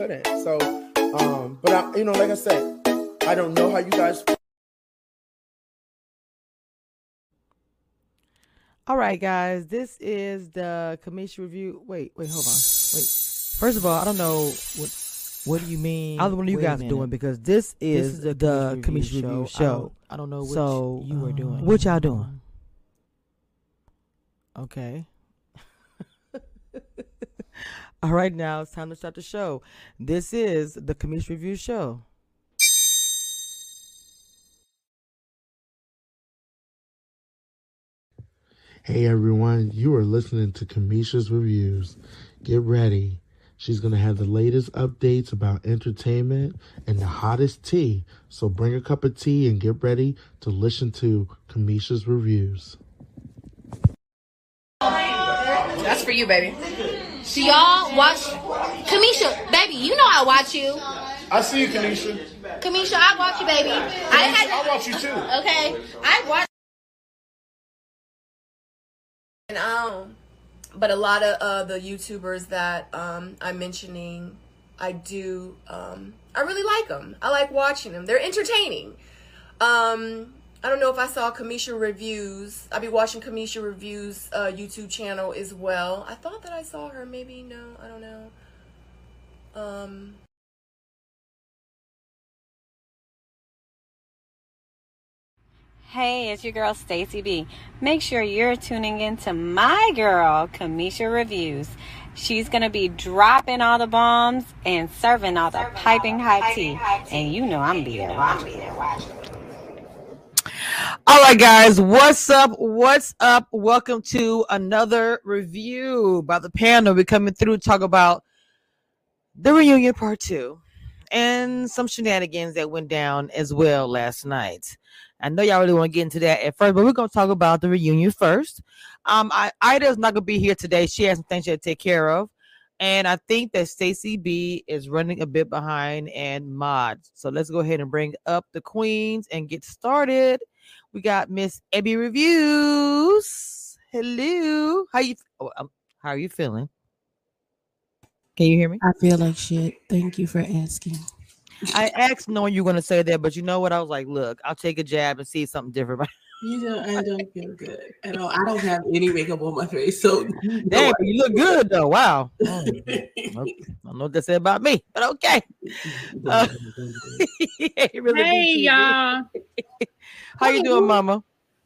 good at. So, um, but I, you know, like I said, I don't know how you guys. All right, guys, this is the Kamisha review. Wait, wait, hold on. Wait. First of all, I don't know what What do you mean? I don't know what you guys are doing because this is, This is the the Kamisha review show. I don't, I don't know what So, you were uh, doing. what y'all doing? Okay. All right, now it's time to start the show. This is the Kamisha review show. Hey everyone, you are listening to Kamisha's Reviews. Get ready. She's going to have the latest updates about entertainment and the hottest tea. So bring a cup of tea and get ready to listen to Kamisha's Reviews. That's for you, baby. So y'all watch Kamisha, baby. You know I watch you. I see you, Kanisha. Kamisha, I watch you, baby. I had I watch you too. Okay, I watch. And um, but a lot of uh, the YouTubers that um I'm mentioning, I do um I really like them. I like watching them. They're entertaining. Um, I don't know if I saw Kamisha reviews. I'll be watching Kamisha reviews uh, YouTube channel as well. I thought that I saw her. Maybe no, I don't know. Um. Hey, it's your girl Stacy B. Make sure you're tuning in to my girl Kamisha Reviews. She's gonna be dropping all the bombs and serving all the piping hot tea, and you know I'm going to be there watching. All right, guys, what's up? What's up? Welcome to another review by the panel. We're coming through to talk about the reunion part two and some shenanigans that went down as well last night. I know y'all really want to get into that at first, but we're gonna talk about the reunion first. Um, I Ida's not gonna be here today. She has some things she had to take care of. And I think that Stacy B is running a bit behind and mod. So let's go ahead and bring up the queens and get started. We got Miss Abby Reviews. Hello. How you oh, um, how are you feeling? Can you hear me? I feel like shit. Thank you for asking. I asked knowing you were gonna say that, but you know what? I was like, look, I'll take a jab and see something different. You know, I don't feel good at all. I don't have any makeup on my face, so Dang, but you look good though. Wow. Mm. I don't know what that said about me, but okay. Uh, it really Hey you. y'all. How you doing, Mama?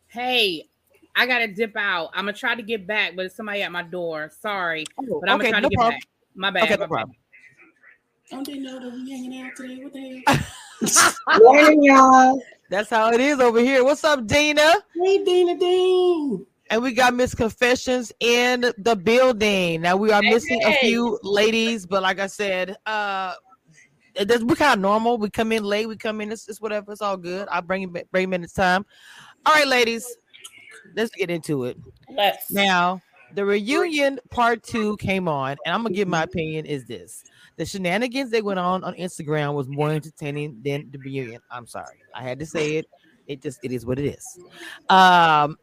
Hey, I gotta dip out. I'm gonna try to get back, but it's somebody at my door. Sorry, but I'm okay, gonna try no to get problem. back. My bad. Okay, my no bad. problem. don't they know that we hanging out today? What the hell? Morning, y'all. That's how it is over here. What's up, Dina? Hey, Dina Dean. And we got Miss Confessions in the building. Now we are missing a Hey. few ladies, but like I said, uh it does- we kind of normal. We come in late, we come in, it's, it's whatever, it's all good. I'll bring it bring them in this time. All right, ladies, let's get into it. Let's. Now, the reunion part two came on, and I'm gonna give my opinion is this. The shenanigans they went on on Instagram was more entertaining than the reunion. I'm sorry. I had to say it. It just it is what it is. Um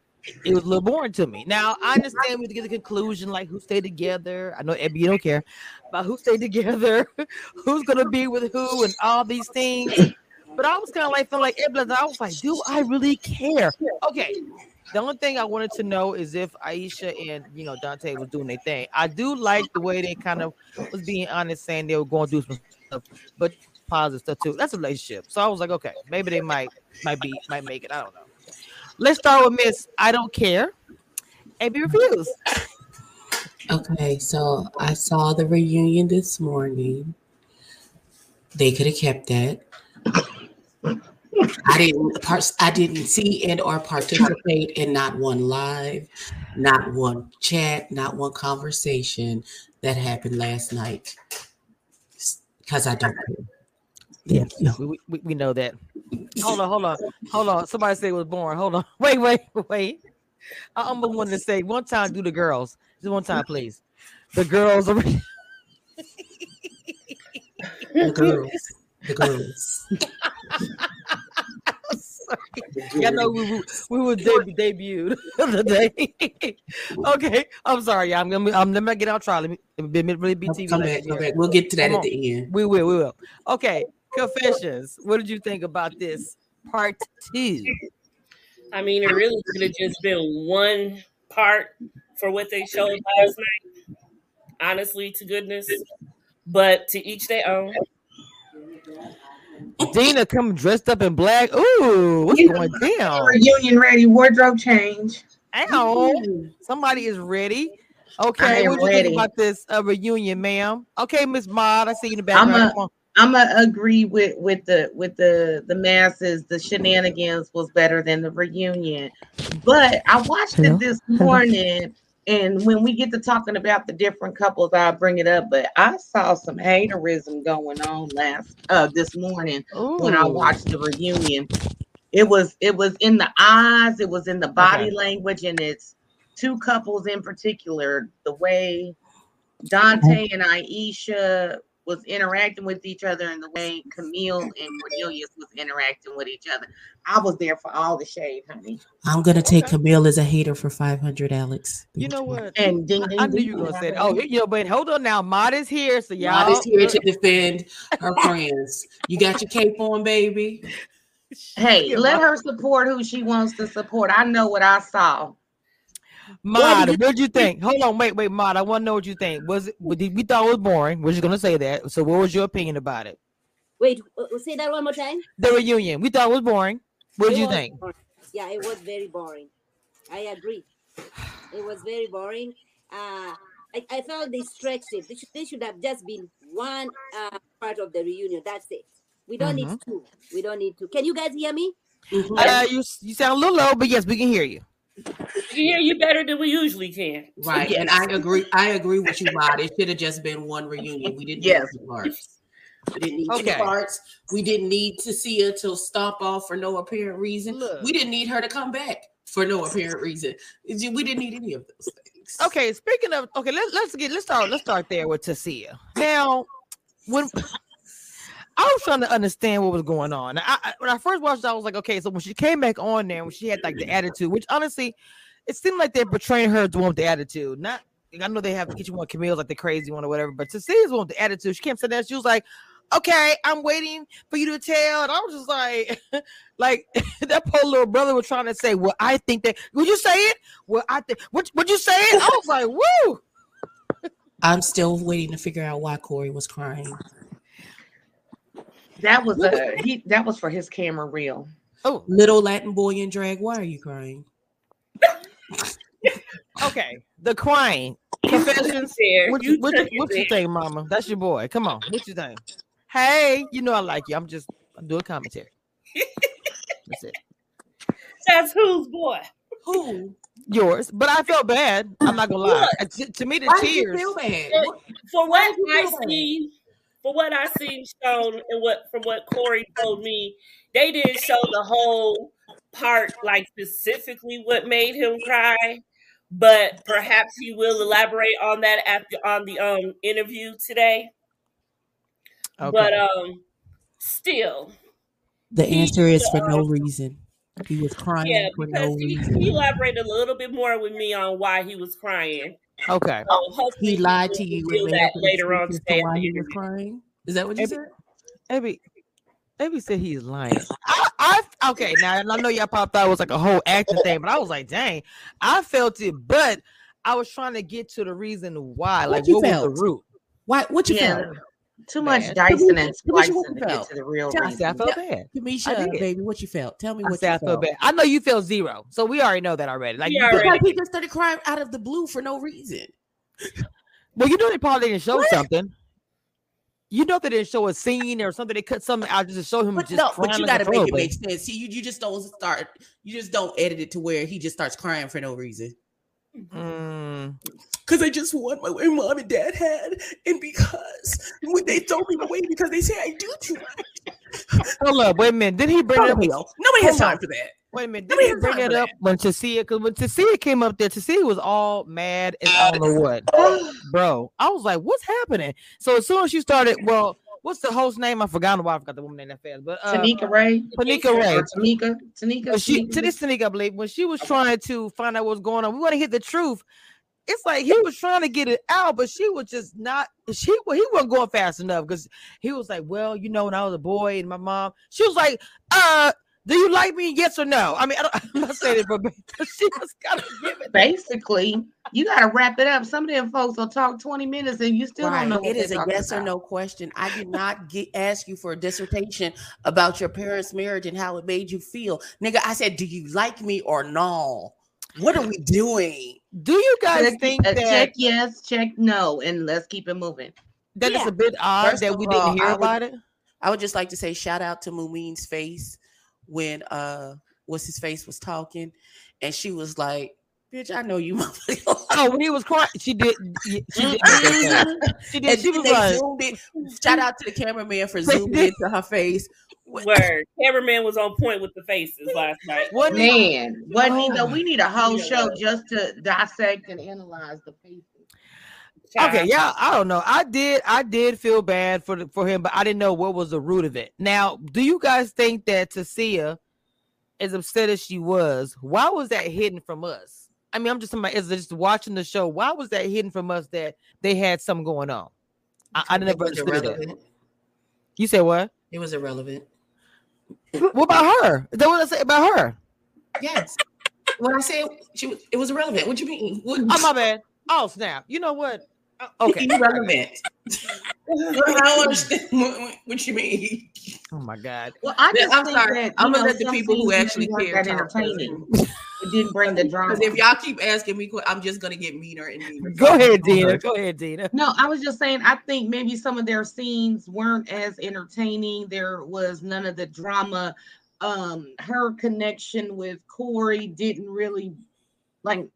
it was a little boring to me. Now I understand we get the conclusion, like who stayed together. I know Abby, you don't care about who stayed together, who's gonna be with who, and all these things. But I was kind of like feeling like Abby, I was like, do I really care? Okay. The only thing I wanted to know is if Aisha and you know Dante was doing their thing. I do like the way they kind of was being honest, saying they were going to do some stuff, but positive stuff too. That's a relationship. So I was like, okay, maybe they might might be might make it. I don't know. Let's start with Miss I don't care. Abby reviews. Okay, so I saw the reunion this morning. They could have kept that. I didn't part, I didn't see and or participate in not one live, not one chat, not one conversation that happened last night. Because I don't care. Yeah, we, we, we know that. Hold on, hold on, hold on. Somebody say it was born. Hold on. Wait, wait, wait. I almost wanted to say one time do the girls. Just one time, please. The girls are The girls. The girls. Yeah, I know we, we, we were deb- debuted today. okay, I'm sorry. y'all. I'm gonna I'm let me get out. Try. Let me, let me really be TV. Come back, come back. We'll get to that Come at on. the end. We will. We will. Okay, confessions. What did you think about this part two? I mean, it really could have just been one part for what they showed last night. Honestly, to goodness, but to each their own. Dina come dressed up in black. Ooh, what's Yeah. going down? Reunion ready, wardrobe change. Ow! Somebody is ready. Okay, what do you ready. think about this uh, reunion, ma'am? Okay, Miss Maud, I see you in the background. I'm gonna agree with with the with the the masses. The shenanigans was better than the reunion, but I watched it this morning, and when we get to talking about the different couples, I'll bring it up. But I saw some haterism going on last uh this morning when I watched the reunion. It was it was in the eyes, it was in the body Okay. language, and it's two couples in particular. The way Dante and Aisha was interacting with each other, and the way Camille and Cornelius was interacting with each other. I was there for all the shade, honey. I'm gonna take Okay. Camille as a hater for 500, Alex. You know what? And ding, I, ding, I knew you were gonna say that. Oh, you know, but hold on now. Mod is here, so y'all. Rod is here to defend her friends. You got your cape on, baby. Hey, let her support who she wants to support. I know what I saw. Mod, what did you think? Hold on, wait, wait, Mod. I want to know what you think. Was it? We we thought it was boring. We're just gonna say that. So, what was your opinion about it? Wait, uh, say that one more time. The reunion. We thought it was boring. What did you think? boring. Yeah, it was very boring. I agree. It was very boring. Uh, I, I felt they stretched it. They should, they should have just been one uh, part of the reunion. That's it. We don't Mhm. need two. We don't need two. Can you guys hear me? Mhm. Uh, you you sound a little low, but yes, we can hear you. We can hear you better than we usually can. Right, and I agree. I agree with you, Rod. It should have just been one reunion. We didn't Yes. need two parts. We didn't need Okay. two parts. We didn't need to see her to stomp off for no apparent reason. Look. We didn't need her to come back for no apparent reason. We didn't need any of those things. Okay, speaking of okay, let's let's get let's start let's start there with Tasia. Now, when I was trying to understand what was going on. I, I, when I first watched, it, I was like, okay, so when she came back on there, when she had like the attitude, which honestly, it seemed like they're portraying her as the one with the attitude. Not, I know they have each one Camille's like the crazy one or whatever, but Tasia's one with the attitude. She came to that, she was like, okay, I'm waiting for you to tell, and I was just like, like that poor little brother was trying to say, well, I think that. Would you say it? Well, I think. Would, would you say it? I was like, woo. I'm still waiting to figure out why Corey was crying. That was a he. That was for his camera reel. Oh, Little Latin boy in drag, why are you crying? okay. The crying confessions. There, What you you, what, you, what you think, Mama? That's your boy. Come on. What you think? Hey, you know I like you. I'm just I'm doing commentary. That's it. That's whose boy. Who? Yours, but I felt bad. I'm not gonna lie. To, to me, the Why did you tears. feel bad? For- For what I see bad? seen, for what I seen shown, and what from what Corey told me, they didn't show the whole part, like specifically what made him cry. But perhaps he will elaborate on that after on the um interview today. Okay. But um, still, The He- answer is for uh, no reason. He was crying yeah, for because no he, reason. he elaborated a little bit more with me on why he was crying. Okay. Oh, so He lied to you reveal and that up later on excuse today. to at why he was interview. crying. Is that what you Abby- said? Abby, Abby said he's lying. I, I okay now I know y'all probably thought it was like a whole acting thing, but I was like, dang, I felt it, but I was trying to get to the reason why. Like, you what was the root? Why? What you Yeah. felt? Too much Bad. dicing and Kamisha, splicing what to you get felt? to the real Tell I us, I felt bad. I Kamisha, did. baby, what you felt? Tell me I what said you I felt felt. bad. I know you felt zero, so we already know that already. Like, We you already- felt- Because just started crying out of the blue for no reason. well, you know they probably didn't show What? something. You know they didn't show a scene or something. They cut something out just to show him But just no, crying but you got to make it uncontrollably. make sense. See, you, you just don't start. You just don't edit it to where he just starts crying for no reason. Mm. Because I just want my way mom and dad had, and because when they throw me away because they say I do too much. Hold up, wait a minute. Did he bring it up? Nobody, nobody has Hold on. time for that. Wait a minute. Did Nobody he has bring time it for up when Tasia? Because when Tasia came up there, Tasia was all mad and I don't know what, bro. I was like, "What's happening?" So as soon as she started, well, what's the host name? I forgot why I forgot the woman name that fast, but uh, Tanika Ray. Tanika Ray. Or Tanika. Tanika. But she Tanika? to this Tanika, I believe, when she was trying to find out what's going on, we want to hit the truth. It's like he was trying to get it out, but she was just not. She well, he wasn't going fast enough because he was like, "Well, you know, when I was a boy and my mom," she was like, "Uh, do you like me? Yes or no?" I mean, I don't, I'm not saying it, but she was kind of giving. Basically, you got to wrap it up. Some of them folks will talk 20 minutes and you still Right. don't know what It they're a talking yes or no question. I did not get ask you for a dissertation about your parents' marriage and how it made you feel. Nigga, I said, do you like me or no? What are we doing? Do you guys Check- think uh, that check yes, check no, and let's keep it moving. that it's a bit odd First that we all, didn't hear I would- about it? I would just like to say shout out to Mumin's face when uh what's his face was talking and she was like, Bitch, I know you motherfucker. Oh, when he was crying, she did. She did. make that. She did. And She then was they like, zoomed in. Shout out to the cameraman for zooming did. into her face. Word. Cameraman was on point with the faces last night. What Man, what need though? Oh. We need a whole Yeah. show just to dissect and analyze the faces. Okay, yeah, I don't know. I did, I did feel bad for the, for him, but I didn't know what was the root of it. Now, do you guys think that Tasia, as upset as she was, why was that hidden from us? I mean, I'm just somebody is just watching the show. Why was that hidden from us that they had something going on? I, I never was understood that. You said what? It was irrelevant. What about her? Is that what I say about her? Yes. When I said she was, it was irrelevant. What you mean? What, Oh my bad. Oh snap! You know what? Uh, Okay. irrelevant. I don't understand what, what- what you mean. Oh my god. Well, I Yeah, just I'm sorry. that, I'm you gonna let the people who actually care that talk. Entertaining. It didn't bring the drama. Because if y'all keep asking me, I'm just gonna get meaner and meaner. Go ahead, Dina. Go ahead, Dina. No, I was just saying, I think maybe some of their scenes weren't as entertaining. There was none of the drama. Um, her connection with Corey didn't really like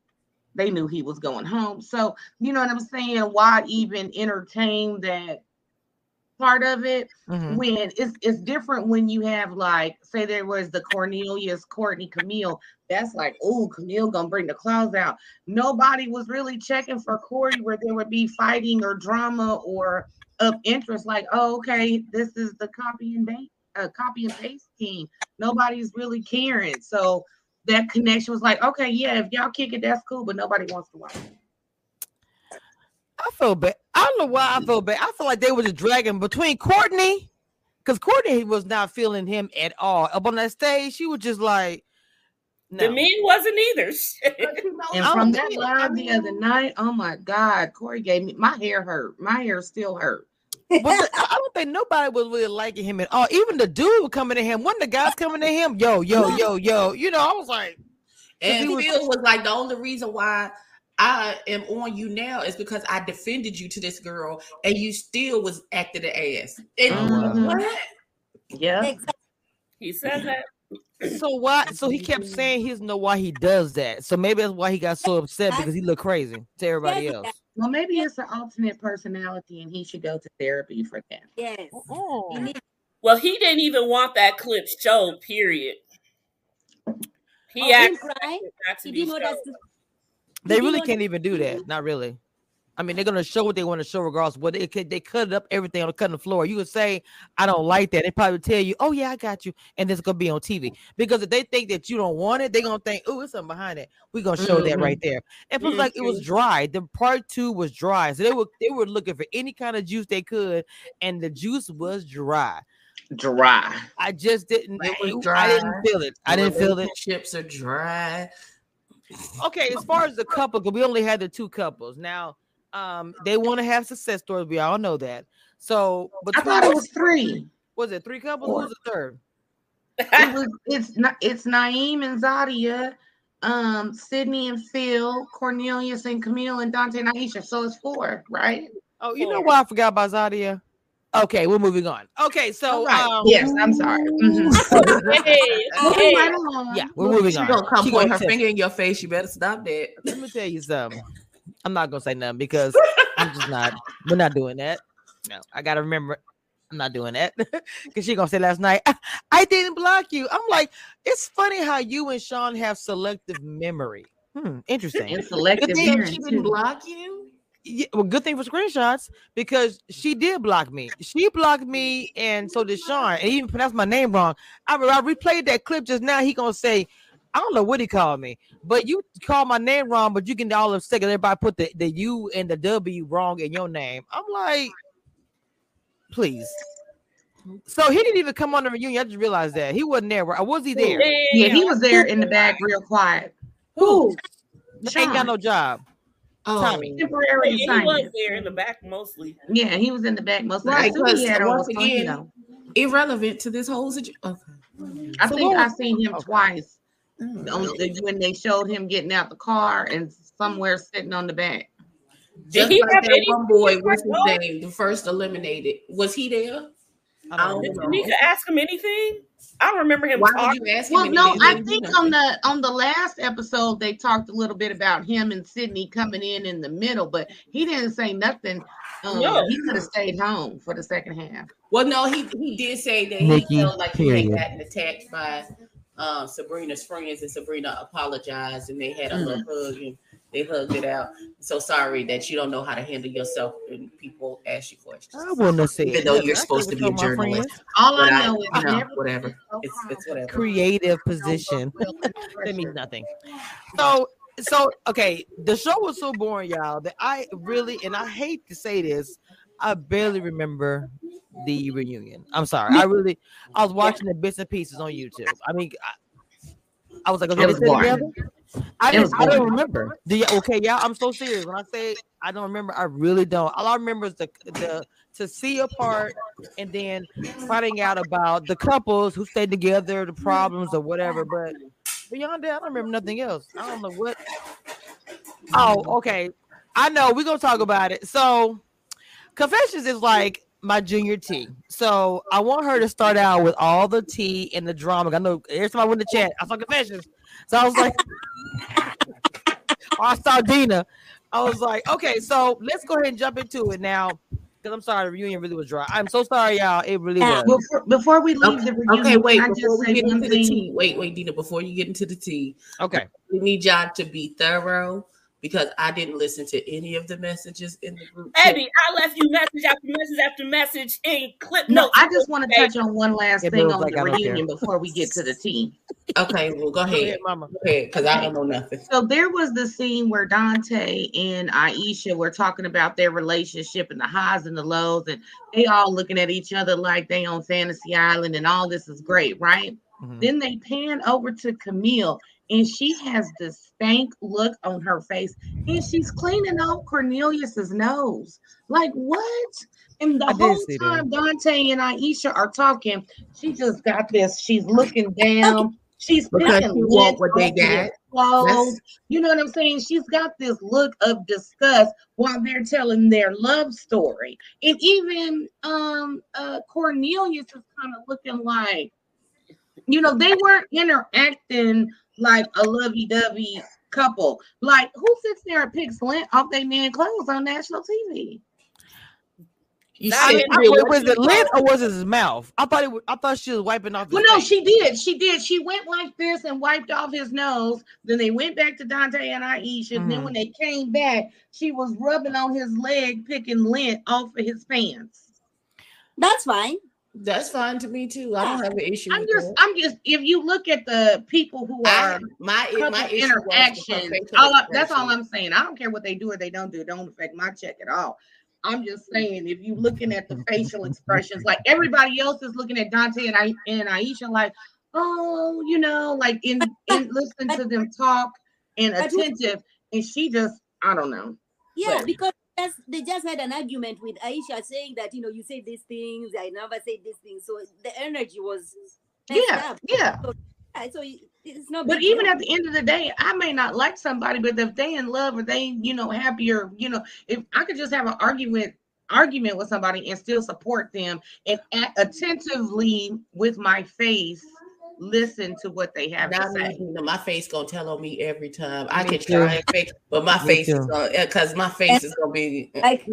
they knew he was going home. So, you know what I'm saying? Why even entertain that part of it Mhm. when it's it's different when you have like say there was the Cornelius, Courtney, Camille. That's like, oh, Camille gonna bring the claws out. Nobody was really checking for Corey where there would be fighting or drama or of interest. Like, oh, okay, this is the copy and paste, uh, copy and paste team. Nobody's really caring. So that connection was like, okay, yeah, if y'all kick it, that's cool, but nobody wants to watch. it. I feel bad. I don't know why I feel bad. I feel like they were just dragging between Courtney, because Courtney was not feeling him at all. Up on that stage, she was just like, The men wasn't either. And from don't that think- live the other night, oh my God, Corey gave me my hair hurt. My hair still hurt. But I I don't think nobody was really liking him at all. Even the dude was coming to him. One of the guys coming to him, yo, yo, yo, yo. You know, I was like, And he was- was like, the only reason why I am on you now is because I defended you to this girl, and you still was acting the ass. And Mhm. what? Yeah. He said that. so why? So he kept saying he doesn't know why he does that. So maybe that's why he got so upset because he looked crazy to everybody else. Well, maybe it's an alternate personality and he should go to therapy for that. Yes. He needs- Well, he didn't even want that clip showed, period. He Oh, asked crying? not to He be didn't know that's They really can't even do that. Not really. I mean, they're gonna show what they want to show, regardless. What they could, they cut it up everything on the cutting floor. You would say, "I don't like that." They probably tell you, "Oh yeah, I got you," and it's gonna be on TV because if they think that you don't want it, they're gonna think, "Oh, it's something behind it." We're gonna show that Mhm. right there. And plus, like it was dry. The part two was dry, so they were they were looking for any kind of juice they could, and the juice was dry. Dry. I just didn't. It was I didn't feel it. I didn't feel it. Chips are dry. Okay, as far as the couple, 'cause we only had the two couples. Now, um, they want to have success stories. We all know that. So, but I thought it was three. Was it three couples? Who was the third? It was it's not it's Naeem and Zadia, um, Sydney and Phil, Cornelius and Camille and Dante and Aisha. So it's four, right? Oh, you know why I forgot about Zadia? Okay, we're moving on. Okay, so All right. um, yes, I'm sorry. Mhm. Hey, hey. right along. Yeah, we're moving She on. gonna come She point gonna her tell- finger in your face. You better stop that. Let me tell you something. I'm not gonna say nothing because I'm just not. We're not doing that. No, I gotta remember. I'm not doing that because she gonna say last night. I, I didn't block you. I'm like, it's funny how you and Sean have selective memory. Hmm, interesting. And selective Good thing She too. didn't block you. Yeah, well, good thing for screenshots because she did block me. She blocked me, and so did Sean. And he even pronounced my name wrong. I, I replayed that clip just now. He gonna say, I don't know what he called me, but you called my name wrong. But you can all of a second everybody put the, the U and the W wrong in your name. I'm like, please. So he didn't even come on the reunion. I just realized that he wasn't there. Or was he there? Yeah, he was there in the back, real quiet. Who? Ain't Sean. got no job. Oh, Tommy. Temporary Yeah, he was there in the back mostly. Yeah, he was in the back mostly. Right, time. I assume he because had once a phone, you again, know. irrelevant to this whole situation. Okay. I So think what- I seen him okay. twice Mm. on when they showed him getting out the car and somewhere sitting on the back. Just he like have that any- one boy, what's his name? The first eliminated. Was he there? I I don't don't know. know. Did Nika ask him anything? I don't remember him Why talking. would you ask him? Well, no, I think on the on the last episode they talked a little bit about him and Sydney coming in in the middle, but he didn't say nothing. Um, No. He could have stayed home for the second half. Well, no, he he did say that Nikki, he felt like he period. had gotten attacked by um, Sabrina's friends, and Sabrina apologized, and they had a little hug, and they hugged it out. So sorry that you don't know how to handle yourself, and people ask you questions. I wouldn't say said Even though you're I supposed to be a my journalist. All but I I, know is no, never whatever. It's it's whatever. creative position. that means nothing. So, so okay, the show was so boring, y'all, that I really, and I hate to say this, I barely remember the reunion. I'm sorry, I really, I was watching the bits and pieces on YouTube. I mean, I, I was like, okay, It was stay boring. Together. I It I don't remember. Do you, okay, yeah, I'm so serious. When I say I don't remember, I really don't. All I remember is the the Tasia part and then finding out about the couples who stayed together, the problems or whatever. But beyond that, I don't remember nothing else. I don't know what. Oh, okay. I know we're gonna talk about it. So, confessions is like my junior T. So I want her to start out with all the tea and the drama. I know every time I went to chat, I saw confessions. So I was like, or I saw Dina. I was like, okay, so let's go ahead and jump into it now. Because I'm sorry, the reunion really was dry. I'm so sorry, y'all. It really was. Before, before we leave Okay, the reunion, okay, wait. can I Before just we get into the tea, wait, wait, Dina. Before you get into the tea, Okay. we need y'all to be thorough because I didn't listen to any of the messages in the group. chat. Eddie, I left you message after message after message in clip No, notes. I just want to touch on one last Yeah, thing on like, the I don't care. reunion before we get to the team. Okay, well, go Go ahead, ahead. mama. Go ahead, because I don't know nothing. So there was the scene where Dante and Aisha were talking about their relationship and the highs and the lows, and they all looking at each other like they on Fantasy Island and all this is great, right? Mhm. Then they pan over to Camille, and she has this stank look on her face, and she's cleaning off Cornelius's nose. Like what? And the I whole time Dante and Aisha are talking, she just got this. She's looking down. She's Because picking she want lint what they got. clothes. You know what I'm saying? She's got this look of disgust while they're telling their love story. And even um uh Cornelius is kind of looking like, you know, they weren't interacting like a lovey-dovey couple. Like who sits there and picks lint off their man clothes on national TV? You I said mean, I- real- was it lit or was it his mouth? I thought it. Was, I thought she was wiping off. His Well, no, face. she did. She did. She went like this and wiped off his nose. Then they went back to Dante and Aisha. And then Mhm. when they came back, she was rubbing on his leg, picking lint off of his pants. That's fine. That's fine to me too. I don't ah, have an issue. I'm with just, that. I'm just. If you look at the people who I, are my my issue interactions, all I- that's all. I'm saying. I don't care what they do or they don't do. It don't affect my check at all. I'm just saying, if you're looking at the facial expressions, like everybody else is looking at Dante and I and Aisha, like, oh, you know, like in in listening to them talk and attentive, and she just, I don't know. Yeah, But- because just, they just had an argument with Aisha saying that you know you say these things, I never say these things, so the energy was Yeah, up. yeah. So, so it's not. But even deal. at the end of the day, I may not like somebody, but if they in love or they, you know, happy or you know, if I could just have an argument argument with somebody and still support them and act attentively with my face listen to what they have Now to me, say. you know, my face gonna tell on me every time. I Me can try and fake, but my Me face is gonna because my face is gonna be. like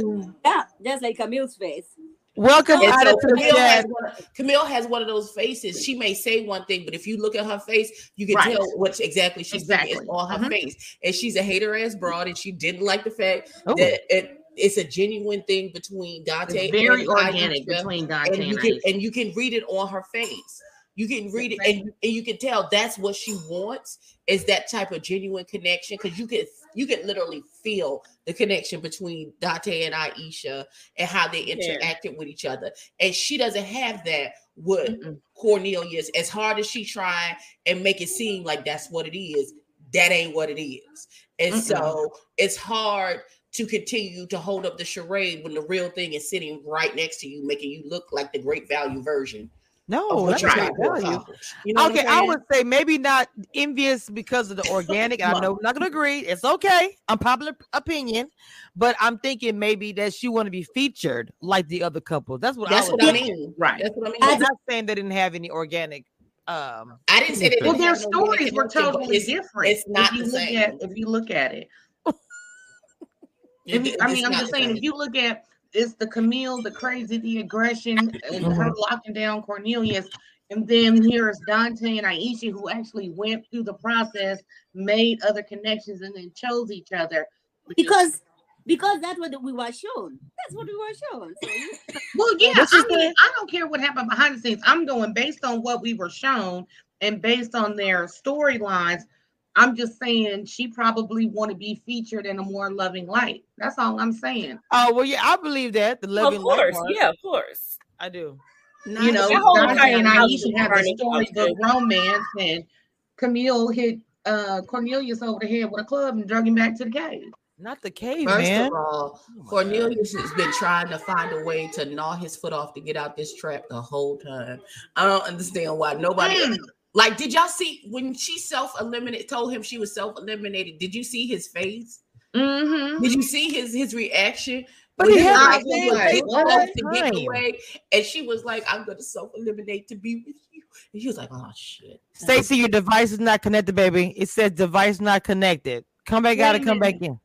yeah, just like Camille's face. Welcome so to the Camille has, one, Camille has one of those faces. She may say one thing, but if you look at her face, you can Right. tell what exactly she's thinking. Exactly. It's all her Mhm. face. And she's a hater ass broad, and she didn't like the fact Oh. that it, it's a genuine thing between Dante. It's very and organic Aisha, between Dante and you and can Aisha. and you can read it on her face. You can read it and, and you can tell that's what she wants is that type of genuine connection because you can you can literally feel the connection between Dante and Aisha and how they Yeah. interacted with each other. And she doesn't have that with Cornelius. As hard as she try and make it seem like that's what it is, that ain't what it is. And Mm-mm. so it's hard to continue to hold up the charade when the real thing is sitting right next to you, making you look like the great value version. No, of that's you're not value. You know okay, I would say maybe not envious because of the organic. I know I'm not gonna agree. It's okay. Unpopular opinion, but I'm thinking maybe that she want to be featured like the other couple. That's what That's I what I thinking. mean. Right. That's what I mean. I'm not saying they didn't have any organic. Um, I didn't say they Well, their have no organic stories were totally it's- different. It's not if you the look same. At, if you look at it, if I mean, I'm just saying, same. if you look at it's the Camille, the crazy, the aggression, and her Mhm. locking down Cornelius, and then here's Dante and Aisha who actually went through the process, made other connections, and then chose each other. because because that's what we were shown. That's what we were shown. So Well, yeah, I mean, I don't care what happened behind the scenes. I'm going based on what we were shown and based on their storylines. I'm just saying she probably want to be featured in a more loving light. That's all I'm saying. oh well, yeah, I believe that the loving light Of course, part. yeah, of course. I do. You know, Dante and house was Aisha have a burning storybook romance, and Camille hit uh Cornelius over the head with a club and drug him back to the cave. Not the cave, First man. of all, Cornelius has been trying to find a way to gnaw his foot off to get out this trap the whole time. I don't understand why nobody Mm. Like. Did y'all see when she self eliminated? Told him she was self eliminated. Did you see his face? Mm-hmm. Did you see his his reaction? But When he had eyes the was same like, all to get away, and she was like, "I'm gonna self eliminate to be with you." And he was like, "Oh shit." Stacy, your device is not connected, baby. It says device not connected. Come back out and come back in.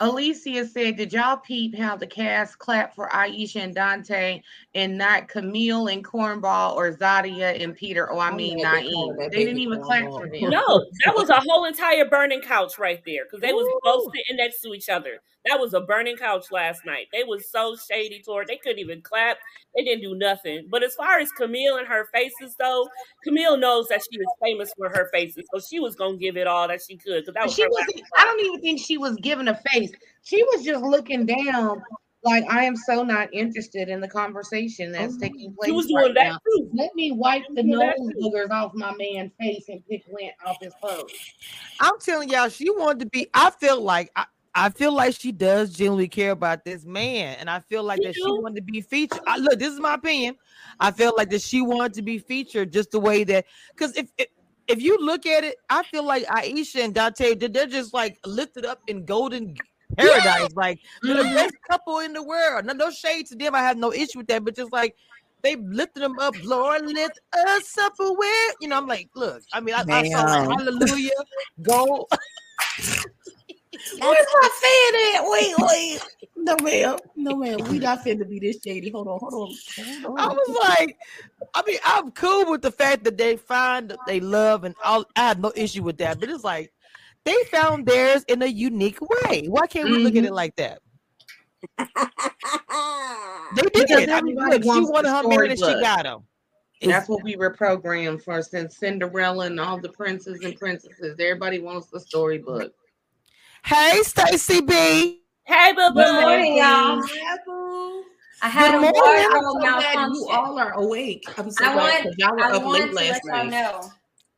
Alicia said, Did y'all peep how the cast clapped for Aisha and Dante and not Camille and Cornball or Zadia and Peter? Oh, I mean, yeah, they called They didn't even clap for them. No, that was a whole entire burning couch right there because they was both sitting next to each other. That was a burning couch last night. They was so shady toward. They couldn't even clap. They didn't do nothing. But as far as Camille and her faces, though, Camille knows that she is famous for her faces, so she was gonna give it all that she could. Because that was She her wasn't, I don't even think she was giving a face. She was just looking down like I am so not interested in the conversation that's oh, taking place. She was doing right that now. too. Let me wipe the nose too. boogers off my man's face and pick lint off his clothes. I'm telling y'all, she wanted to be. I feel like I, I feel like she does genuinely care about this man, and I feel like that she wanted to be featured. I, look, this is my opinion. I feel like that she wanted to be featured just the way that, because if, if if you look at it, I feel like Aisha and Dante, they're they're just like lifted up in golden paradise. Like they're the Mhm. best couple in the world. No, no shade to them. I have no issue with that, but just like they lifted them up, Lord, lift us up away. You know, I'm like, look, I mean, I, I saw Ma'am. hallelujah, go. Where's my fan at? Wait, wait. No, ma'am. No, ma'am. We not finna be this shady. Hold on, hold on. Hold I was like, I mean, I'm cool with the fact that they find that they love and all. I have no issue with that, but it's like they found theirs in a unique way. Why can't we look at it mm-hmm. like that? They did. Because I mean, everybody look, she wanted her man and she got him. That's what we were programmed for since Cinderella and all the princes and princesses. Everybody wants the storybook. Hey, Stacy B. Hey, boo Good morning, y'all. I had Good a morning. wardrobe I'm so glad you all are awake. I'm so I glad want, y'all were I up late to last let y'all night. know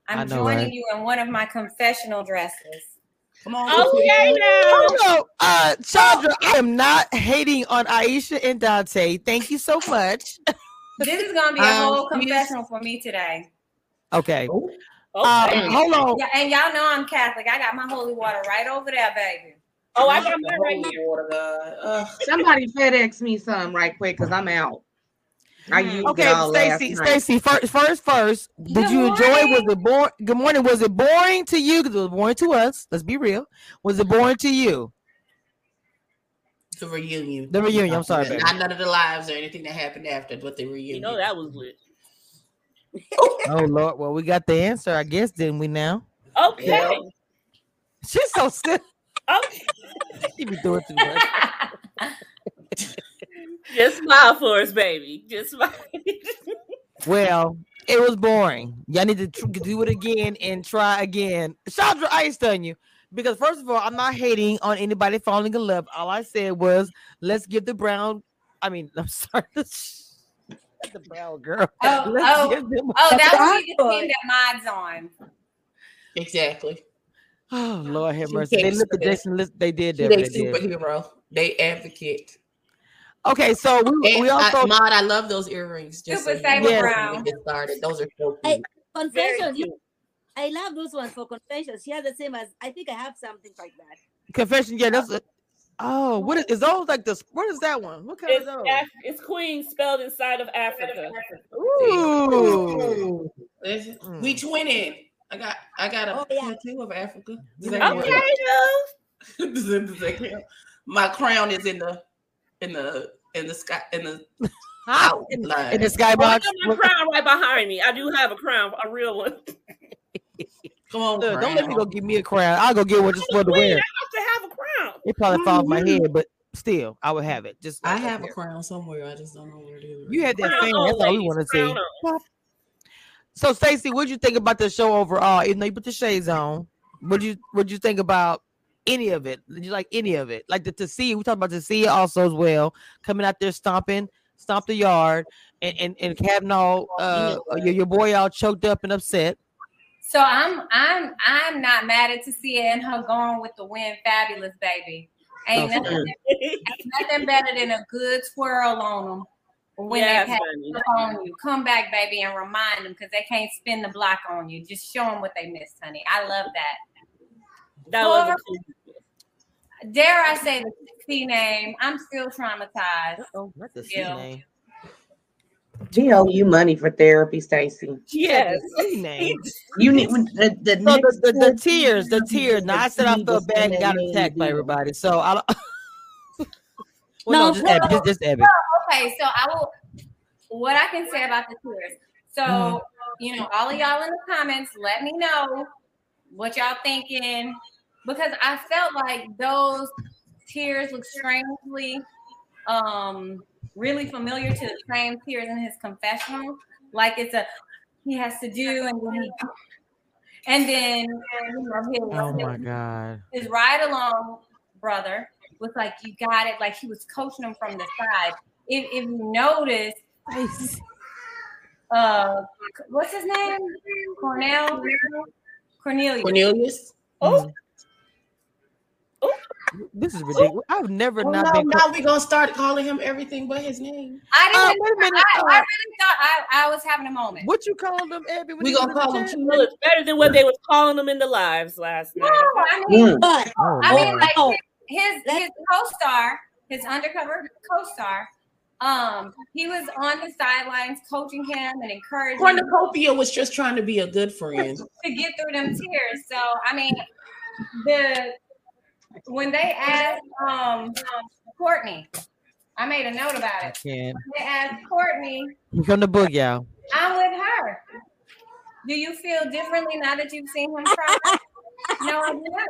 I'm I know, joining right? you in one of my confessional dresses. Come on. Okay, now. Hold on, uh, Chandra. I am not hating on Aisha and Dante. Thank you so much. This is gonna be a Um, whole confessional for me today. Okay. Oh, Uh, Okay. hold on. Yeah, and y'all know I'm Catholic. I got my holy water right over there, baby. Oh, I got mine right holy here. water, God. Ugh. Somebody FedEx me some right quick because I'm out. I Mm. used Okay, it all last Stacy. Stacy. First, first, first. Did Good you enjoy? Was it boring? Good morning. Was it boring to you? Because it was boring to us. Let's be real. Was it boring to you? The reunion. The reunion, I'm sorry, Not baby. none of the lives or anything that happened after, but the reunion. You know that was lit. Oh Lord. Well, we got the answer, I guess, didn't we? Now Okay. Yeah. she's so sick. Okay. She be doing too much. Just smile for us, baby. Just smile. Well, it was boring. Y'all need to tr- do it again and try again. Chandra, I ain't stunning you because first of all, I'm not hating on anybody falling in love. All I said was let's give the brown. I mean, I'm sorry. The brown girl. Oh, Let's oh, give them- oh, that would be the skin that mine's on. Exactly. Oh Lord have She mercy. They can't at. Jason. List- They did that. they They did. superhero. They advocate. Okay, so we, And we also I, Maud, I love those earrings. Just Super so Saber you Brown. Get started. Those are so Hey, cute. confessions. You, I love those ones for confessions. She has the same as I think I have something like that. confession. Yeah, that's. A, oh, what is, is those like this? What is that one? What kind It's, of those? Af- it's Queen spelled inside of Africa. Ooh. Listen, We mm. twinning. I got I got a Oh, yeah. tattoo of Africa. Okay, Okay, Does it- does it count? My crown is in the in the in the sky in the outline. In the Oh, I skybox. got my crown right behind me. I do have a crown, a real one. Come on, Look, don't let me go give me a crown. I'll go get one just for the Queen, wear. I have to have a crown. It probably fall off my head, but still, I would have it. Just I like up have a crown somewhere. I just don't know where it is. You had that Crown fan. on, That's all we want Tasia. So, Stacey, what'd you think about the show overall? Even though you put the shades on, what you what'd you think about any of it? Did you like any of it? Like the Tasia we talked about to see also as well, coming out there stomping, stomp the yard, and and and Kavanaugh, uh, your, your boy all choked up and upset. So I'm I'm I'm not mad at Tasia and her going with the win, fabulous baby. Ain't Oh, nothing, ain't nothing better than a good twirl on them when Yes, they pass honey. up on you. Come back, baby, and remind them because they can't spin the block on you. Just show them what they missed, honey. I love that. That Or- cool. Dare I say the C name? I'm still traumatized. Oh, not the C name. She owe you money for therapy, Stacy. Yes. The C name. You need the the, So next the, the, the tears, the tears. Now I said I need to felt bad and got attacked by everybody. So I. well, no, No, just no, Abby, just, just Abby. Okay, so I will. What I can say about the tears. So Mhm. you know, all of y'all in the comments, let me know what y'all thinking because I felt like those tears look strangely, um, really familiar to the same tears in his confessional. Like it's a he has to do, and then he, and then you know, his, Oh my god. his ride along brother was like, "You got it." Like he was coaching him from the side. If if you notice, uh, what's his name? Cornell, Cornelius. Cornelius. Oh. This is ridiculous. I've never Oh, not no, been. now we're gonna start calling him everything but his name. I Uh, didn't. wait a minute, I, uh, I really thought I, I was having a moment. What you calling them, Abby? We you gonna call the him chat? too it's better than what they was calling them in the lives last night. No, night. I mean, But Oh, I mean, like Oh. his his co-star, his undercover co-star. Um, he was on the sidelines coaching him and encouraging him Cornucopia was just trying to be a good friend. to get through them tears. So I mean, the when they asked um Courtney, I made a note about it. They asked Courtney, Here come the book, y'all. I'm with her. Do you feel differently now that you've seen him cry? no, I do not.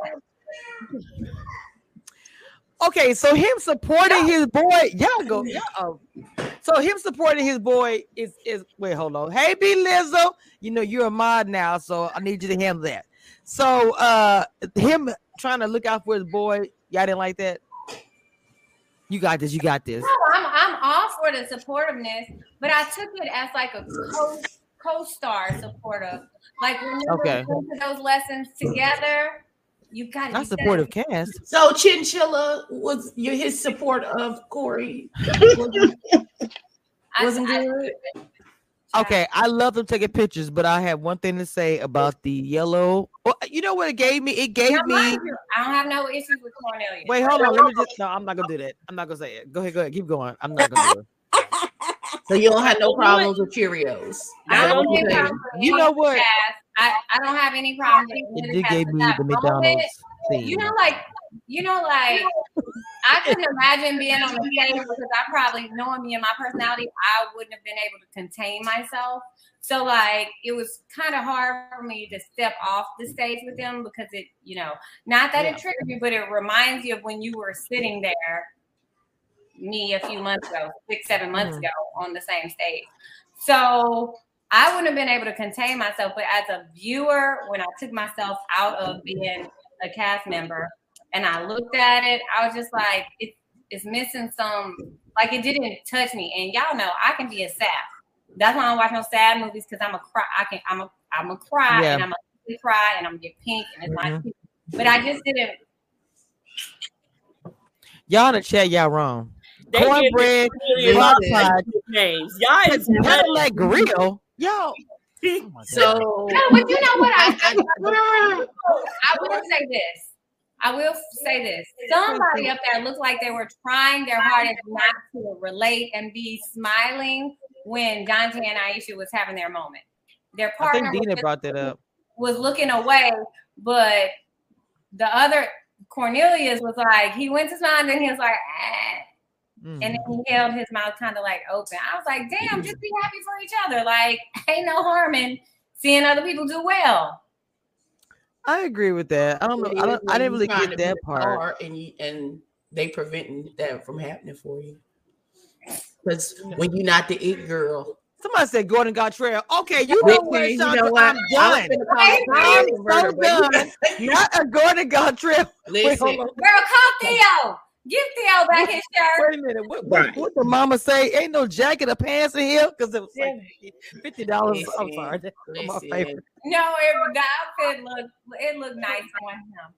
Okay, so him supporting his boy, y'all go, y'all. So him supporting his boy is is wait, hold on. Hey, B Lizzo, you know you're a mod now, so I need you to handle that. So uh him trying to look out for his boy, y'all didn't like that. You got this. You got this. No, I'm I'm all for the supportiveness, but I took it as like a co co-star supportive. Like when they Okay. were going to those lessons together, you got Not supportive cast. So Chinchilla was your his support of Corey. Wasn't good. Okay, I love them taking pictures, but I have one thing to say about the yellow. Well, you know what it gave me? It gave Now, me. I don't have no issues with Cornelius. Wait, hold on. Let me just. No, I'm not gonna do that. I'm not gonna say it. Go ahead. Go ahead. Keep going. I'm not gonna do it. So you don't have no problems with Cheerios. I don't have what any you're problem with You any know what? I, I don't have any problem with It did of the give me the McDonald's it. scene. You know, like you know, like I couldn't imagine being on the stage because I probably knowing me and my personality, I wouldn't have been able to contain myself. So like it was kind of hard for me to step off the stage with them because it, you know, not that Yeah. it triggered you, but it reminds you of when you were sitting there me a few months ago, six, seven months Mhm. ago on the same stage. So I wouldn't have been able to contain myself. But as a viewer, when I took myself out of being a cast member and I looked at it, I was just like, it, it's missing some, like it didn't touch me. And y'all know I can be a sad. That's why I don't watch no sad movies because I'm a cry. I can. I'm a. I'm a cry Yeah. and I'm a cry and I'm gonna get pink and it's Mhm. my. But I just didn't. Y'all in the chat, y'all wrong. They Cornbread, Cornelius block all pie, these names. Y'all is Cadillac grill. Y'all. So No, but you know what? I, I, I will say this. I will say this. Somebody up there looked like they were trying their hardest not to relate and be smiling when Dante and Aisha was having their moment. Their I partner think Dina was, brought that up. was looking away, but the other Cornelius was like, he went to smile and then he was like, ah. Mm. And then he held his mouth kind of like open. I was like, damn, just be happy for each other. Like, ain't no harm in seeing other people do well. I agree with that. Um, I don't know. I, don't, I didn't really get that part. and you, and they preventing that from happening for you. Because when you're not the it girl, Somebody said Gordon Gartrell. Okay, you Listen, know what, you know what? I'm I done. finna call I'm so done. Not a Gordon Gartrell. Wait, Listen. hold on. Girl, call Theo. Give Theo back his shirt. Wait a minute. What, what, what the mama say? Ain't no jacket or pants in here because it was like fifty dollars. I'm sorry. That's my favorite. No, it, the outfit looked it looked nice on him.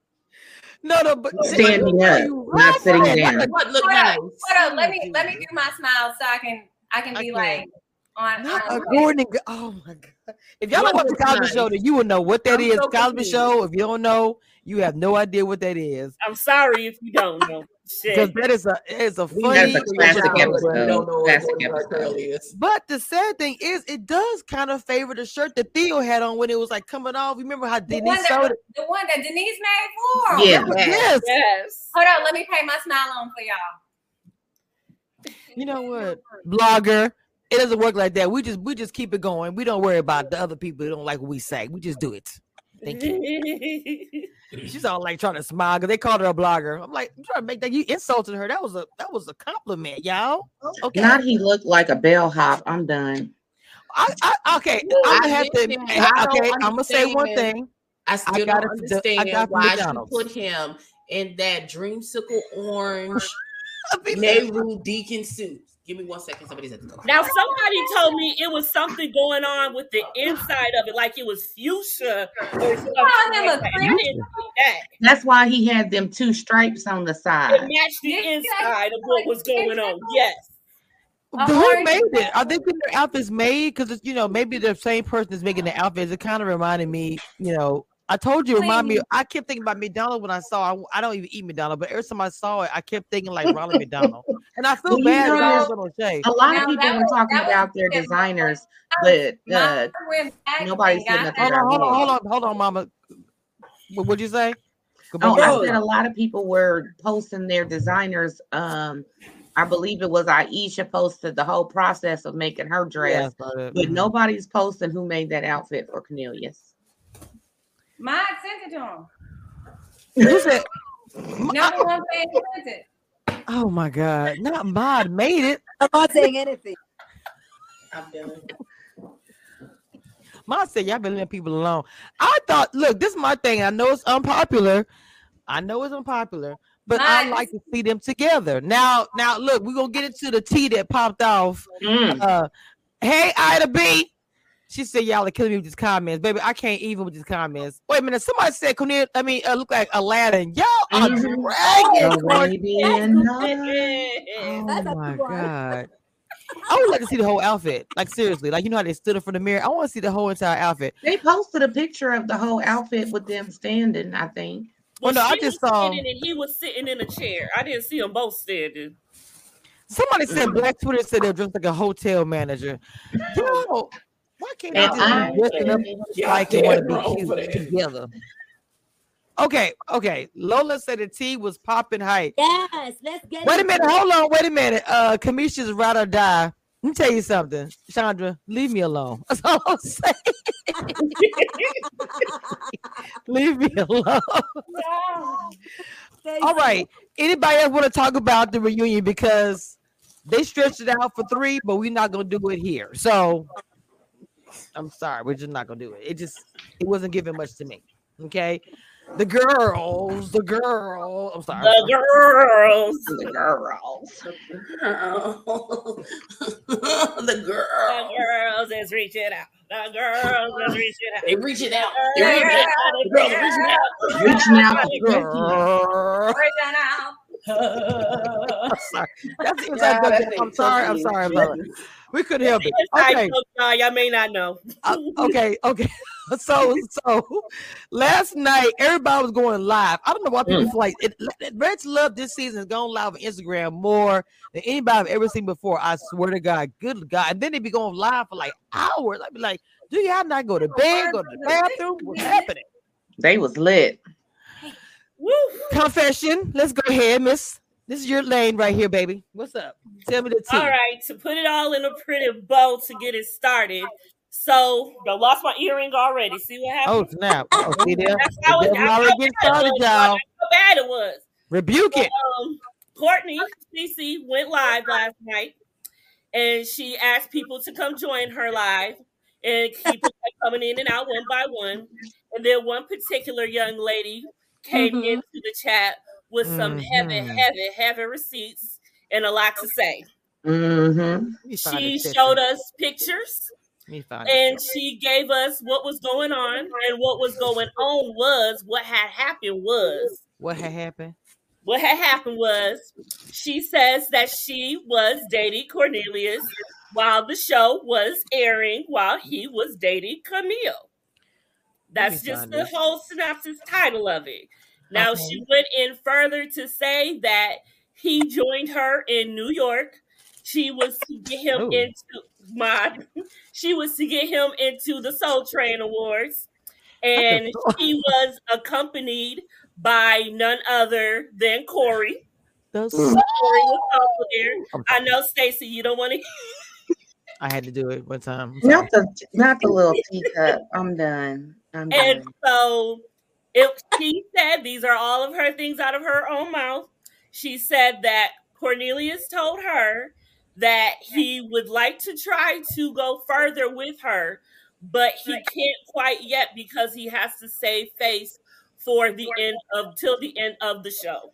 No, no, but Standing up, not sitting down. What look Hold nice? up, hold up. Let me let me mm-hmm. do my smile so I can I can I be can't. like on. Not a on Gordon. Ga- Oh my god! If y'all don't watch the What Cosby was Show, nice? then you will know what that I'm is. so Cosby. Show. If you don't know, you have no idea what that is. I'm sorry if you don't know. Because that is a it's a funny. A classic episode. Classic episode. But the sad thing is, it does kind of favor the shirt that Theo had on when it was like coming off. Remember how the Denise that, sewed it? the one that Denise made for. Yeah. Yes. Yes. Hold on, let me pay my smile on for y'all. You know what, blogger? It doesn't work like that. We just we just keep it going. We don't worry about the other people who don't like what we say. We just do it. Thank you. She's all like trying to smile because they called her a blogger. I'm like, I'm trying to make that you insulted her. That was a that was a compliment, y'all. Okay. Not he looked like a bellhop. I'm done. I, I okay. I I'm gonna have to. listen, Okay, I'm gonna say one thing. I still got don't it to the- I understand got it why she put him in that dreamsicle orange Nehru deacon suit. Give me one second. Somebody's at the door. Now somebody told me it was something going on with the inside of it, like it was fuchsia or something. Like that. I cream. didn't see that. That's why he had them two stripes on the It side. matched the inside of what was going on. Yes. A Who orange made it? Are they getting their outfits made? Because you know, maybe the same person is making the outfits. It kind of reminded me, you know. I told you, remind me. I kept thinking about McDonald when I saw. I, I don't even eat McDonald, but every time I saw it, I kept thinking like Ronald McDonald, and I feel Well, bad. know, I was. A lot Now, of people were talking was about their the- designers, but uh, Mine went back nobody's and getting got up to Hold on, hold on, hold on, hold on, Mama. What would you say? Oh, I said a lot of people were posting their designers. Um, I believe it was Aisha posted the whole process of making her dress, Yeah, I saw that. but Mhm. nobody's posting who made that outfit for Cornelius. Mine sent it to him. You said, Number one fan sent it. "Oh my God, not Mod made it." I'm not saying anything. I'm done. Mod said, "Y'all been letting people alone." I thought, look, this is my thing. I know it's unpopular. I know it's unpopular, but I like to see them together. Now, now, look, we're gonna get into the tea that popped off. Mm. Uh, hey, Ida B. She said, "Y'all are killing me with these comments, baby. I can't even with these comments." Wait a minute. Somebody said, "Cornelia, I mean, uh, look like Aladdin." Y'all are Mhm. dragging. Oh, Corn- baby, and I- Oh my god. I would like to see the whole outfit. Like seriously, like you know how they stood in front of the mirror. I want to see the whole entire outfit. They posted a picture of the whole outfit with them standing. I think. Well, no, I just was saw standing and he was sitting in a chair. I didn't see them both standing. somebody said Black Twitter said they're dressed like a hotel manager. Yo, why can't they And just I- be dressing up Y'all like they want to be cute together? Okay, okay. Lola said the tea was popping height. Yes, let's get it. Wait a minute, it. hold on, wait a minute. Uh Kamisha's ride or die. Let me tell you something, Chandra. Leave me alone. That's all I'm saying. leave me alone. Thank All you. right. Anybody else want to talk about the reunion? Because They stretched it out for three, but we're not gonna do it here. So I'm sorry, we're just not gonna do it. It just it wasn't giving much to me. Okay. The girls, the girl. I'm sorry. The girls. The girls. the girls, The girl. girls is reaching out. The girls is reaching out. They reaching out. The They reaching out. The girls are reaching out. Reaching out. Reaching out. I'm sorry. That seems Yeah, like that I'm sorry. I'm totally sorry about it. We couldn't help it. Okay. y'all. Y'all may not know. Uh, okay, okay. So, so last night everybody was going live. I don't know why people Mm. like it. it- Reds Love this season has gone live on Instagram more than anybody I've ever seen before. I swear to God, good God. And then they'd be going live for like hours. I'd be like, do y'all not go to bed, go to the bathroom? What's happening? They was lit. Woo. Confession. Let's go ahead, Miss. This is your lane right here, baby. What's up? Tell me the tea. All right, to put it all in a pretty bow to get it started. So, I lost my earring already. See what happened? Oh snap! Oh, see there. That's how, it, devil already how getting bad it started, was. y'all. How bad it was. Rebuke it. Um, Courtney CC went live last night, and she asked people to come join her live, and people kept coming in and out one by one. And then one particular young lady came Mhm. into the chat with some heavy, Mhm. heavy, heavy receipts and a lot to say. Mm-hmm. Let me find She showed us pictures Let me find this and she gave us what was going on and what was going on was what had happened was What had happened? what had happened was she says that she was dating Cornelius while the show was airing while he was dating Camille. That's just the this. whole synopsis title of it. Now Okay. she went in further to say that he joined her in New York. She was to get him Ooh. into my she was to get him into the Soul Train Awards. And he was accompanied by none other than Corey. Those- Corey was also there. I'm know, Stacy, you don't want to. I had to do it one time. I'm. Not the not the little teacup. I'm done. I'm done And done. so it, she said these are all of her things out of her own mouth. She said that Cornelius told her that he would like to try to go further with her, but he can't quite yet because he has to save face for the end of till the end of the show.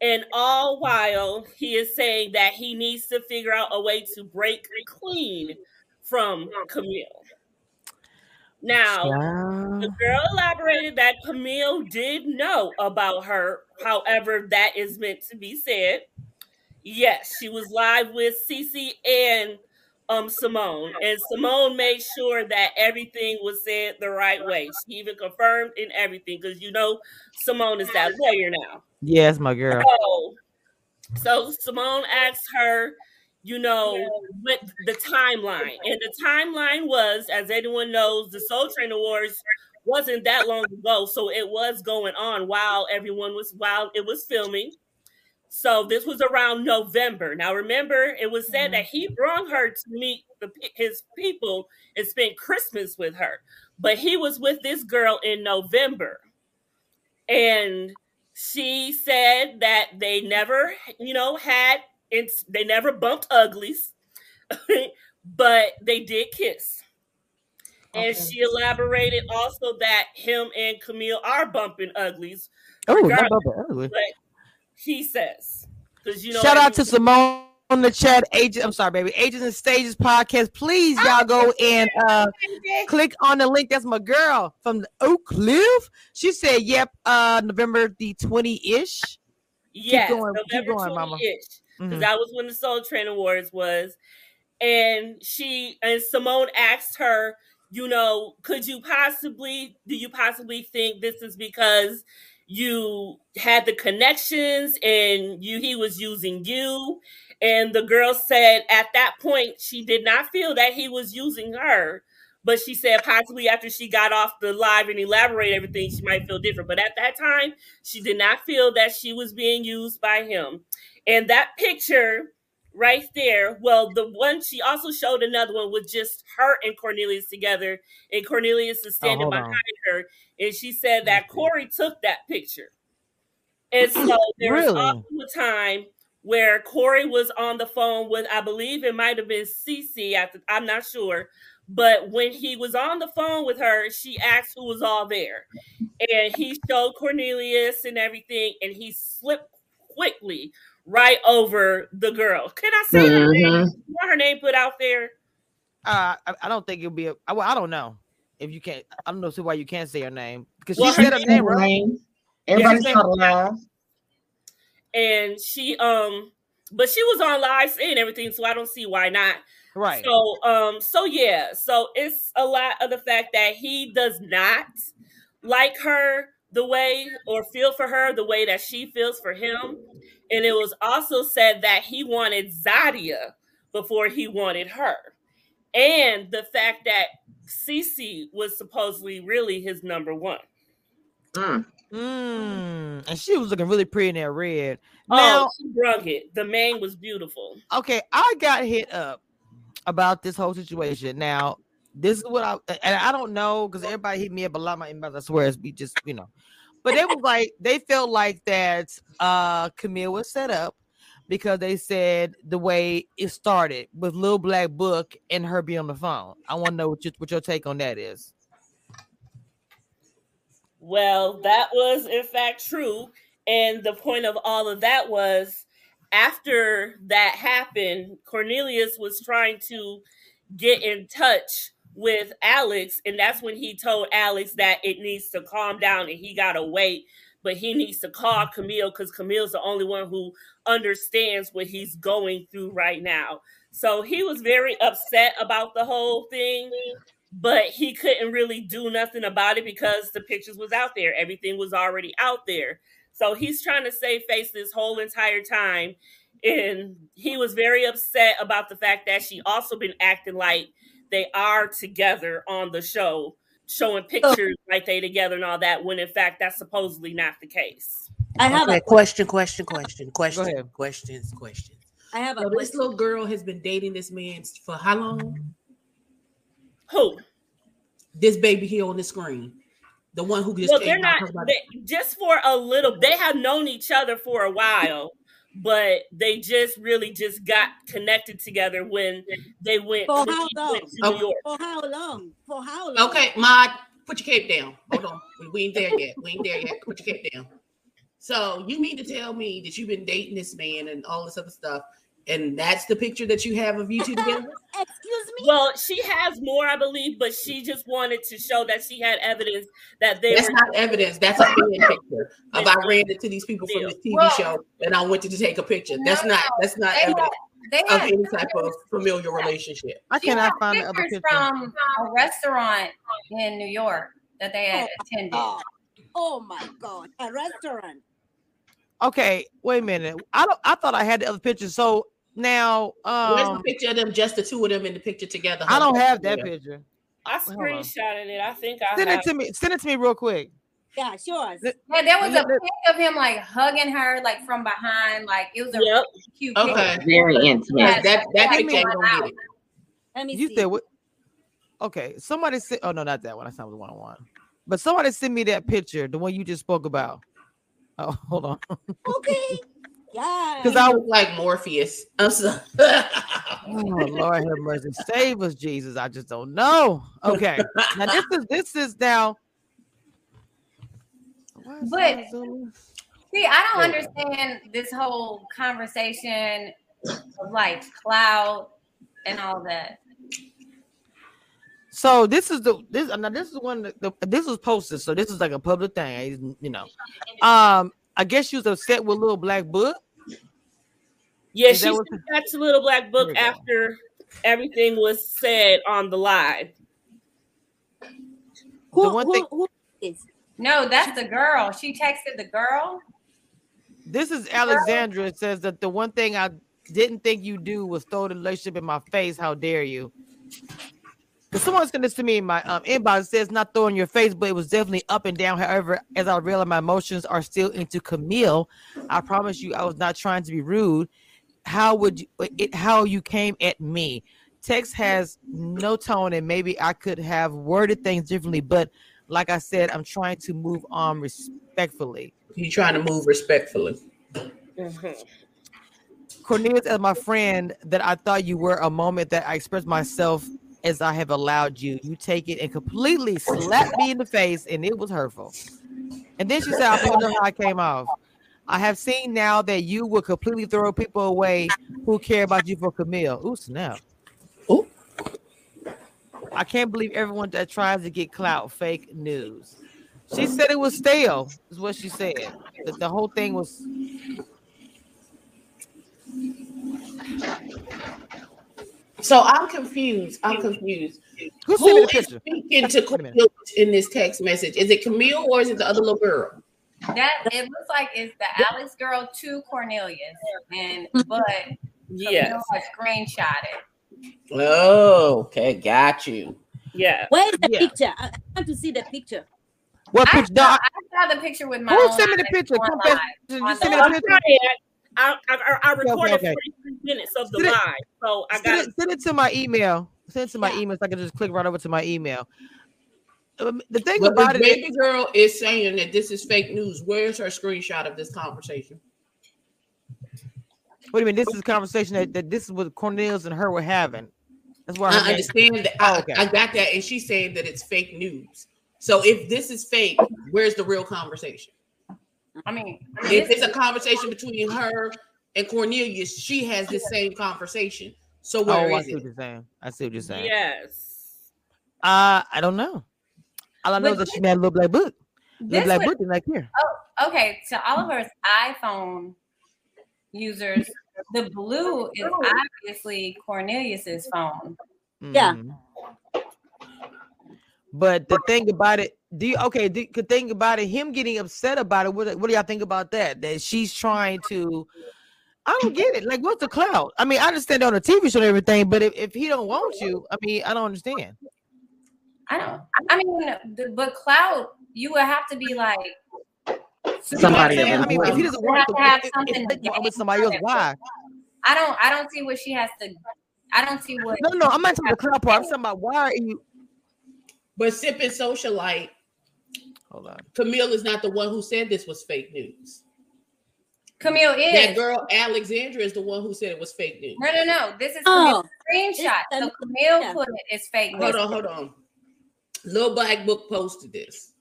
And all while he is saying that he needs to figure out a way to break clean from Camille. Now, Child. the girl elaborated that Camille did know about her. However, that is meant to be said. Yes, she was live with Cece and um Simone, and Simone made sure that everything was said the right way. She even confirmed in everything because you know Simone is that lawyer now. Yes, my girl. So, so Simone asked her, you know, with the timeline. And the timeline was, as anyone knows, the Soul Train Awards wasn't that long ago. So it was going on while everyone was while it was filming. So this was around November. Now remember, it was said that mm-hmm. he brought her to meet the, his people and spend Christmas with her. But he was with this girl in November. And she said that they never, you know, had it's they never bumped uglies, but they did kiss. And she elaborated also that him and Camille are bumping uglies. Oh, not the ugly. But he says, because you know, Shout out to every- Simone on the chat. Agent, I'm sorry, baby. Agents and Stages podcast. Please, y'all go and uh click on the link. That's my girl from the Oak Cliff. She said, "Yep, uh November the 20-ish." Yes, going, keep going, mama. 20-ish. Because Mhm. that was when the Soul Train Awards was. And she and Simone asked her, you know, could you possibly do you possibly think this is because you had the connections and you he was using you? And the girl said at that point she did not feel that he was using her. But she said possibly after she got off the live and elaborate everything, she might feel different. But at that time, she did not feel that she was being used by him. And that picture right there, well, the one she also showed another one with just her and Cornelius together, and Cornelius is oh, standing hold behind on. her. And she said that Corey took that picture. And so there was Really? also a time where Corey was on the phone with, I believe it might have been Cece. I'm not sure. But when he was on the phone with her, she asked who was all there. And he showed Cornelius and everything, and he slipped quickly right over the girl. Can I say her name? You Want her name put out there? Uh, I, I don't think it'll be a. I, well, I don't know if you can't. I don't know see why you can't say her name because Well, she her said her name name was right. Name. Everybody Yeah. saw the and she um but she was on live saying everything so i don't see why not Right. so um so yeah so it's a lot of the fact that he does not like her the way or feel for her the way that she feels for him and it was also said that he wanted zadia before he wanted her and the fact that Cece was supposedly really his number one Mm. Mm, and she was looking really pretty in that red. oh she brung it the mane was beautiful okay, I got hit up about this whole situation. Now, this is what I and I don't know because everybody hit me up a lot my inbox. I swear it's be just you know, but they was like they felt like that uh Camille was set up because they said the way it started with Little Black Book and her being on the phone. I want to know what your what your take on that is. Well, that was in fact true. And the point of all of that was after that happened, Cornelius was trying to get in touch with Alex. And that's when he told Alex that it needs to calm down and he got to wait. But he needs to call Camille because Camille's the only one who understands what he's going through right now. So he was very upset about the whole thing but he couldn't really do nothing about it because the pictures was out there everything was already out there so he's trying to save face this whole entire time and he was very upset about the fact that she also been acting like they are together on the show showing pictures like they together and all that when in fact that's supposedly not the case. I have Okay, a question, question, question, question, questions, questions. I have a So this little girl has been dating this man for how long? who? This baby here on the screen, the one who just well came they're out not about they, just for a little they have known each other for a while but they just really just got connected together when they went, For when how long? went to New York. For how long? For how long? Okay, Mod, put your cape down. Hold on. We, we ain't there yet. We ain't there yet. Put your cape down. So you mean to tell me that you've been dating this man and all this other stuff, and that's the picture that you have of you two together? Excuse me. Well, she has more, I believe, but she just wanted to show that she had evidence that they That's were. not evidence. That's a fan picture of I ran into these people from this TV Well, show and I went to take a picture. That's not that's not they had- evidence they of had any type of familiar relationship. I cannot find the other pictures picture. from a restaurant in New York that they had oh, attended. Oh, oh my God. A restaurant. Okay, wait a minute. I don't. I thought I had the other picture. So now, Where's the um, picture of them, just the two of them in the picture together? I don't have that Yeah. picture. I screenshotted it. I think I Send have. it to me. Send it to me real quick. Yeah, sure. Yeah, there was a Let- let- pic of him like hugging her, like from behind. Like it was a Yep. really cute Okay. picture. Very Yeah, intimate. That that Give picture me ain't one gonna out. Let me You see. said what? Okay, somebody said. Oh no, not that one. That's not the one I want. But somebody sent me that picture, the one you just spoke about. Oh, hold on. Okay. Yeah. Because I was like Morpheus. I'm sorry. Oh Lord have mercy. Save us, Jesus. I just don't know. Okay. Now this is this is now. But- See, I don't There you go. understand this whole conversation of like cloud and all that. So this is the this now this is one that the, this was posted. So this is like a public thing, you know. Um, I guess she was upset with little black book. Yeah, Is she that sent what- that to Little Black Book There you go. after everything was said on the live. who, the one who, thing- who is? No, that's the girl. She texted the girl. This is Alexandra. It says that the one thing I didn't think you do was throw the relationship in my face. How dare you? Because someone sent this to me in my um, inbox. It says not throwing your face, but it was definitely up and down. However, as I realized my emotions are still into Camille, I promise you I was not trying to be rude. How would you it how you came at me? Text has no tone, and maybe I could have worded things differently, but like I said, I'm trying to move on respectfully. He's trying to move respectfully. Mhm. Cornelius as my friend that I thought you were a moment that I expressed myself as I have allowed you. You take it and completely slap me in the face, and it was hurtful. And then she said, I wonder how I came off. I have seen now that you will completely throw people away who care about you for Camille. Ooh, snap. Ooh. I can't believe everyone that tries to get clout fake news. She said it was stale, is what she said. That the whole thing was So I'm confused. I'm confused. Who's sent me Who the is picture? speaking to Camille in this text message? Is it Camille or is it the other little girl? That it looks like it's the Alex girl to Cornelius, and but Yes. Camille has screenshotted. Oh, okay, got you. Yeah. Where's the Yeah. picture? I I want to see the picture. what I picture? No, saw, I- I saw the picture with my who sent me the picture? on Come back. You send me the picture. Trying. I, I, I, I recorded okay. 43 minutes of the Send it- live, so I Send got it, send it to my email. Send it to my Yeah. email so I can just click right over to my email. Um, the thing But about this it, baby girl is saying that this is fake news. Where's her screenshot of this conversation? what do you mean? This is a conversation that, that this is what Cornelius and her were having. That's why I her name- understand that. Oh, I, okay. I got that, and she's saying that it's fake news. So if this is fake, where's the real conversation? I mean, If it's a conversation between her and Cornelius, she has the same conversation. So Oh, where I is see what it? you're saying. I see what you're saying. yes. Uh, I don't know. All I know But is that she made a little black book. Little this black would- book is like here. Oh, okay. To Oliver's iPhone users, the blue is obviously Cornelius's phone. Yeah. Mhm. But the thing about it, do you okay? The the thing about it, him getting upset about it. What, what do y'all think about that? That she's trying to. I don't get it. Like, what's the clout? I mean, I understand on a TV show and everything, but if, if he don't want you, I mean, I don't understand. I don't. I mean, the, but cloud, you would have to be like Somebody You I'm saying? that I mean, if he doesn't want to, to have if- if- something if to with somebody else, why? I don't. I don't see what she has to. I don't see what. No, no, I'm not talking about the clout part. I'm talking about why are you? But sipping socialite, Hold on. Camille is not the one who said this was fake news. Camille is. That girl Alexandra is the one who said it was fake news. No, no, no. This is Oh, Camille's screenshot. So Camille yeah. put it. It's fake news. Hold on, hold on. Lil Black Book posted this.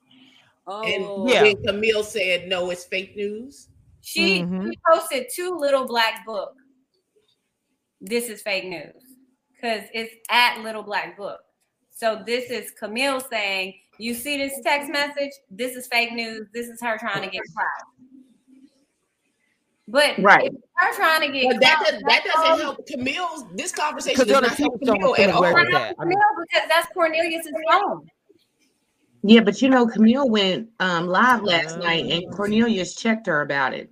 And Oh, Yeah. then Camille said, no, it's fake news. She, Mhm. she posted two little black book. This is fake news because it's at little black book. So this is Camille saying, "You see this text message? This is fake news. This is her trying to get clout." But Right. if her trying to get But that, does, that doesn't help Camille's. This conversation Because is they're not the helping Camille at all. with that. Camille because that's Cornelius's phone. Yeah, but you know, Camille went um, live last Oh. night, and Cornelius checked her about it.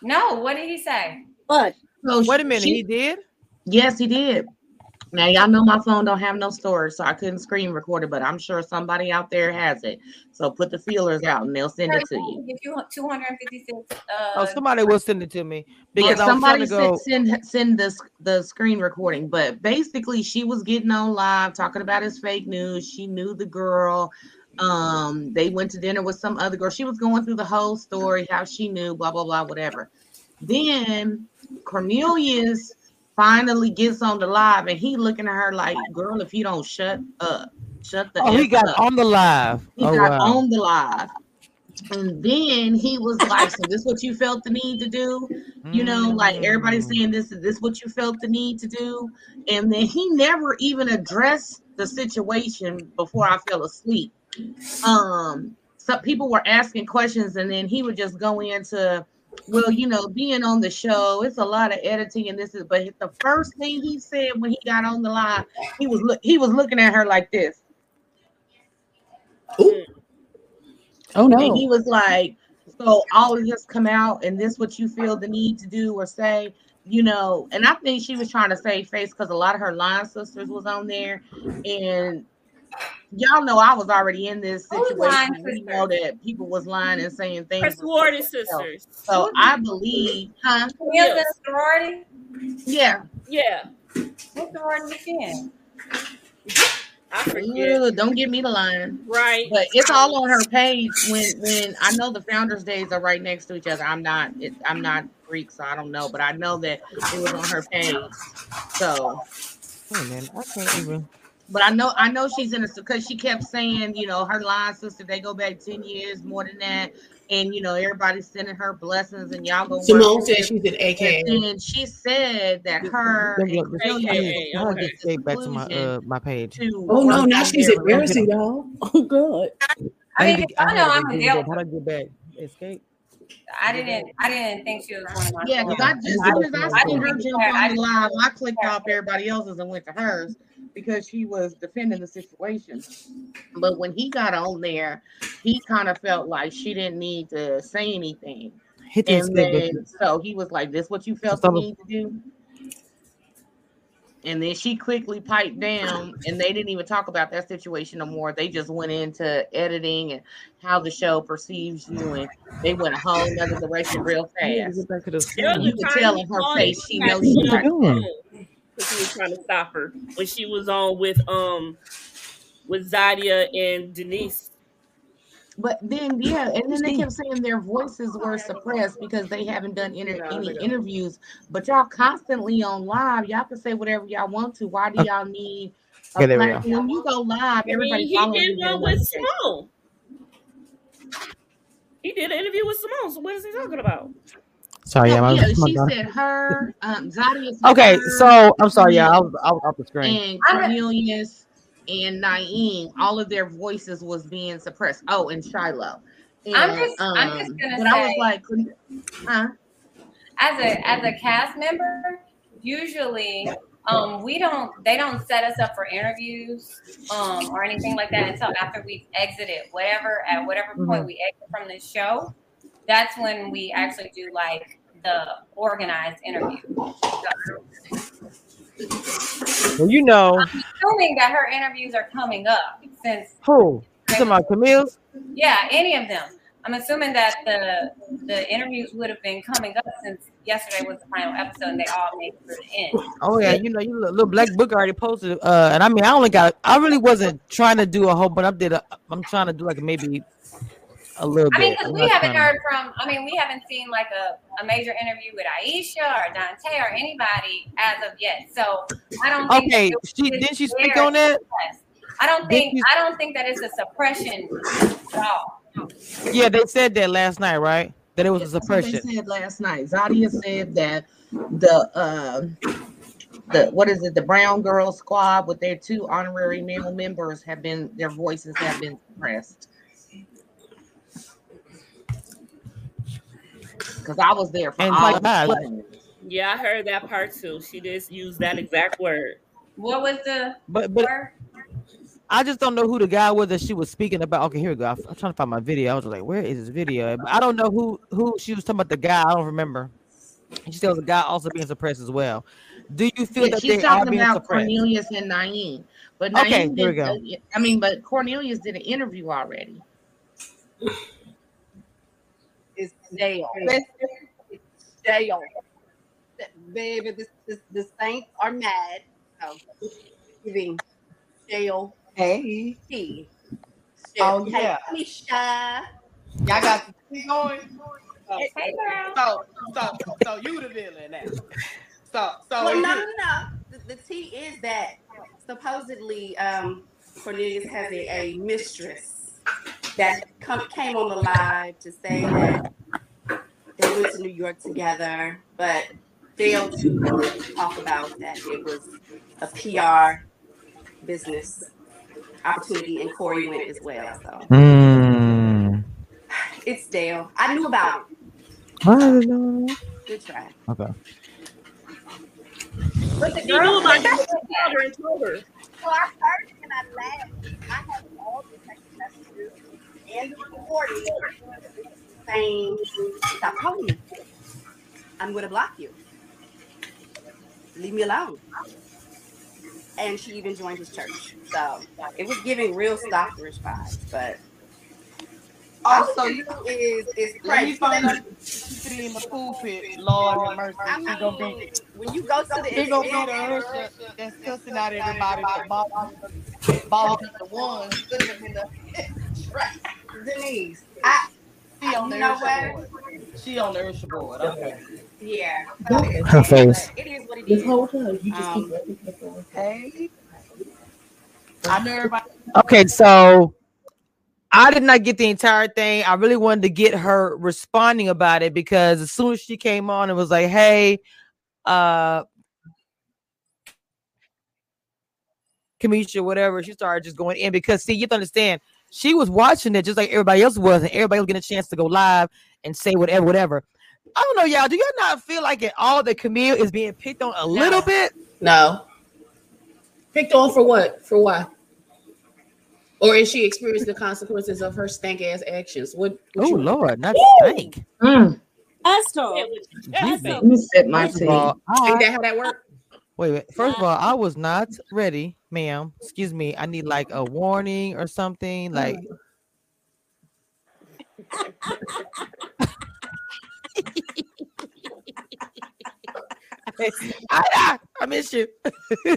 No, what did he say? but So wait a minute, she- he did. yes, he did. Now y'all know my phone don't have no storage, so I couldn't screen record it, but I'm sure somebody out there has it. So put the feelers out, and they'll send it to you. If you want 256. Oh, Uh, somebody will send it to me Yeah, because I was trying somebody to go. send send send the the screen recording, but basically she was getting on live talking about his fake news. She knew the girl. Um, they went to dinner with some other girl. She was going through the whole story, how she knew, blah blah blah, whatever. Then Cornelius finally gets on the live, and he looking at her like, "Girl, if you don't shut up, shut the." Oh, he got up." on the live. He Oh got wow. on the live. And then he was like, So this is what you felt the need to do? You know, like everybody's Mm. saying this is this what you felt the need to do? And then he never even addressed the situation before I fell asleep. Um some people were asking questions and then he would just go into well, you know, being on the show, it's a lot of editing and this is but the first thing he said when he got on the line, he was look he was looking at her like this. Ooh. Oh And he was like, So all of this come out, and this what you feel the need to do or say, you know. And I think she was trying to save face because a lot of her line sisters was on there, and y'all know I was already in this situation. We know that people was lying and saying things. Her things. sorority sisters. So I believe, huh? Camille's in a sorority. Yeah. Yeah. What sorority is she in? I forget. Don't give me the line. Right. But it's all on her page. When when I know the founders' days are right next to each other. I'm not. It, I'm not Greek, so I don't know. But I know that it was on her page. So. Hey man, I can't even. But I know I know she's in a because she kept saying, you know, her line sister, they go back 10 years, more than that. And you know, everybody's sending her blessings and y'all go Simone said she's it. an AK. And she said that her Let me- and let Cornelia me- came I'll to just say back to my uh my page. Oh no, now she's embarrassing y'all. Oh god. I need mean, to- I know I'm get a deal. How do I get back? Escape. I didn't. I didn't think she was one of my. Yeah, because I just as soon as I seen her jump on the live, I clicked off everybody else's and went to hers because she was defending the situation. But when he got on there, he kind of felt like she didn't need to say anything. Hit the And then so he was like, This what you felt Stop the need to do? And then she quickly piped down, and they didn't even talk about that situation no more. They just went into editing and how the show perceives you, and they went a whole nother direction real fast. Get back to the There was You a could tell in her face she knows she on got doing? Phone, 'cause he was trying to stop her when she was on with um with Zadia and Denise. But then, yeah, and then they kept saying their voices were suppressed because they haven't done inter- any interviews. But y'all constantly on live. Y'all can say whatever y'all want to. Why do y'all need? A Okay, there we go. When you go live, I mean, everybody he did you. one with Simone. He did an interview with Simone. So what is he talking about? Sorry, yeah, No, yeah, she daughter- said her, um, Zadia said Okay, her, so I'm sorry, yeah, I was, I was off the screen. and Cornelius and Naeem, all of their voices was being suppressed. Oh, and Shiloh. And, I'm just- I'm just um, gonna but I was like, huh? as a as a cast member, usually um we don't they don't set us up for interviews um or anything like that until after we've exited whatever at whatever point Mhm. we exit from the show. That's when we actually do like the organized interview. Well, you know I'm assuming that her interviews are coming up since who? Talking about Camille's? yeah, any of them. I'm assuming that the the interviews would have been coming up since yesterday was the final episode and they all made it through the end. Oh yeah, you know, you little, little black book already posted. Uh, and I mean, I only got. I really wasn't trying to do a whole, but I did. A, I'm trying to do like maybe a little I mean, because we haven't heard from, I mean, we haven't seen like a, a major interview with Aisha or Dante or anybody as of yet. So I don't think. Okay, she didn't she speak on that? I don't think. she- I don't think that it's a suppression at all. Yeah, they said that last night, right? That it was a That's what they suppression. said last night. Zadia said that the uh, the what is it? The Brown Girl Squad with their two honorary male members have been their voices have been suppressed. Because I was there for And all like the that. Yeah, I heard that part too. She just used that exact word. What was the But but word? I just don't know who the guy was that she was speaking about. Okay, here we go. I'm I'm trying to find my video. I was like, where is this video? But I don't know who who she was talking about. The guy, I don't remember. She said it was a guy also being suppressed as well. Do you feel Yeah, that she's they are talking being about suppressed? Cornelius and Naeem. But Okay, here we go. I mean, but Cornelius did an interview already. It's Dale. It's Dale. Baby, this, this, the Saints are mad. So, giving Dale. Hey. He. Oh, Hey, yeah. Misha. Y'all got the tea going? So, Hey, girl. so, so, so you the villain now. So, so well, is no, no, no. The, the tea is that supposedly um, Cornelius has a, a mistress that come, came on the live to say that they went to New York together, but failed to talk about that it was a PR business opportunity, and Corey went as well. So Mm. it's Dale. I knew about it. I don't know. Good try. Okay. But the girl knew about said it. Her and told her. So I heard it and I laughed. I have all the text messages and the recording saying, "Stop calling me. I'm going to block you. Leave me alone." And she even joined his church. So it was giving real stalkerish vibes. But Also, you is is let pray. me find out keep it in the pulpit. Lord have mercy. I She gonna be when you go to the she gonna be the usher that's cussing out everybody that bothers ball the one. Couldn't have been the track. Denise, I she on the You know what? board. She on the Ursha board. Okay. Yeah. Her face. It is what it This is. whole time, you just Um, keep Hey. I know everybody. Okay, so I did not get the entire thing. I really wanted to get her responding about it because as soon as she came on, it was like, "Hey, uh, Kamisha, whatever." She started just going in because see, you have to understand, she was watching it just like everybody else was, and everybody was getting a chance to go live and say whatever, whatever. I don't know, y'all. Do y'all not feel like at all that Camille is being picked on a little bit? No. Picked on for what? For why? Or is she experiencing the consequences of her stank ass actions? What? what Oh you- Lord, not stank. Mm. Pastor, Jesus. Let me set my First all, tea. Ain't that how that work? Wait, wait. First of all, I was not ready, ma'am. Excuse me. I need like a warning or something. Like, I, I, I miss you.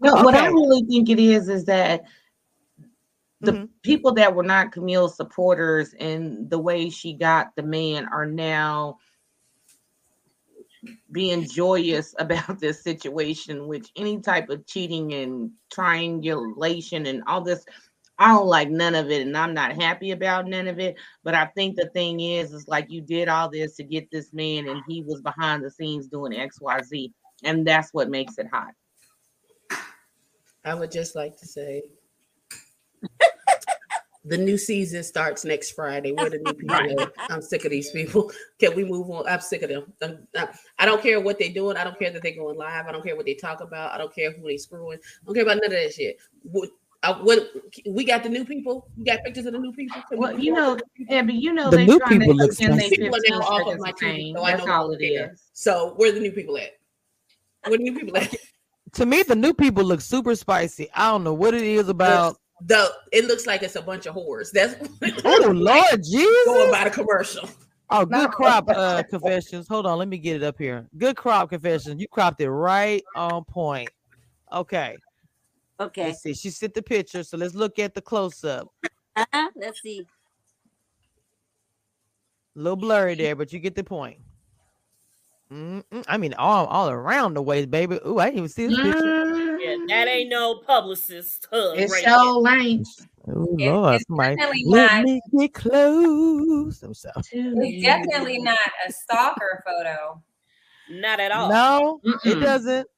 No, what I really think it is is that the Mm-hmm. people that were not Camille's supporters and the way she got the man are now being joyous about this situation, which any type of cheating and triangulation and all this, I don't like none of it, and I'm not happy about none of it. But I think the thing is, is like you did all this to get this man, and he was behind the scenes doing X, Y, Z, and that's what makes it hot. I would just like to say the new season starts next Friday. Where the new people at? I'm sick of these people. Can we move on? I'm sick of them. I'm- I- I don't care what they're doing. I don't care that they're going live. I don't care what they talk about. I don't care who they screwing. I don't care about none of that shit. What, I, what we got the new people? We got pictures of the new people. Can Well, move you know, to the? Abby, you know The they new trying people to look extend their spicy. people are 15 now off of my of TV, fame. so I know all what it they're. So where the new people at? Where the new people at? To me, the new people look super spicy. I don't know what it is about. The it looks like it's a bunch of whores. That's Oh Lord Jesus! going by the commercial. Oh, good crop uh confessions. Hold on, let me get it up here. Good crop confessions. You cropped it right on point. Okay. Okay. Let's see. She sent the picture, so let's look at the close up. Uh-huh. Let's see. A little blurry there, but you get the point. Mm-mm. I mean, all all around the waist, baby. Ooh, I didn't even see this picture. Yeah, that ain't no publicist hug. It's right so lame. Oh It- Lord, it's somebody definitely let not- me get close. I'm sorry. It's definitely not a stalker photo. Not at all. No, it Mm-mm. doesn't.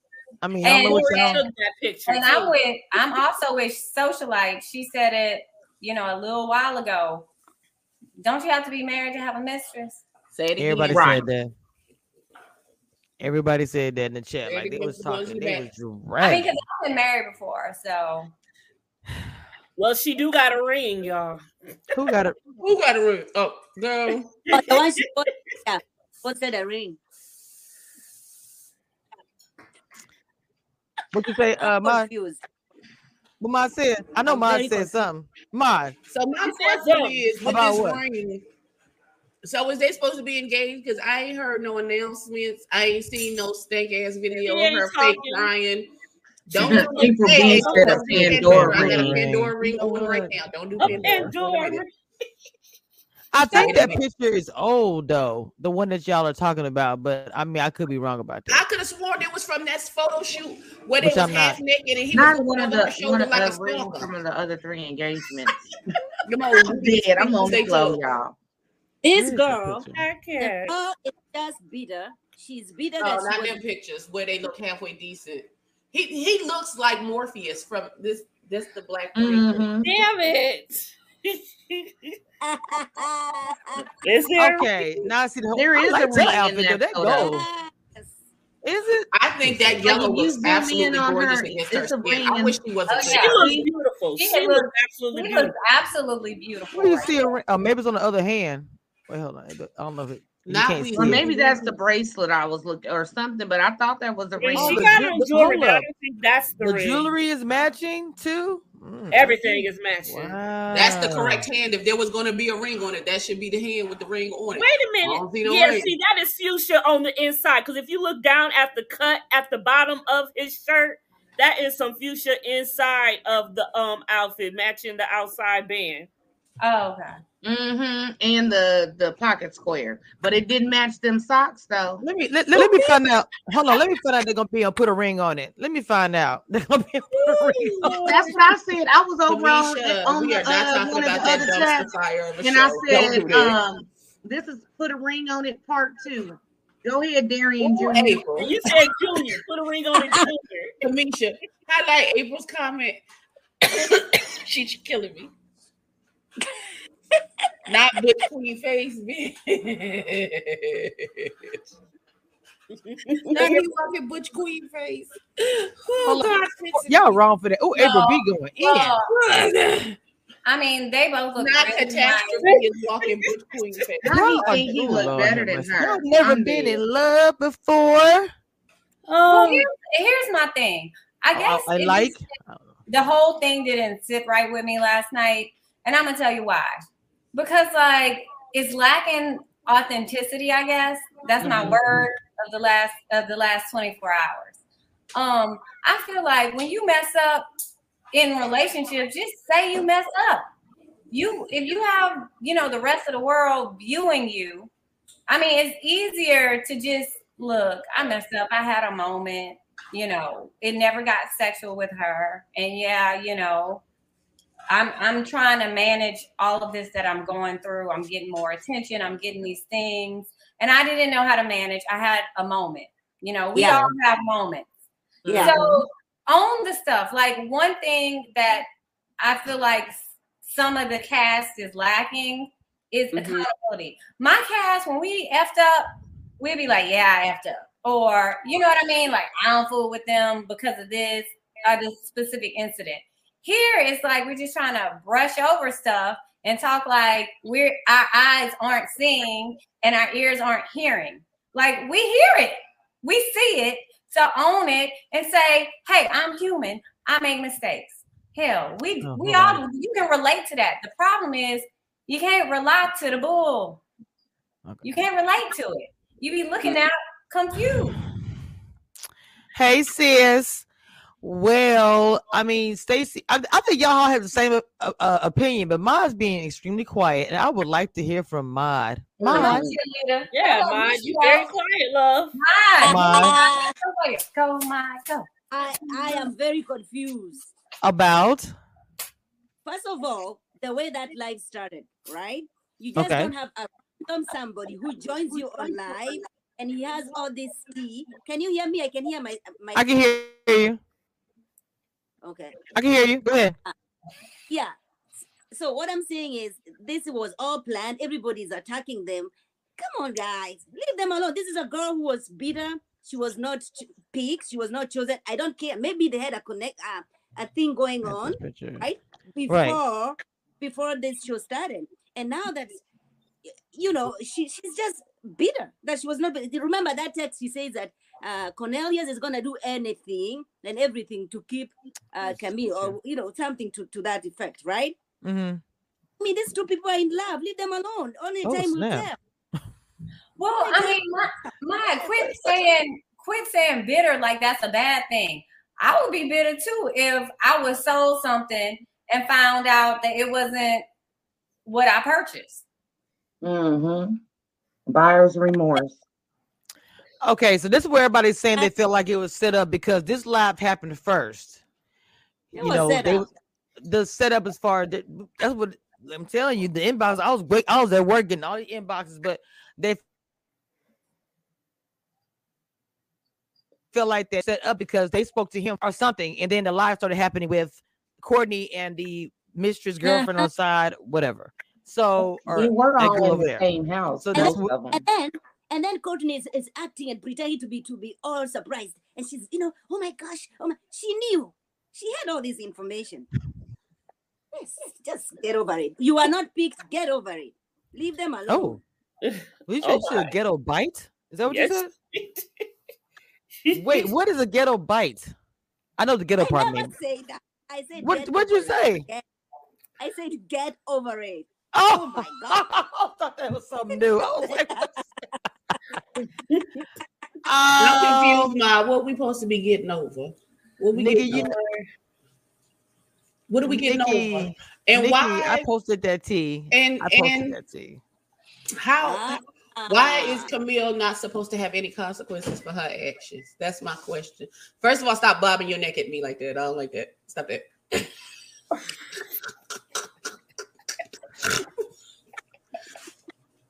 I mean, I don't And, know what Corey y'all. took that picture. and I'm with I'm also with socialite. She said it, you know, a little while ago. Don't you have to be married to have a mistress? Say it again. Everybody Right. said that. Everybody said that in the chat. Like they was for the ones talking. They was back. I mean, because I've been married before, so Well, she do got a ring, y'all. Who got it? Who got a ring? Oh, girl. Oh, the one she put, yeah, posted a ring. What you say, uh, I'm Mod? confused. What Mod said? I know I'm Mod very said something. Mod. So my said question something. is, with About this what? ring, so is they supposed to be engaged? Because I ain't heard no announcements. I ain't seen no stank ass video She of her ain't fake talking. crying. Don't just do April hey, B don't said do Pandora I got a. Pandora ring oh, open right now. Don't do Pandora. Pandora. I think that picture is old though, the one that y'all are talking about. But I mean, I could be wrong about that. I could have sworn it was from that photo shoot where they was I'm half not. naked and he Not was one of her the shoulder one of like a the rings stalker. from the other three engagements. Come on, I'm dead. I'm on They the flow, took- y'all. This girl, picture? I the can't. girl is just bitter. She's bitter No, that not them pictures where they look halfway decent. He he looks like Morpheus from this. This the black. Mhm. Damn it. Is there? Okay, now I see the whole. There I is a like ring that in outfit that That photo. gold. Is it? I think that Like yellow if you looks in absolutely on gorgeous her, against her it's a skin. ring I wish she wasn't. Oh, She yeah. black. looks She- beautiful. she She looks- looks absolutely she beautiful. looks absolutely beautiful. Where do you right see a there. ring? Oh, maybe it's on the other hand. Wait, hold on. I don't know if it. Not we- see Or it. maybe that's the bracelet I was looking or something, but I thought that was a Yeah, ring. Oh, she the got ju- on jewelry, hold I don't think that's the, The ring. jewelry is matching too. Mm, Everything is matching. Wow. That's the correct hand. If there was going to be a ring on it, that should be the hand with the ring on it. Wait a don't see minute. no Yeah, ring. see, that is fuchsia on the inside. Because if you look down at the cut at the bottom of his shirt, that is some fuchsia inside of the um outfit, matching the outside band. Oh, okay. Mm-hmm. And the the pocket square, but it didn't match them socks though. Let me let, let me find out. Hold on, let me find out they're gonna be able to put a ring on it. Let me find out. They're gonna be put a ring on That's what I said. I was over on, Felicia, on we the, are not uh, talking one of about the that other dumpster chats, fire of a and show. I said, do um, "This is put a ring on it, part two. Go ahead, Darian Ooh, Jr. April. You said Junior, put a ring on it, Junior. Kamisha, highlight April's comment. She's killing me. Not good queen face, bitch. Now he walking butch queen face. Oh, God. Y'all wrong for that. Oh, April B going in. Well, I mean, they both look Not really catastrophe is walking butch queen face. How do Y'all you are- think he oh, looked Lord better than her? Y'all never I'm been dead. in love before. Well, Um, here's, here's my thing. I I, guess I it like. just- the whole thing didn't sit right with me last night, and I'm gonna tell you why. Because like it's lacking authenticity. I guess that's my Mhm. word of the last of the last 24 hours. Um, I feel like when you mess up in relationships, just say you mess up. You if you have you know the rest of the world viewing you, I mean it's easier to just look. I messed up. I had a moment. You know, it never got sexual with her, and yeah, you know, I'm I'm trying to manage all of this that I'm going through. I'm getting more attention. I'm getting these things, and I didn't know how to manage. I had a moment. You know, we Yeah. all have moments. Yeah. So own the stuff. Like one thing that I feel like some of the cast is lacking is Mhm. accountability. My cast, when we effed up, we'd be like, "Yeah, I effed up," or you know what I mean? Like I don't fool with them because of this or this specific incident. Here, it's like we're just trying to brush over stuff and talk like we're our eyes aren't seeing and our ears aren't hearing. Like we hear it, we see it, so own it and say, "Hey, I'm human. I make mistakes." Hell, we Oh, we uh-huh. all you can relate to that. The problem is you can't relate to the bull. You can't relate to it. You be looking out confused. Hey, sis. Well, I mean, Stacy, I, I think y'all all have the same uh, uh, opinion, but Maud's being extremely quiet, and I would like to hear from Maud. Come on, Maud. Yeah, Come on, Ma, you Love. very quiet, love. Mine. Mine. Go, go, mine. Go. I, I am very confused. about First of all, the way that live started, right? You just Okay. don't have a random somebody who joins you on live and he has all this tea. Can you hear me? I can hear my my I can hear you. Okay. I can hear you. Go ahead. Yeah. So what I'm saying is this was all planned. Everybody's attacking them. Come on, guys. Leave them alone. This is a girl who was bitter. She was not ch- picked. She was not chosen. I don't care. Maybe they had a connect uh, a thing going on, right? Before Right. before this show started. And now that you know, she she's just bitter that she was not. Remember that text? She says that uh, Cornelius is gonna do anything and everything to keep uh, Camille, or you know, something to to that effect, right? Mm-hmm. I mean, these two people are in love. Leave them alone. Only Oh, time will snap. tell. Well, I mean, my, my quit saying quit saying bitter like that's a bad thing. I would be bitter too if I was sold something and found out that it wasn't what I purchased. Mm-hmm. Buyer's remorse. Okay, so this is where everybody's saying they feel like it was set up because this live happened first. It you was know, set they up. the setup as far as the, that's what I'm telling you. The inbox, I was wait, I was at work getting all the inboxes, but they feel like they're set up because they spoke to him or something, and then the live started happening with Courtney and the mistress girlfriend on mm-hmm. side, whatever. So or They were all in over the there. same house. So And that's what. and then and then Courtney is, is acting and pretending to be to be all surprised. And she's, you know, oh my gosh, oh my she knew. She had all this information. Yes, just get over it. You are not picked, get over it. Leave them alone. Oh, we Oh should a ghetto bite. Is that what Yes. you said? Wait, what is a ghetto bite? I know the ghetto I part never mean. say that. I said What- what'd you say? It. I said get over it. Oh, oh my god. I thought that was something new. I was like, I'm um, confused, Ma. What we supposed to be getting over? What we Nigga, getting you over? What are we getting Nikki, over? And Nikki, why? I posted that tea. and I posted and that tea. how? Why is Camille not supposed to have any consequences for her actions? That's my question. First of all, stop bobbing your neck at me like that. I don't like that. Stop that.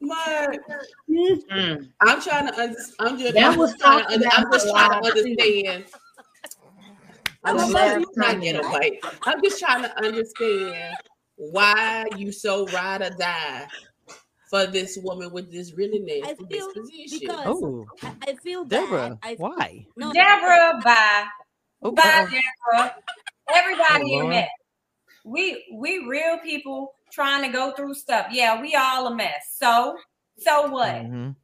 My, mm. I'm trying to understand. I'm just. That I'm was trying to. Under, I'm just trying to understand. I'm The just trying to get a bite. I'm just trying to understand why you so ride or die for this woman with this really nasty disposition. because Oh, I, I feel bad. Deborah, I, why? no, Deborah, bye. Oh, bye, uh-oh. Deborah. Everybody Oh, in Lord. We we real people trying to go through stuff. Yeah, we all a mess. So so what? Mhm.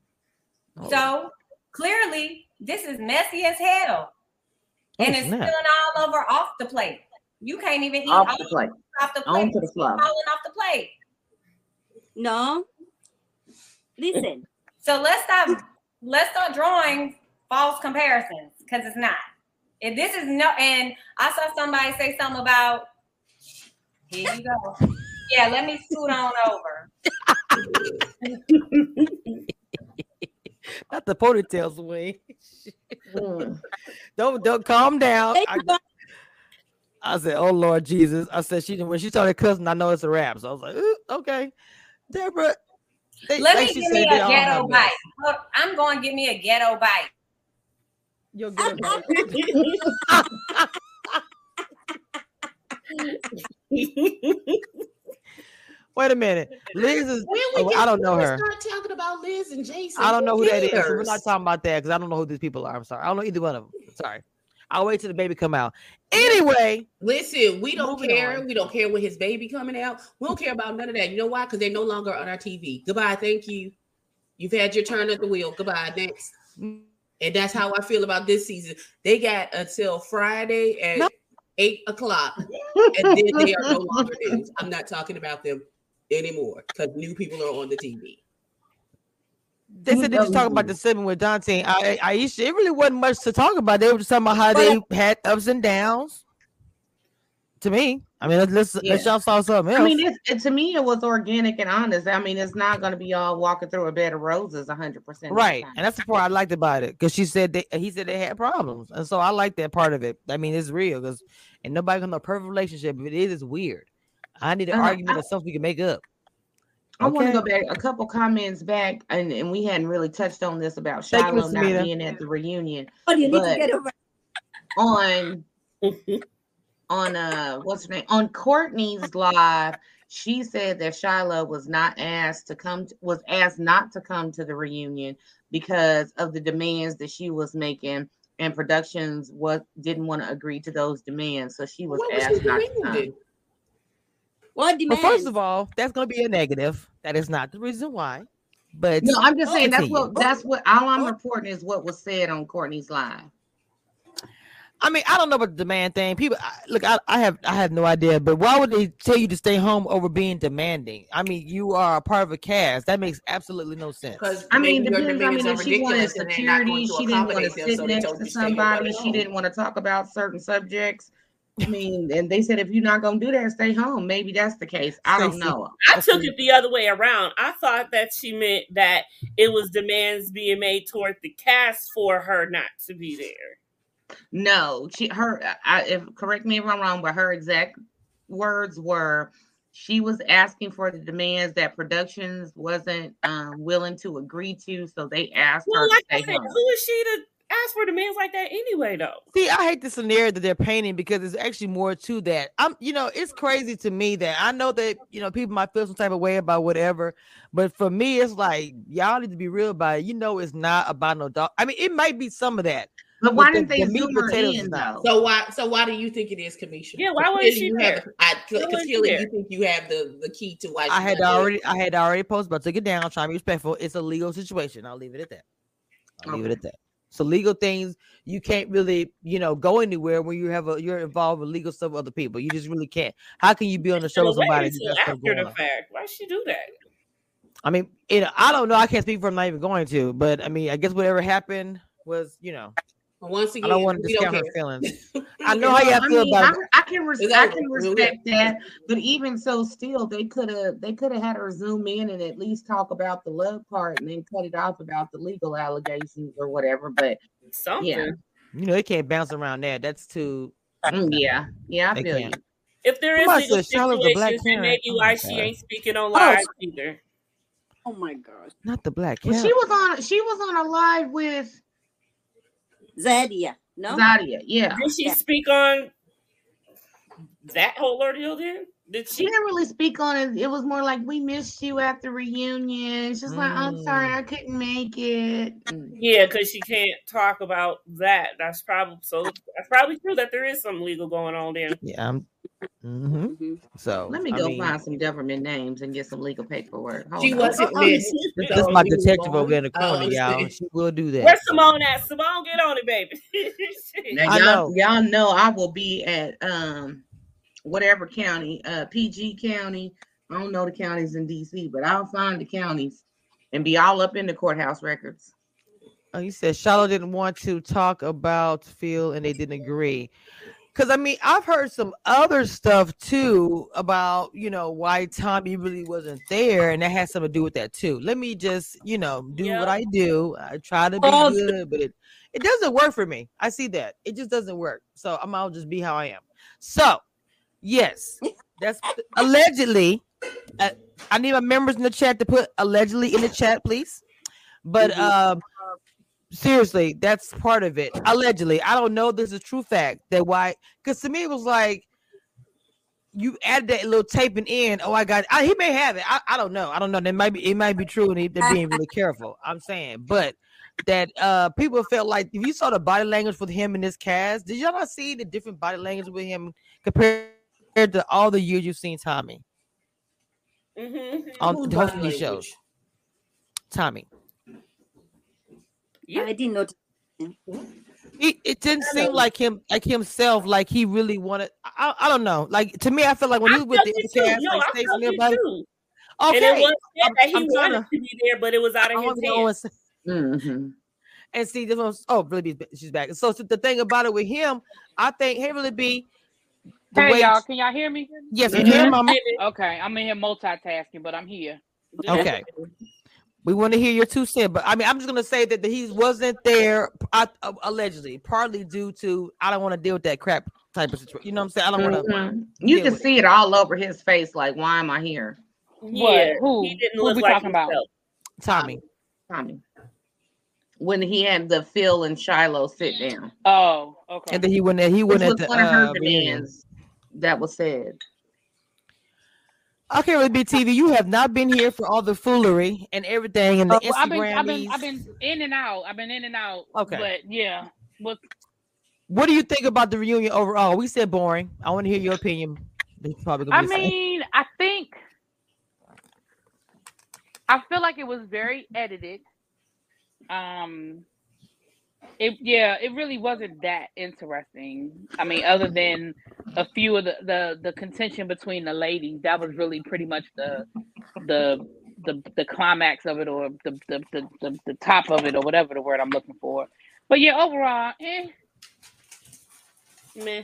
Oh, So clearly, this is messy as hell, and Oh, it's snap. spilling all over off the plate. You can't even eat Off all the plate. off the plate. Onto the floor. falling off the plate. no. Listen, So let's stop. Let's start drawing false comparisons because it's not. If this is no, and I saw somebody say something about. Here you go. Yeah, let me scoot on over. Not the ponytails away. Mm. don't don't calm down. I, I said, "Oh Lord Jesus!" I said, "She when she started cussing, I know it's a rap." So I was like, "Okay, Deborah." they- Let like me she give me a ghetto have bite. Look, I'm going to give me a ghetto bite. You'll get a Wait a minute, Liz is. Oh, get- I don't know her. Start talking about Liz and Jason. I don't know who that is. so we're not talking about that because I don't know who these people are. I'm sorry. I don't know either one of them. Sorry. I'll wait till the baby come out. Anyway, Listen, we don't care. on. We don't care when his baby coming out. We don't care about none of that. You know why? Because they're no longer on our TV. Goodbye. Thank you. You've had your turn at the wheel. Goodbye. Next. And that's how I feel about this season. They got until Friday at eight o'clock, and then they are no longer news. I'm not talking about them anymore because new people are on the TV. they said they just talking about the segment with Dante. and I, I, Aisha, it really wasn't much to talk about. They were just talking about how they had ups and downs. To me, I mean, let's let's, let's y'all saw something else. I mean, it's, it, to me, it was organic and honest. I mean, it's not going to be all walking through a bed of roses 100%. right, and that's the part I liked about it because she said they, he said they had problems, and so I like that part of it. I mean, it's real because and nobody can know perfect relationship. If it is, it's weird. I need an Uh, argument or something we can make up. I want to go back a couple comments back, and, and we hadn't really touched on this about Thank you, Shiloh not Amita. being at the reunion. what do you need to But get over? on on uh what's her name on Courtney's live, she said that Shiloh was not asked to come to, was asked not to come to the reunion because of the demands that she was making, and productions what didn't want to agree to those demands, so she was What was she asked not to come. Demanding? What But first of all, that's going to be a negative. That is not the reason why. But No, I'm just saying that's what that's what all I'm reporting is what was said on Courtney's live. I mean, I don't know about the demand thing. People, I, look, I, I have, I have no idea. But why would they tell you to stay home over being demanding? I mean, you are a part of a cast. That makes absolutely no sense. Because I mean, maybe your depends. I mean, if she wanted ridiculous and they're not security, she didn't want to sit next to you stay the hell somebody. She didn't want to talk about certain subjects. I mean, and they said if you're not gonna do that, stay home. Maybe that's the case. I don't know. I took it the other way around. I thought that she meant that it was demands being made toward the cast for her not to be there. No, she her. I, if correct me if I'm wrong, but her exact words were she was asking for the demands that productions wasn't um, willing to agree to, so they asked Well, her to like I stay said, home. who is she to ask for demands like that anyway, though? See, I hate the scenario that they're painting because there's actually more to that. I'm, you know, it's crazy to me that I know that you know people might feel some type of way about whatever, but for me, it's like y'all need to be real about it. You know, it's not about no dog. I mean, it might be some of that, But why didn't they the zoom her potatoes in though? So why so why do you think it is, Kamisha? Yeah, why Because wasn't she you there? I Why because wasn't clearly you think you have the the key to why I had not there. already, I had already posted, but I took it down. Trying to be respectful. It's a legal situation. I'll leave it at that. I'll leave it at that. So legal things you can't really, you know, go anywhere when you have a you're involved with legal stuff with other people. You just really can't. How can you be on the show with somebody got after the fact. Why she do that? I mean, you know, I don't know. I can't speak for. I'm not even going to. But I mean, I guess whatever happened was, you know, Once I again, don't want to we discount her feelings. I know how y'all I feel mean, about I, I can res- It's I can respect that, but even so, still they could have they could have had her zoom in and at least talk about the love part and then cut it off about the legal allegations or whatever. But Something. yeah, You know, they can't bounce around that. That's too. Mm, yeah, yeah, I They feel can't. If there is legal said Charlotte's a black situations, then parent. maybe Oh why my she God. ain't speaking on Oh, live either. Oh my gosh. Not the black Well, she was on she was on a live with Zadia, no? Zadia. Yeah, Did she Yeah. speak on that whole ordeal then? Did she she? didn't really speak on it. It was more like we missed you at the reunion. She's like, I'm sorry, Mm. I couldn't make it. Mm. Yeah, because she can't talk about that. That's probably so. That's probably true that there is some legal going on there. Yeah. I'm, hmm Mm-hmm. So Let me I go mean, find some government names and get some legal paperwork. Hold She on. wasn't missed. this So is my detective over in the I corner, y'all. She will do that. Where's Simone at? Simone, get on it, baby. Now I y'all, know. y'all know I will be at um whatever county, uh PG County. I don't know the counties in DC, but I'll find the counties and be all up in the courthouse records. Oh, you said Charlotte didn't want to talk about Phil and they didn't agree. Cause I mean, I've heard some other stuff too about you know why Tommy really wasn't there, and that has something to do with that too. Let me just you know do what I do. I try to be Oh, good, but it it doesn't work for me. I see that it just doesn't work. So I'm I'll just be how I am. So yes, that's allegedly. Uh, I need my members in the chat to put allegedly in the chat, please. But um, seriously, that's part of it. Allegedly, I don't know. This is a true fact that why? Because to me, it was like you added that little taping in. Oh, I got. I, he may have it. I, I don't know. I don't know. That might be. It might be true, and they're being really careful. I'm saying, but that uh people felt like if you saw the body language with him in this cast, did y'all not see the different body language with him compared to all the years you've seen Tommy mm-hmm. on Whose hosting body these shows? language? Tommy. I didn't notice. He, it didn't seem like him, like himself, like he really wanted. I, I don't know. Like to me, I feel like when he was with the it other too. cast, No, like I Stacey and everybody. too. Okay, And it was said I'm- that he I'm trying wanted to- to be there, but it was out I of his wanna go hands. and say- Mhm. And see, this one's oh, really, be- she's back. So, so the thing about it with him, I think, hey, really be the Hey way. y'all, can y'all hear me? Yes, we can, Mama. Okay, I'm in here multitasking, but I'm here. Okay. We want to hear your two cents, but I mean, I'm just gonna say that, that he wasn't there uh, uh, allegedly, partly due to I don't want to deal with that crap type of situation. You know what I'm saying? I don't want to. Mhm. You can see it all over his face. Like, why am I here? Yeah, Who? he didn't Who look we like talking about? Tommy. Tommy. When he had the Phil and Shiloh sit down. Oh, okay. And then he went. He went was at the one of her uh, reunion. demands that was said. Okay, with BTV, you have not been here for all the foolery and everything and the Uh, well, I've been, I've been, I've been in and out. I've been in and out. Okay. but yeah, but What do you think about the reunion overall? We said boring. I want to hear your opinion. Probably gonna I be the same. mean, I think I feel like it was very edited. Um, it yeah, it really wasn't that interesting. I mean, other than a few of the the the contention between the ladies, that was really pretty much the the the the climax of it, or the the the the, the top of it, or whatever the word I'm looking for. But yeah, overall, eh. Meh.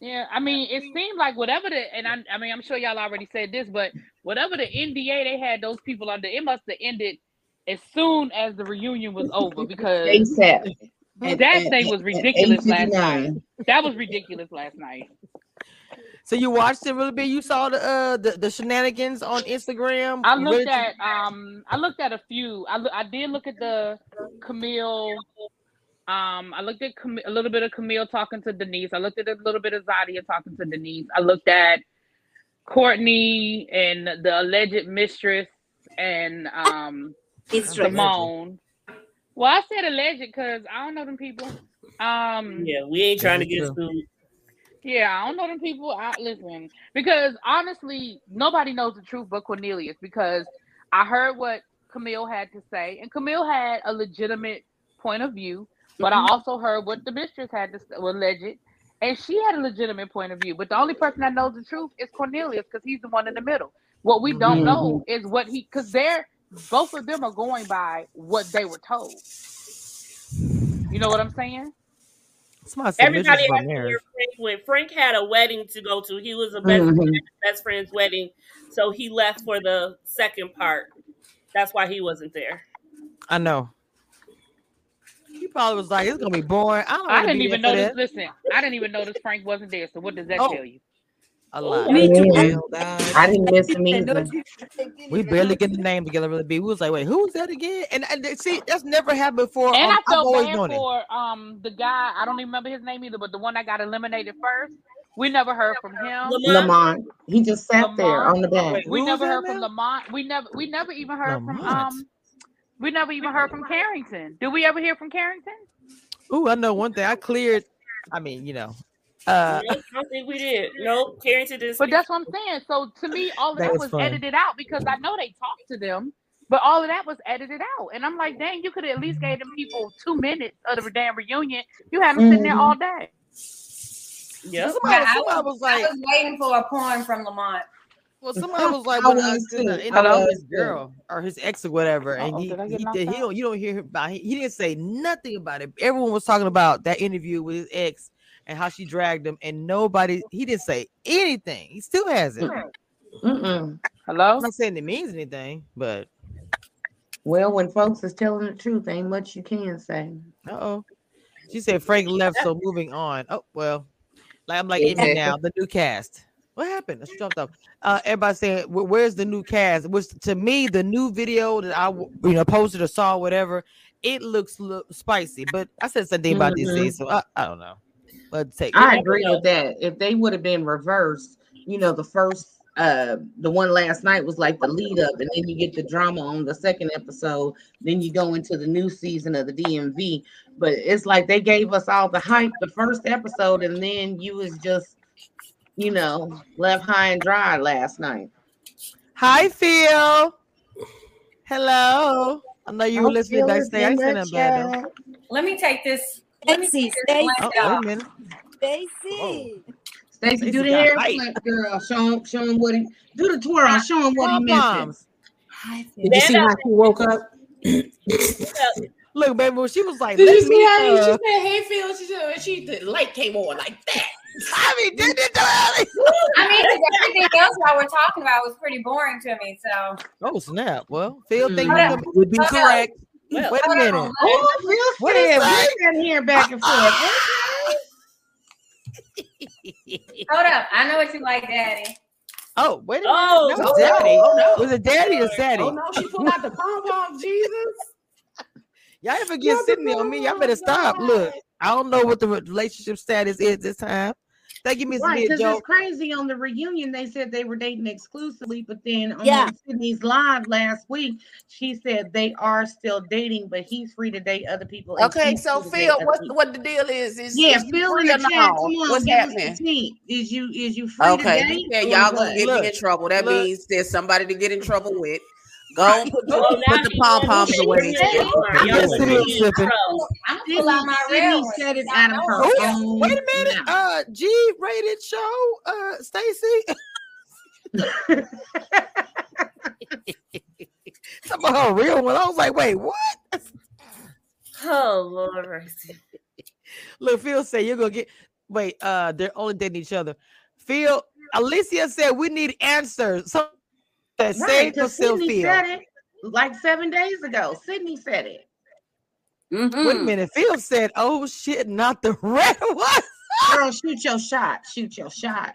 Yeah, I mean, it seemed like whatever the, and I, I mean, I'm sure y'all already said this, but whatever the NDA they had those people under, it must have ended as soon as the reunion was over because ASAP. that thing was ridiculous last night. That was ridiculous last night. So you watched it really big. You saw the uh the, the shenanigans on Instagram. I looked did at um I looked at a few. I loo- I did look at the Camille. Um, I looked at Cam- a little bit of Camille talking to Denise. I looked at a little bit of Zadia talking to Denise. I looked at Courtney and the alleged mistress and um Mistress. Simone. Well, I said alleged because I don't know them people. Um, Yeah, we ain't trying to get true. sued. yeah, I don't know them people. I listen because honestly, nobody knows the truth but Cornelius. Because I heard what Camille had to say, and Camille had a legitimate point of view. But I also heard what the mistress had to say, well, alleged, and she had a legitimate point of view. But the only person that knows the truth is Cornelius because he's the one in the middle. What we don't know is what he because they're both of them are going by what they were told. You know what I'm saying? Somebody said Everybody Mitchell's had to hear Frank when Frank had a wedding to go to. He was a best, Mhm. his best friend's wedding, so he left for the second part. That's why he wasn't there. I know. He probably was like, "It's gonna be boring." I don't. I didn't even notice. that. Listen, I didn't even notice Frank wasn't there. So what does that Oh. tell you? A lot. Me too. I didn't miss him either. We barely get the name together. Really, be. We was like, "Wait, who was that again?" And, and see, that's never happened before. And Um, I I've felt bad known it. for um the guy. I don't even remember his name either, but the one that got eliminated first. We never heard from him. Lamont. He just sat there on the bench. We never heard from Lamont. We never. We never even heard from um. We never even heard from Carrington. Did we ever hear from Carrington? Ooh, I know one thing. I cleared. I mean, you know, uh, Nope, I don't think we did. Nope, Carrington didn't. But that's what I'm saying. So to me, all of That that, was was funny. edited out because I know they talked to them, but all of that was edited out. And I'm like, dang, you could at least gave them people two minutes of the damn reunion. You had them sitting there all mm-hmm. day. Yeah. Somebody, Yeah, I was, was like, I was waiting for a porn from Lamont. well, somebody was like, I when I was did the too. interview I with was his girl or his ex or whatever, and Uh-oh, he, did he he don't you don't hear about he, he didn't say nothing about it. Everyone was talking about that interview with his ex and how she dragged him, and nobody he didn't say anything. He still hasn't. Mm-mm. Hello? I'm not saying it means anything, but Well, when folks is telling the truth, ain't much you can say. uh oh. She said Frank left, so moving on. Oh well, like I'm like Amy Exactly. now, the new cast. What happened? Let's jump off. Uh, everybody saying, "Where's the new cast?" Which to me, the new video that I you know posted or saw, whatever, it looks look spicy. But I said something about Mhm. DC, so I, I don't know. Let's take. I agree with that. If they would have been reversed, you know, the first uh the one last night was like the lead up, and then you get the drama on the second episode, then you go into the new season of the DMV. But it's like they gave us all the hype the first episode, and then you was just, you know, left high and dry last night. Hi, Phil. Hello. I know you were listening Phil backstage. I in the nothing bad though. chat. Let me take this. Let me Stacy, take this Stacy, blanket Oh, wait a Stacy. Stacey, Stacey do the hair flip, girl. Show him, show him what he do the twirl. Show him what he missing. Did you see how she woke up? Look, baby, when she was like, Did you see me," how she said, "Hey, Phil"? She said, and she the light came on like that. I mean, did it, I mean, 'cause everything else y'all were talking about was pretty boring to me. So Oh snap! Well, Phil, mm. think Hold you up. can Would be Hold up. Wait a minute. Oh, Phil What said is right that? here back and forth. Uh-uh. hold up. I know what you like, Daddy. Oh, wait a minute. Oh, that oh, was no, daddy. Oh, oh, no. Was it daddy or daddy? Oh no, she pulled out the pom pom. Jesus. Y'all ever get sitting on me? Y'all better stop. Look, I don't know what the relationship status is this time. Thank you, Miss Right, Mid because it's crazy. On the reunion, they said they were dating exclusively, but then on Yeah. Sydney's live last week, she said they are still dating, but he's free to date other people. Okay, so free to date Phil, what people. what the deal is? Is Yeah, is Phil in free the or chat. no? Come on, What's give us the happening? Is you is you free Okay, to you date? said or y'all gonna get Look, me in trouble. That look. means there's somebody to get in trouble with. Go and put, Oh, put, the you pom poms away. I hand. Y'all Yes, want it to is, be in Sippin'. trouble. I'm gonna pull out my real Sydney one. said it Y'all out of know her. Oh, wait a minute. Uh, G-rated show. Uh, Stacy. Some of her real one. I was like, wait, what? Oh Lord mercy. Look, Phil said you're gonna get. Wait, uh, they're only dating each other. Phil, Alicia said we need answers. So that Right, save because Sydney Phil. said it like seven days ago. Sydney said it. Wait a Mhm. minute. Phil said, "Oh shit, not the red one." Girl, shoot your shot. Shoot your shot.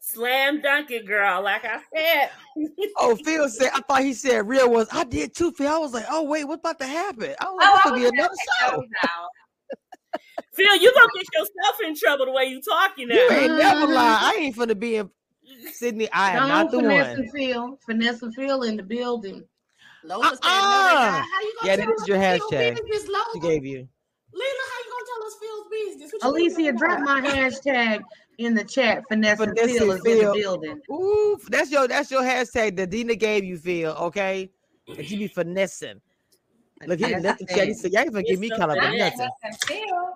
Slam dunk it, girl. Like I said. Oh, Phil said, I thought he said real ones. I did too, Phil. I was like, oh wait, what's about to happen? I was like, Oh, this I could be another gonna show. take those out. Phil, you gonna get yourself in trouble the way you're talking now. You ain't never lie. I ain't finna be in Sydney. I am Don't not the finesse one. and feel. Finesse and feel in the building. Lola uh-uh. said, no, they Uh-uh. not. How you gonna Yeah, tell that is us your Phil's hashtag. business, She Lola? gave you. Lena, how you gonna tell us Phil's business? What Alicia, doing? drop my hashtag in the chat. Finesse and Finesse feel and is in the building. Ooh, that's your that's your hashtag that Dina gave you, Phil. Okay, that you be finessing. Look, he Yes, nothing. I He did. said, y'all even give me It's kind of so a bad. nothing. Phil.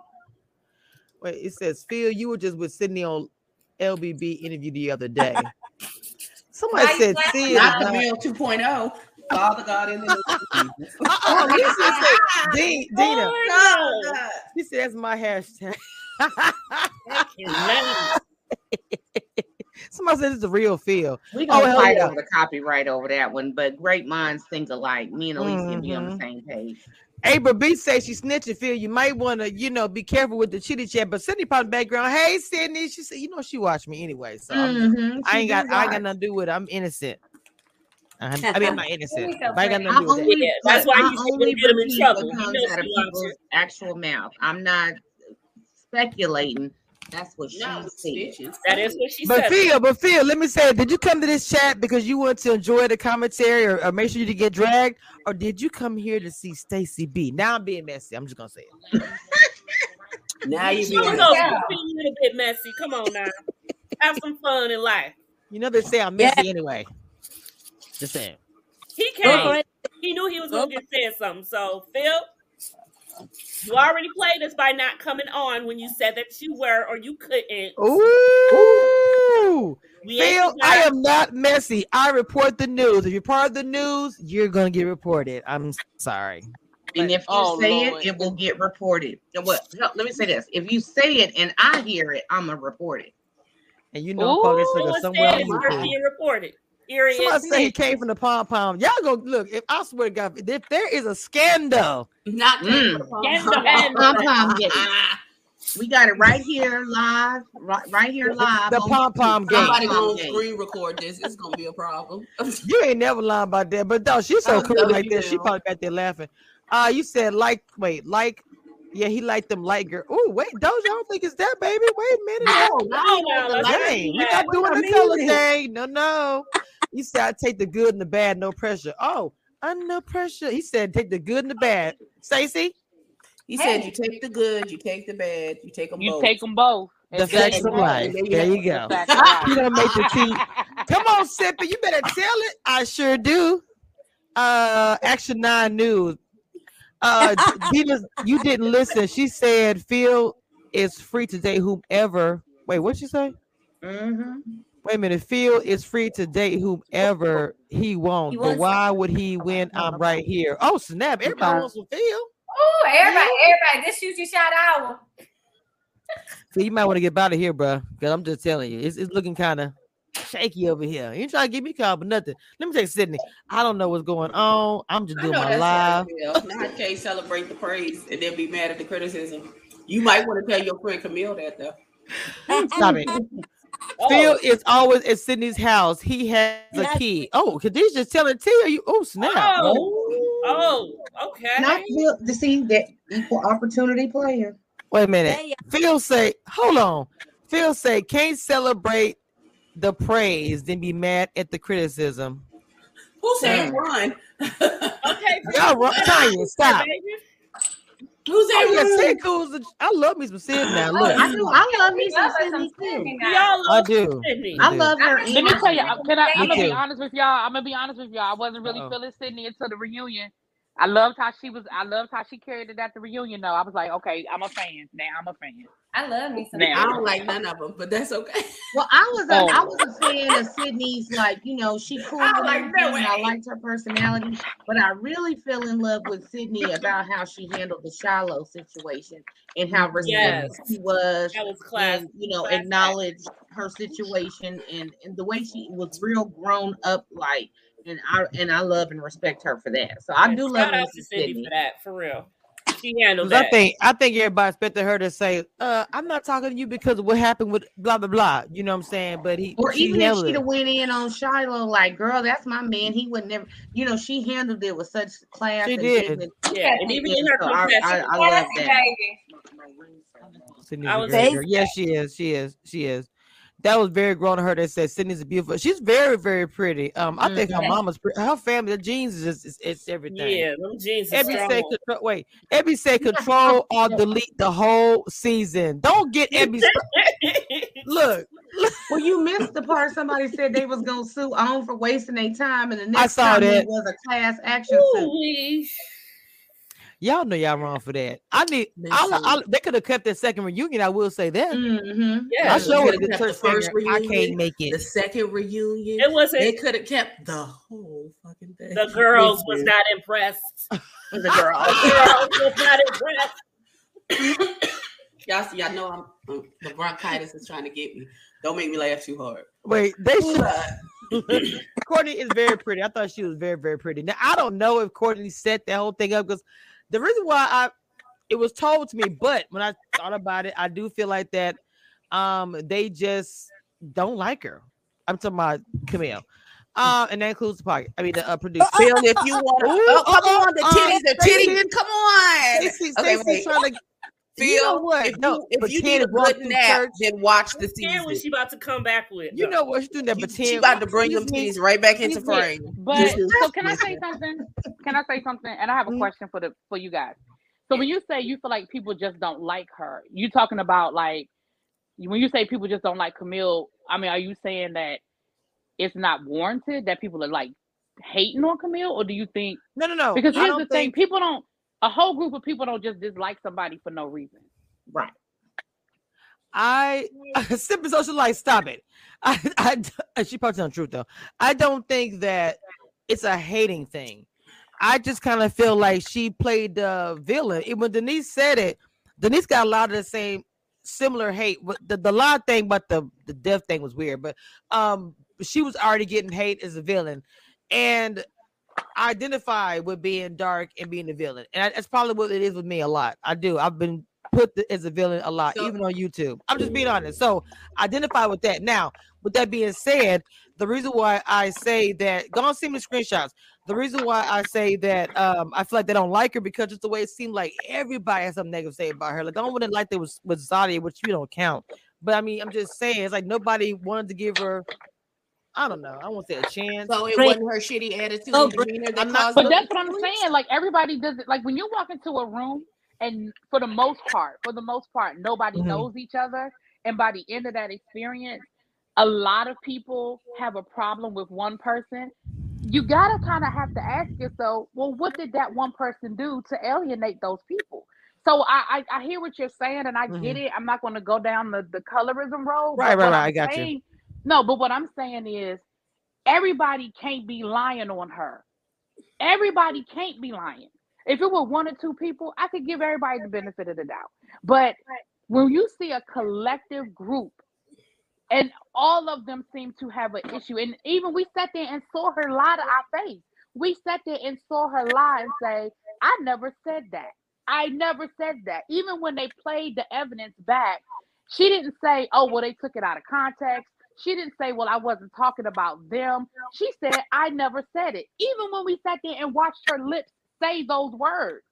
Wait, it says Phil, you were just with Sydney on LBB interview the other day. Somebody Why said "See, Sid. Not is the not- Mill 2.0. Father God in the Oh, he said, said- Dean, Dina. Oh, no. She said that's my hashtag. Somebody said it's a real feel. We Oh, gonna hell fight yeah. over the copyright over that one, but great minds think alike. Me and Elise can be on the Mhm. same page. April B says she snitching. Phil, you might want to, you know, be careful with the chitty chat. But Sydney probably background. Hey, Sydney. She said, you know, she watched me anyway, so I'm just- Mhm, I ain't got, do I ain't got nothing to do with it. I'm innocent. I, I mean, I'm not innocent. so I got nothing to do with only, that. Yeah, that's why I you should only get 'em in trouble. what You know out of people's actual mouth. I'm not speculating. That's what she Not with said. That is what she said. But said. Phil, but Phil, let me say, did you come to this chat because you want to enjoy the commentary or, or make sure you didn't get dragged, or did you come here to see Stacy B? Now I'm being messy. I'm just gonna say it. Now you She was being gonna Yeah. a little bit messy. Come on now. Have some fun in life. You know they say I'm messy anyway. Just saying. He Go for came. it. He knew he was gonna get said something. So Phil, you already played us by not coming on when you said that you were or you couldn't. Ooh, We Phil, I am not messy. I report the news. If you're part of the news, you're gonna get reported. I'm sorry. And if you Oh, say Lord. it, it will get reported. And What? no, Let me say this: if you say it and I hear it, I'm gonna report it. And you know, I'm probably Someone somewhere it's being reported. Here it Somebody is. say he came from the pom pom. Y'all go look. If I swear to God, if there is a scandal, not Mm. Pom pom gate. We got it right here live, right, right here live. the pom pom YouTube. game. Somebody gonna screen record this. It's gonna be a problem. You ain't never lying about that. But no, she's so I cool like you that. She probably back there laughing. Uh, you said like, wait, like, yeah, he liked them light girl. Oh, wait, Doja, I don't think it's that, baby. Wait a minute. No, No, no, no, the let's light- Dang, we that. not What doing I the mean color then. thing. No, no. You said I take the good and the bad, no pressure. Oh, under pressure. He said take the good and the bad. Stacy, He said you take the good, you take the bad, you take them You both. take them both. the facts of life. There you go. you go. The facts of life. You don't make the tea. Come on, Sippy. You better tell it. I sure do. Uh Action 9 News. Uh Dina, you didn't listen. She said Phil is free to date whomever. Wait, what'd she say? Mhm. Wait a minute. Phil is free to date whomever he wants. He but why would he when oh, I'm right here? Oh, snap. Everybody wants some Phil. Oh, everybody, everybody, this shoots your shot hour. So you might want to get out of here, bro. Because I'm just telling you, it's, it's looking kind of shaky over here. You ain't trying to get me called, but nothing. Let me take Sydney. I don't know what's going on. I'm just I doing my live. Now I can't celebrate the praise and then be mad at the criticism. You might want to tell your friend Camille that though. Stop it. Oh, Phil is always at Sydney's house. He has a key. Oh, Khadijah just telling T. Are you? Oh, snap. Oh, oh, okay. Not Phil, to see that equal opportunity player. Wait a minute. Hey, Phil say, hold on. Phil say, can't celebrate the praise, then be mad at the criticism. Who said Hmm. run? Okay. Y'all run, Tanya, stop. Baby. Who said Oh, yeah, run? Sid Cool's a- I love me some Sid now. Look, I do. I love me some Love us Sydney some too. Sydney We now. all I do. Sydney. I love her. Let Let me tell you, I'm- can I, I'm gonna be honest with y'all. I'm gonna be honest with y'all. I wasn't really Uh-oh. feeling Sydney until the reunion. I loved how she was. I loved how she carried it at the reunion. Though I was like, okay, I'm a fan now. I'm a fan. I love me some. Now. I don't like none of them, but that's okay. Well, I was a, Oh. I was a oh. fan of Sydney's, like you know, she cool I like everything, that and I liked her personality. But I really fell in love with Sydney about how she handled the Shiloh situation and how respectful Yes. she was, That was class. and you know, class act. acknowledged her situation and and the way she was real grown up, like. And I and I love and respect her for that. So I do love Shout her out to Cindy Sydney. for that, for real. She handled 'Cause I think I think everybody expected her to say, uh, I'm not talking to you because of what happened with blah blah blah. You know what I'm saying? But he Or she even if she'd have went in on Shiloh, like, girl, that's my man. He would never, you know, she handled it with such class. She and did. dignity. yeah, and even in her So I, I, I love that. baby. Sydney's I a was- Yes, she is. She is. She is. That was very grown to her that said Sydney's a beautiful. She's very, very pretty. Um, I think her Mhm. mama's pretty. Her family, the genes is just it's, it's everything. yeah, them jeans are Ebby strong. said control. Wait, Ebby said control or delete the whole season. Don't get Ebby. st- Look, Well, you missed the part somebody said they was gonna sue on for wasting their time, and the next saw time that. it was a class action suit. Ooh-wee. Y'all know y'all wrong for that. I need. I, I, they could have kept that second reunion. I will say that. Mm-hmm. Yeah, I sure would could have have kept kept the first reunion. I can't make it. The second reunion. It wasn't- They could have kept the whole fucking thing. The girls was not impressed. The girl. The girls was not impressed. Y'all, see, y'all know I'm, um, the bronchitis is trying to get me. Don't make me laugh too hard. Wait, they should. Courtney is very pretty. I thought she was very, very pretty. Now I don't know if Courtney set that whole thing up because the reason why I it was told to me, but when I thought about it, I do feel like that um they just don't like her. I'm talking about Camille. Um, and that includes the pocket. I mean the uh, producer. Phil, if you want, Ooh, oh, come on, the uh, titties, the titties, come on. Stacey- Okay, Stacey's trying to. Phil, you know what? if no, you, if you need a good nap, church. then watch the And what season. she about to come back with? You know what? She's doing that pretend. She about to bring them Excuse me. titties right back into me. frame. But so can I say something? Can I say something? And I have a mm-hmm. question for the for you guys. So when you say you feel like people just don't like her, you talking about like when you say people just don't like Camille. I mean, are you saying that it's not warranted that people are like hating on Camille, or do you think No, no, no. Because here's don't the thing: people don't. A whole group of people don't just dislike somebody for no reason. Right. I simple social life. Stop it. I, I d- she probably telling the truth though. I don't think that it's a hating thing. I just kind of feel like she played the villain. And when Denise said it, Denise got a lot of the same similar hate. But the, the lot thing, but the the death thing was weird. But um, she was already getting hate as a villain, and I identify with being dark and being the villain, and I, that's probably what it is with me a lot. I do. I've been put th- as a villain a lot, So- even on YouTube. I'm just being honest. So identify with that. Now, with that being said, the reason why I say that, go and see me the screenshots. The reason why I say that um, I feel like they don't like her because just the way it seemed like everybody has something negative to say about her. Like I don't want to like they was with Zadia, which you don't count. But I mean, I'm just saying it's like nobody wanted to give her. I don't know. I won't say a chance. So it wasn't her shitty attitude Oh, that I'm not- But that's what I'm saying. Like everybody does it. Like when you walk into a room, and for the most part, for the most part, nobody Mhm. knows each other, and by the end of that experience, a lot of people have a problem with one person. You gotta kind of have to ask yourself, well, what did that one person do to alienate those people? So I I, I hear what you're saying, and I get it. I'm not going to go down the the colorism road. Right, but right, what right, I'm I got you. saying- No, but what I'm saying is, everybody can't be lying on her. Everybody can't be lying. If it were one or two people, I could give everybody the benefit of the doubt. But when you see a collective group and all of them seem to have an issue, and even we sat there and saw her lie to our face. We sat there and saw her lie and say, I never said that. I never said that. Even when they played the evidence back, she didn't say, oh, well, they took it out of context. She didn't say, well, I wasn't talking about them. She said, I never said it. Even when we sat there and watched her lips say those words.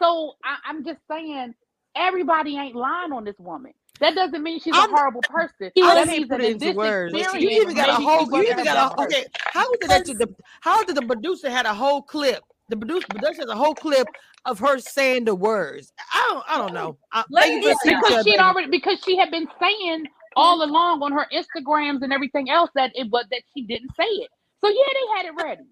So I, I'm just saying, everybody ain't lying on this woman. That doesn't mean she's a horrible person. That means that in this words. You even got a whole. You even got a. Okay, how it that the how did the producer had a whole clip? The producer, producer has a whole clip of her saying the words. I don't. I don't know. I, Let thank me you for the because she had already because she had been saying all along on her Instagrams and everything else that it was that she didn't say it. So yeah, they had it ready.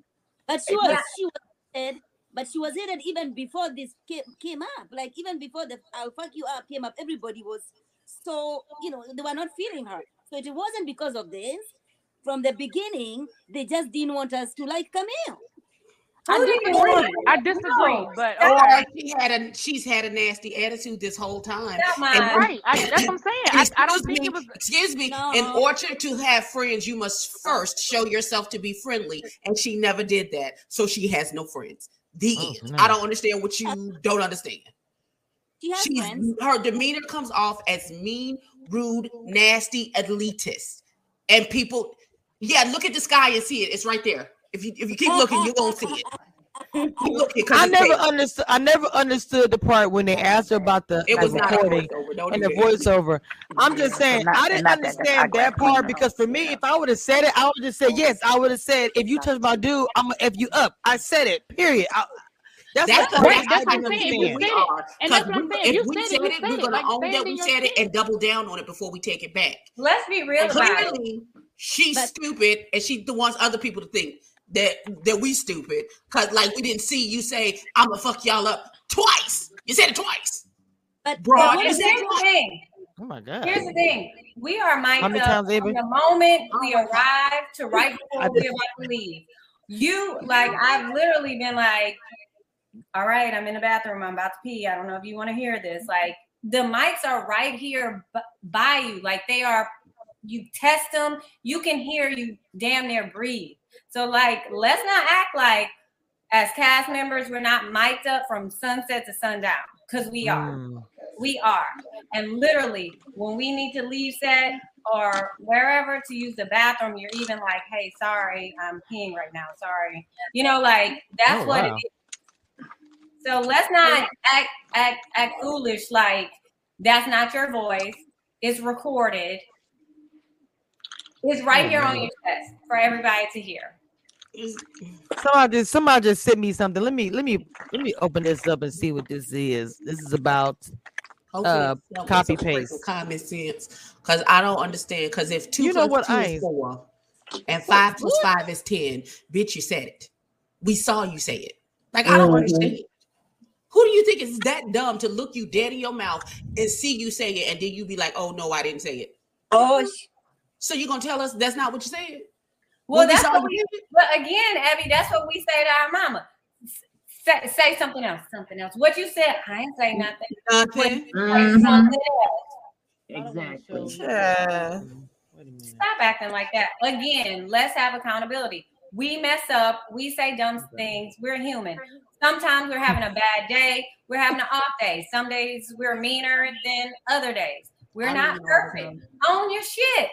But she was she was hated, but she was hated even before this came, came up. Like even before the I'll fuck you up came up, everybody was so you know they were not feeling her. So it wasn't because of this. From the beginning, they just didn't want us to like Camille. I disagree. I disagree, but or okay. she had a she's had a nasty attitude this whole time. And- Right, I- that's what I'm saying. I- I don't excuse think me, it was- Excuse me. No. In order to have friends, you must first show yourself to be friendly, and she never did that, so she has no friends. The Oh, end. I don't understand what you uh, don't understand. She has She's, friends. her demeanor comes off as mean, rude, nasty, elitist, and people. Yeah, look at the sky and see it. It's right there. If you if you keep oh, looking, oh, you won't oh, see it. Keep looking, 'cause I never there. understood. I never understood the part when they asked her about the It was not recording voiceover. Don't and the voiceover. I'm just saying Not- I didn't not that- understand that part because for me, if I would have said it, I would have said yes. I would have said if you touch my dude, I'm gonna f you up. I said it. Period. I, that's, That's the what part that's I what I'm didn't saying. We are. And that's 'Cause what I'm saying. If If you we said it, it, we're gonna Like, own that we said it and double down on it before we take it back. Let's be real about it. Clearly, she's stupid, and she wants other people to think that that we stupid because like we didn't see you say I'm gonna fuck y'all up Twice. You said it twice. But Broad, But you here's the twice. thing. Oh my god. Here's the thing. We are How mic'd many times, from Avery? the moment oh we arrive to right before we're about to leave. You like I've literally been like, all right, I'm in the bathroom, I'm about to pee. I don't know if you want to hear this. Like the mics are right here b- by you. Like they are you test them, you can hear you damn near breathe. So like let's not act like as cast members we're not mic'd up from sunset to sundown because we are. Mm. We are. And literally, when we need to leave set or wherever to use the bathroom, you're even like, hey, sorry, I'm peeing right now. Sorry. You know, like that's Oh, what wow. it is. So let's not act act act foolish like that's not your voice. It's recorded. It's right Oh, here on your chest for everybody to hear. Somebody just somebody just sent me something. Let me let me let me open this up and see what this is. This is about uh copy paste. common sense. Because I don't understand. Because if two You know plus what, two I is four and five plus five is ten, bitch, you said it. We saw you say it. Like I don't Mm-hmm. Mhm. understand. Who do you think is that dumb to look you dead in your mouth and see you say it, and then you be like, "Oh no, I didn't say it." Oh, So you're gonna tell us that's not what you said? Well, When that's saw what you we. But again, Abby, that's what we say to our mama. Say, say something else. Something else. What you said, I ain't say nothing. Nothing. Say Mhm. Exactly. Yeah. Stop acting like that. Again, let's have accountability. We mess up. We say dumb things. We're human. Sometimes we're having a bad day. We're having an off day. Some days we're meaner than other days. We're not mean all the perfect. Own your shit.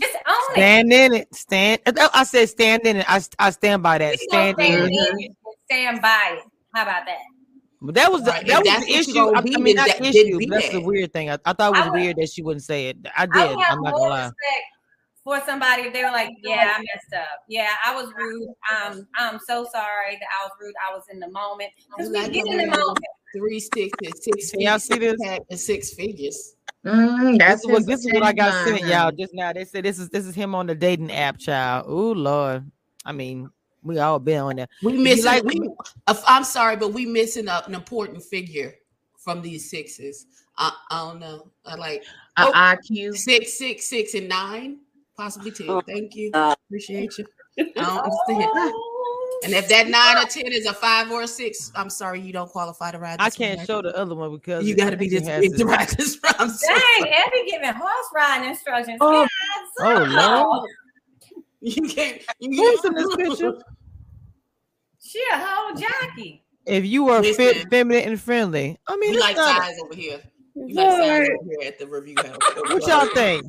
Just own it. Stand in it. Stand. I said stand in it. I, I stand by that. We gonna Stand in in it. it stand by it. How about that? But that was the Right, that was the issue. I, I mean, not that issue. didn't That's the weird thing. I, I thought it was would- weird that she wouldn't say it. I I did. would I'm not gonna lie. respect for somebody if they were like, "Yeah, I messed up. Yeah, I was rude. Um, I'm so sorry that I was rude. I was in the moment because we get in the moment." Three sticks and six Can y'all see this? and six figures. Mm, that's is what this is what I got sent y'all just now. They said this is this is him on the dating app, child. Ooh Lord. I mean, we all been on there. We If you missing. like- we, I'm sorry, but we missing a, an important figure from these sixes. I, I don't know. I like A oh, IQ. six, six, six, and nine, possibly ten. Oh, Thank you. uh, Appreciate you. I. And if that nine or ten is a five or a six, I'm sorry, you don't qualify to ride. I can't one. show the other one because You got to be think this it big to ride this. I'm so Dang, sorry. Abby giving horse riding instructions. Oh, God, oh, Lord. You can't. You Who's in can't. this picture? She a whole jockey. If you are fit, feminine, and friendly, I mean, We like not- size over here. We like size over here at the review house. what y'all think?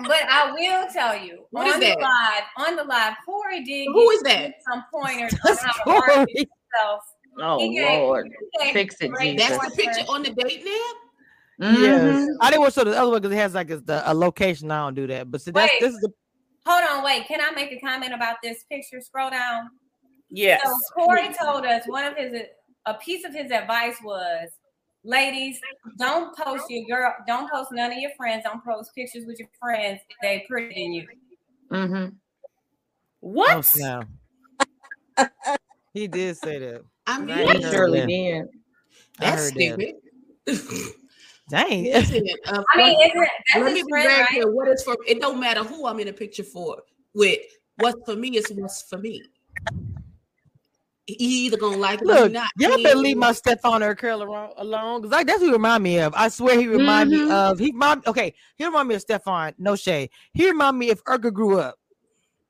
But I will tell you, What on is the that? live, on the live, Corey did Who give is that? some pointers on That's how to market Corey. yourself. Oh He gave- Lord. he Fix it, Jesus. That's the picture on the date now. Yes, Mhm. I didn't want to show the other one because it has like it's the, a location. I don't do that, but see, that's Wait. this is the Hold on, wait. Can I make a comment about this picture? Scroll down. Yes. So Corey told us one of his a piece of his advice was, ladies, don't post your girl, don't post none of your friends, don't post pictures with your friends if they pretty than you. Mm-hmm. What? oh snap. he did say that. I mean, I He surely did. That's heard that. stupid. Dang. Listen, uh, I mean, what- isn't it, let me be friend, very right? clear. What is for? It don't matter who I'm in a picture for. With what's for me is what's for me. He either gonna like it or Look, not. y'all better leave my Stefan or Urkel alone, alone because like that's who he remind me of. I swear he remind Mhm. me of he remind okay. He remind me of Stefan. No shade. He remind me if Urkel grew up.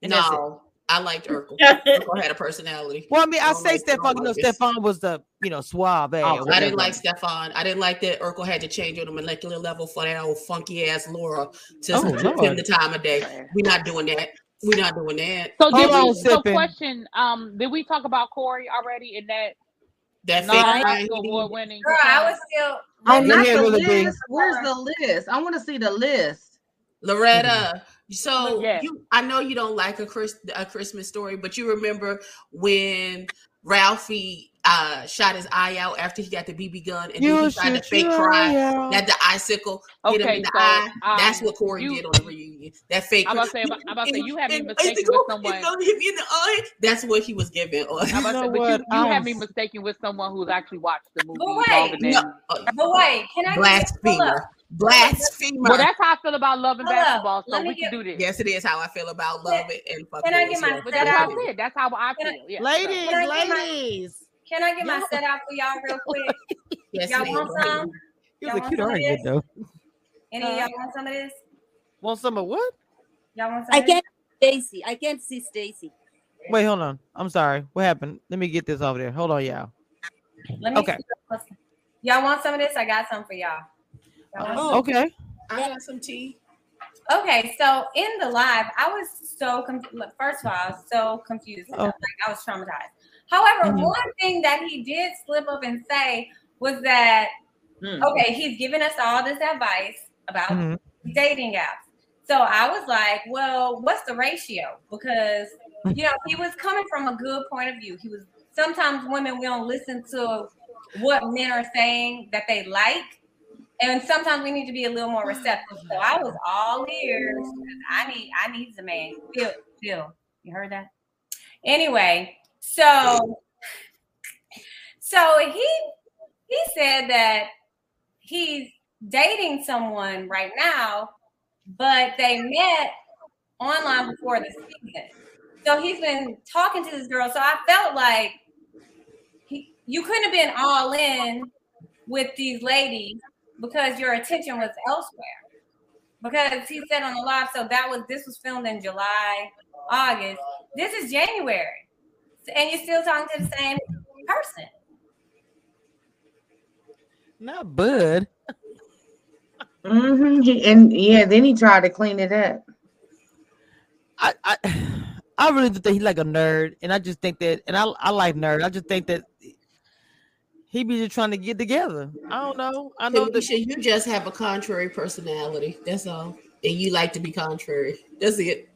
And. No, I liked Urkel. Urkel had a personality. Well, I mean, I don't say like- Stefan. don't You know, like. Stefan was the you know suave. eh, Oh, I didn't like Stefan. I didn't like that Urkel had to change on the molecular level for that old funky ass Laura to Oh, give him the time of day. We're not doing that. We're not doing that. So Hold did on, we? So sipping. question. Um, did we talk about Corey already in that That fake award winning. Girl, I was still Oh, Go not the list. Where's the list? I want to see the list. Loretta. So Yeah. you, I know you don't like a Chris a Christmas story, but you remember when Ralphie uh, shot his eye out after he got the BB gun, and You then he tried to fake cry. out. That the icicle hit him in the so, eye. That's um, what Corey you- did on the reunion. That fake. I'm about to say, I'm about to say, you have me mistaken with someone. hit me in the eye. That's what he was given. On. I'm about to say, but you, what? you have Um, me mistaken with someone who's actually watched the movie But wait, longer. No, uh, but wait, can I get hold up? blasphemer, blasphemer. Well, that's how I feel about love and Hold up. basketball. So Let me we can do this. yes, it is how I feel about love it and fucking. Can I get my. But that's how I said. That's how I Can I- feel. Yeah. Ladies, Can I my- ladies. Can I get my set out for y'all real quick? Yes, y'all want some? Y'all want cute some of this? though. Any of uh, y'all want some of this? Want some of what? Y'all want some I can't Stacy. I can't see Stacy. Wait, hold on. I'm sorry. What happened? Let me get this over there. Hold on, y'all. Let me Okay. see Y'all want some of this? I got some for y'all. Y'all? Oh, Okay. I got some tea. Okay, so in the live, I was so confused. First of all, I was so confused. Oh. Like I was traumatized. However, Mhm. one thing that he did slip up and say was that Hmm. okay, he's giving us all this advice about Mhm. dating apps. So I was like, well, what's the ratio? Because you know, he was coming from a good point of view. He was sometimes women we don't listen to what men are saying that they like. And sometimes we need to be a little more receptive. So I was all ears. I need I need the man. Phil, Phil, you heard that? Anyway, so so he he said that he's dating someone right now, but they met online before the season. So he's been talking to this girl. So I felt like he, you couldn't have been all in with these ladies because your attention was elsewhere. Because he said on the live, so that was this was filmed in July, August. This is January, and you're still talking to the same person. Not Bud. hmm He, and yeah, then he tried to clean it up. I, I I really do think he's like a nerd, and I just think that, and I I like nerd. I just think that he be just trying to get together. I don't know. I know that you just have a contrary personality. That's all. And you like to be contrary. That's it.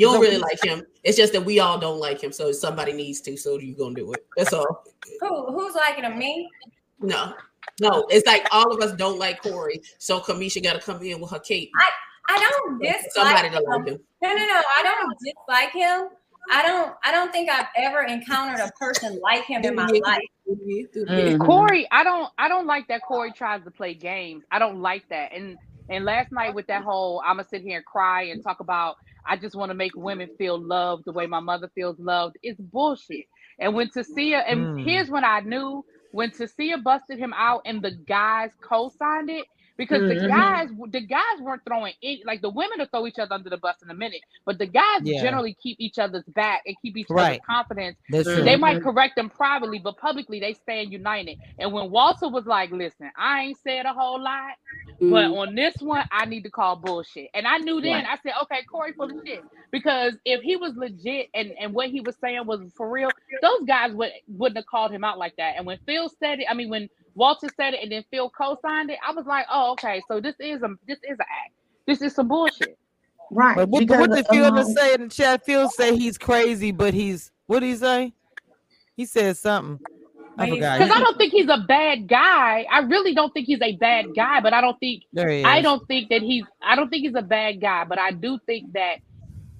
You don't really like him. It's just that we all don't like him. So somebody needs to. So you're gonna do it. That's all. Who who's liking him? Me? No, no. It's like all of us don't like Corey. So Kamisha got to come in with her cape. I I don't dislike Somebody him. to like him. No, no, no. I don't dislike him. I don't. I don't think I've ever encountered a person like him in my life. Mm-hmm. Corey, I don't I don't like that Corey tries to play games. I don't like that. And and last night with that whole I'ma sit here and cry and talk about I just want to make women feel loved the way my mother feels loved. It's bullshit. And when Tasia, and Mm. here's when I knew when Tasia busted him out and the guys co-signed it because the Mhm. guys the guys weren't throwing it like the women will throw each other under the bus in a minute, but the guys Yeah. generally keep each other's back and keep each Right. other's confidence. That's true. They might correct them privately, but publicly they stand united. And when Walter was like, "Listen, I ain't said a whole lot, but Mm. on this one, I need to call bullshit." And I knew then. I said, "Okay, Corey, full of shit." Because if he was legit and and what he was saying was for real, those guys would wouldn't have called him out like that. And when Phil said it, I mean, when Walter said it, and then Phil co-signed it, I was like, "Oh, okay, so this is a this is an act. This is some bullshit." Right. But what, what did Phil just say in the um, chat? Phil say he's crazy, but he's what did he say? He said something. I forgot. Because I don't think he's a bad guy. I really don't think he's a bad guy, but I don't think There he I don't think that he's I don't think he's a bad guy, but I do think that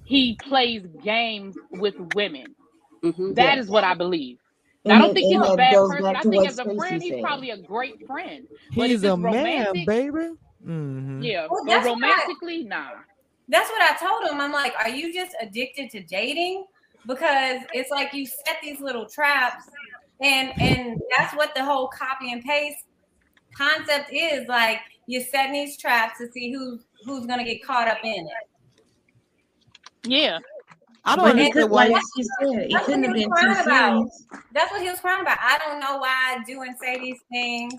he plays games with women. Mm-hmm. That is Yes. what I believe. And I don't think he's a bad person. I think as a Stacey friend, he's said. probably a great friend. But He's it's a man, romantic, baby. Mhm. yeah, Well, but that's what I- romantically, nah. That's what I told him. I'm like, are you just addicted to dating? Because it's like you set these little traps, and and that's what the whole copy and paste concept is. Like you're setting these traps to see who's who's gonna get caught up in it. Yeah. I don't But he understand why. like she said, it That's couldn't what have he been was too crying about. serious. That's what he was crying about. I don't know why I do and say these things.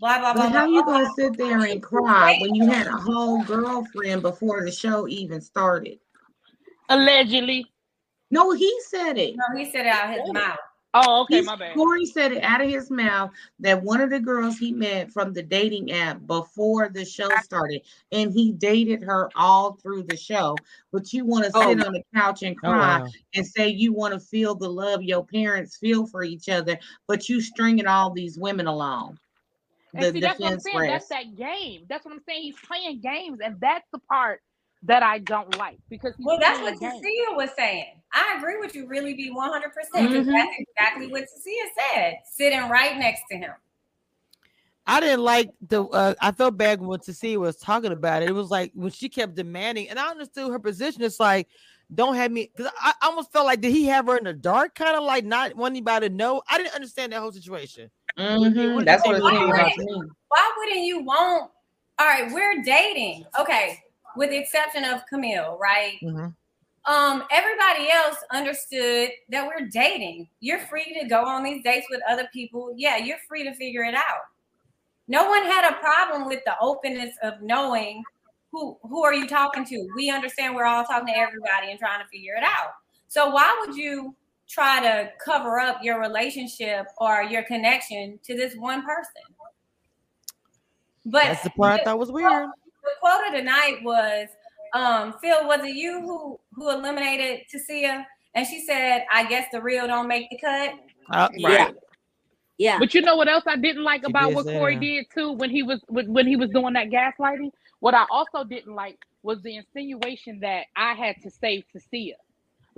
Blah blah blah. But how blah, you blah. gonna sit there and cry when you had a whole girlfriend before the show even started? Allegedly. No, he said it. No, he said it out his mouth. Oh, okay, He's- my bad. Corey said it out of his mouth that one of the girls he met from the dating app before the show started, and he dated her all through the show. But you want to Oh. sit on the couch and Oh, cry wow. and say you want to feel the love your parents feel for each other, but you stringing all these women along. And The see, that's what I'm defense saying. That's that game. That's what I'm saying. He's playing games, and that's the part that I don't like because Well, that's what games. Tasia was saying. I agree with you, really, be 100%. because Mhm. That's exactly what Tasia said, sitting right next to him. I didn't like the. Uh, I felt bad when Tasia was talking about it. It was like when she kept demanding, and I understood her position. It's like, don't have me because I, I almost felt like did he have her in the dark, kind of like not wanting anybody to know. I didn't understand that whole situation. Mhm, That's did what you it think seemed like that? to me. Why wouldn't you want? All right, we're dating. Okay, with the exception of Camille, right? Mhm. Um, everybody else understood that we're dating. You're free to go on these dates with other people. Yeah, you're free to figure it out. No one had a problem with the openness of knowing who who are you talking to. We understand we're all talking to everybody and trying to figure it out. So why would you try to cover up your relationship or your connection to this one person? But That's the part I thought was weird. The quote of the night was, um, Phil, was it you who who eliminated Tasia? And she said, I guess the real don't make the cut. Uh, Right. Yeah. But you know what else I didn't like She about did what say Corey that. did too when he was when when he was doing that gaslighting? What I also didn't like was the insinuation that I had to save Tasia.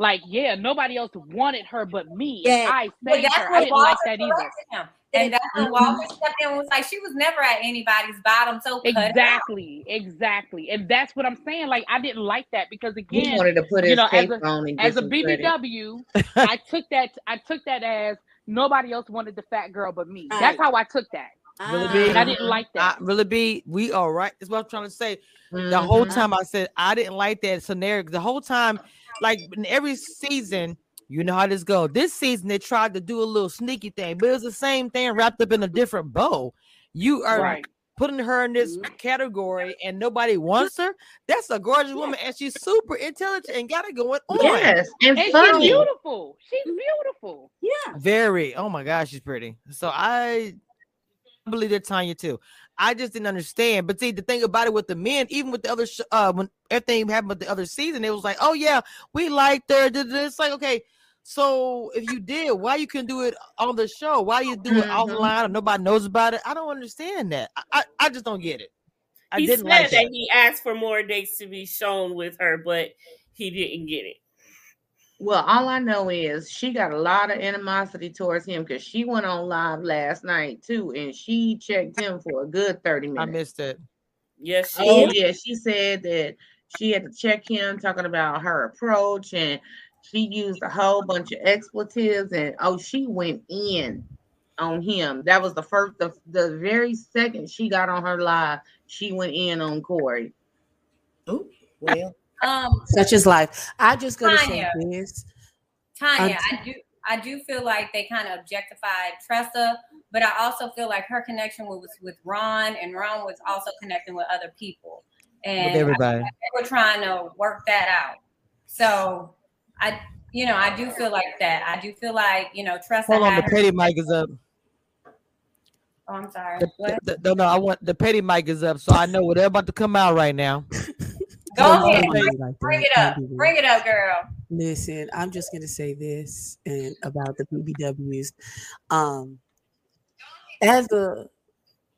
Like, yeah, nobody else wanted her but me. Yeah. I Well, saved that's her. I what didn't Walter like that either. corrected him. And that's when Walter stepped in and was like, she was never at anybody's bottom. So cut out. Exactly, exactly, and that's what I'm saying. Like, I didn't like that because He again, wanted to put you his know, as a on and get as a. BBW, I took that I took that as nobody else wanted the fat girl but me. That's how I took that. Really Ah. be, didn't like that. I, really be, we are right. That's what I'm trying to say. The whole Mhm. time I said I didn't like that scenario. The whole time, like in every season, you know how this go. This season they tried to do a little sneaky thing, but it was the same thing wrapped up in a different bow. You are Right. putting her in this mm-hmm. category, and nobody wants her. That's a gorgeous woman, and she's super intelligent and got it going on. Yes, and, And she's beautiful. She's mm-hmm. beautiful. Yeah. Very. Oh my gosh, she's pretty. So I believe that Tanya too. I just didn't understand. But see, the thing about it with the men, even with the other, sh- uh, when everything happened with the other season, it was like, oh yeah, we liked her. It's like, okay, so if you did, why you couldn't do it on the show? Why you do it Mhm. offline and nobody knows about it? I don't understand that. I, I, I just don't get it. I he said like that that. he asked for more dates to be shown with her, but he didn't get it. Well, all I know is she got a lot of animosity towards him because she went on live last night too, and she checked him for a good 30 minutes. I missed it. Yes, she Oh did. yeah, she said that she had to check him, talking about her approach, and she used a whole bunch of expletives, and oh, she went in on him. That was the first, the, the very second she got on her live, she went in on Corey. Oh, well, Um, such is life. I just gonna Tanya. say this. Tanya, Um, I do I do feel like they kind of objectified Tressa, but I also feel like her connection was with Ron, and Ron was also connecting with other people, and I- everybody. they were trying to work that out. So I, you know, I do feel like that. I do feel like you know Tressa Hold on, the petty mic is up. Oh, I'm sorry. The- What? the- the- no, no, I want the petty mic is up, so I know what they're about to come out right now. Go ahead, bring, like bring that. it up, Don't do that. bring it up, girl. Listen, I'm just gonna say this and about the BBWs. Um, as a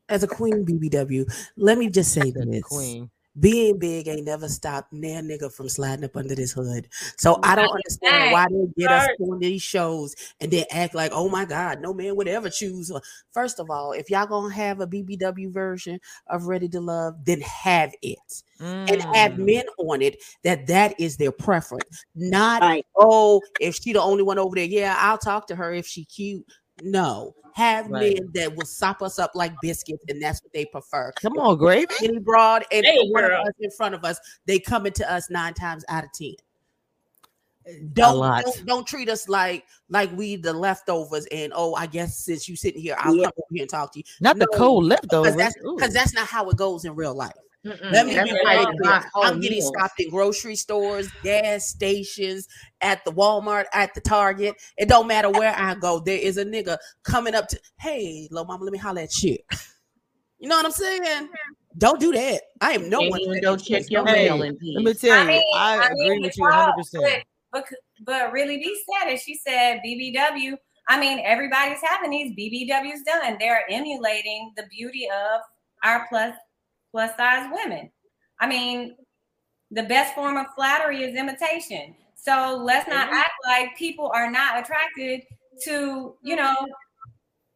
as a queen BBW, let me just say this: Queen. Being big ain't never stopped nan nigga from sliding up under this hood. So I don't understand why they get us on these shows and then act like, oh my God, no man would ever choose. First of all, if y'all gonna have a BBW version of Ready to Love, then have it and have Mm. men on it that that is their preference. Not oh, if she the only one over there, yeah, I'll talk to her if she cute. No, have Right. men that will sop us up like biscuits, and that's what they prefer. Come on, Gravy. Any broad and Hey, one of us in front of us, they coming to us nine times out of ten. Don't, don't don't treat us like like we the leftovers and oh I guess since you sitting here I'll Yeah. come over here and talk to you. Not the cold leftovers. because that's because that's not how it goes in real life. Let me That's be like very clear. I'm getting meals. stopped in grocery stores, gas stations, at the Walmart, at the Target. It don't matter where I go. There is a nigga coming up to, hey, little mama, let me holler at you. You know what I'm saying? Mm-hmm. Don't do that. I am no Can't one. even second go check your Don't mail that. in peace. Let me tell you, mean, I, agree mean, with you 100. percent But, but but really, B said it. She said BBW. I mean, everybody's having these BBWs done. They're emulating the beauty of our plus plus size women. I mean, the best form of flattery is imitation. So let's not Mm-hmm. act like people are not attracted to, you know,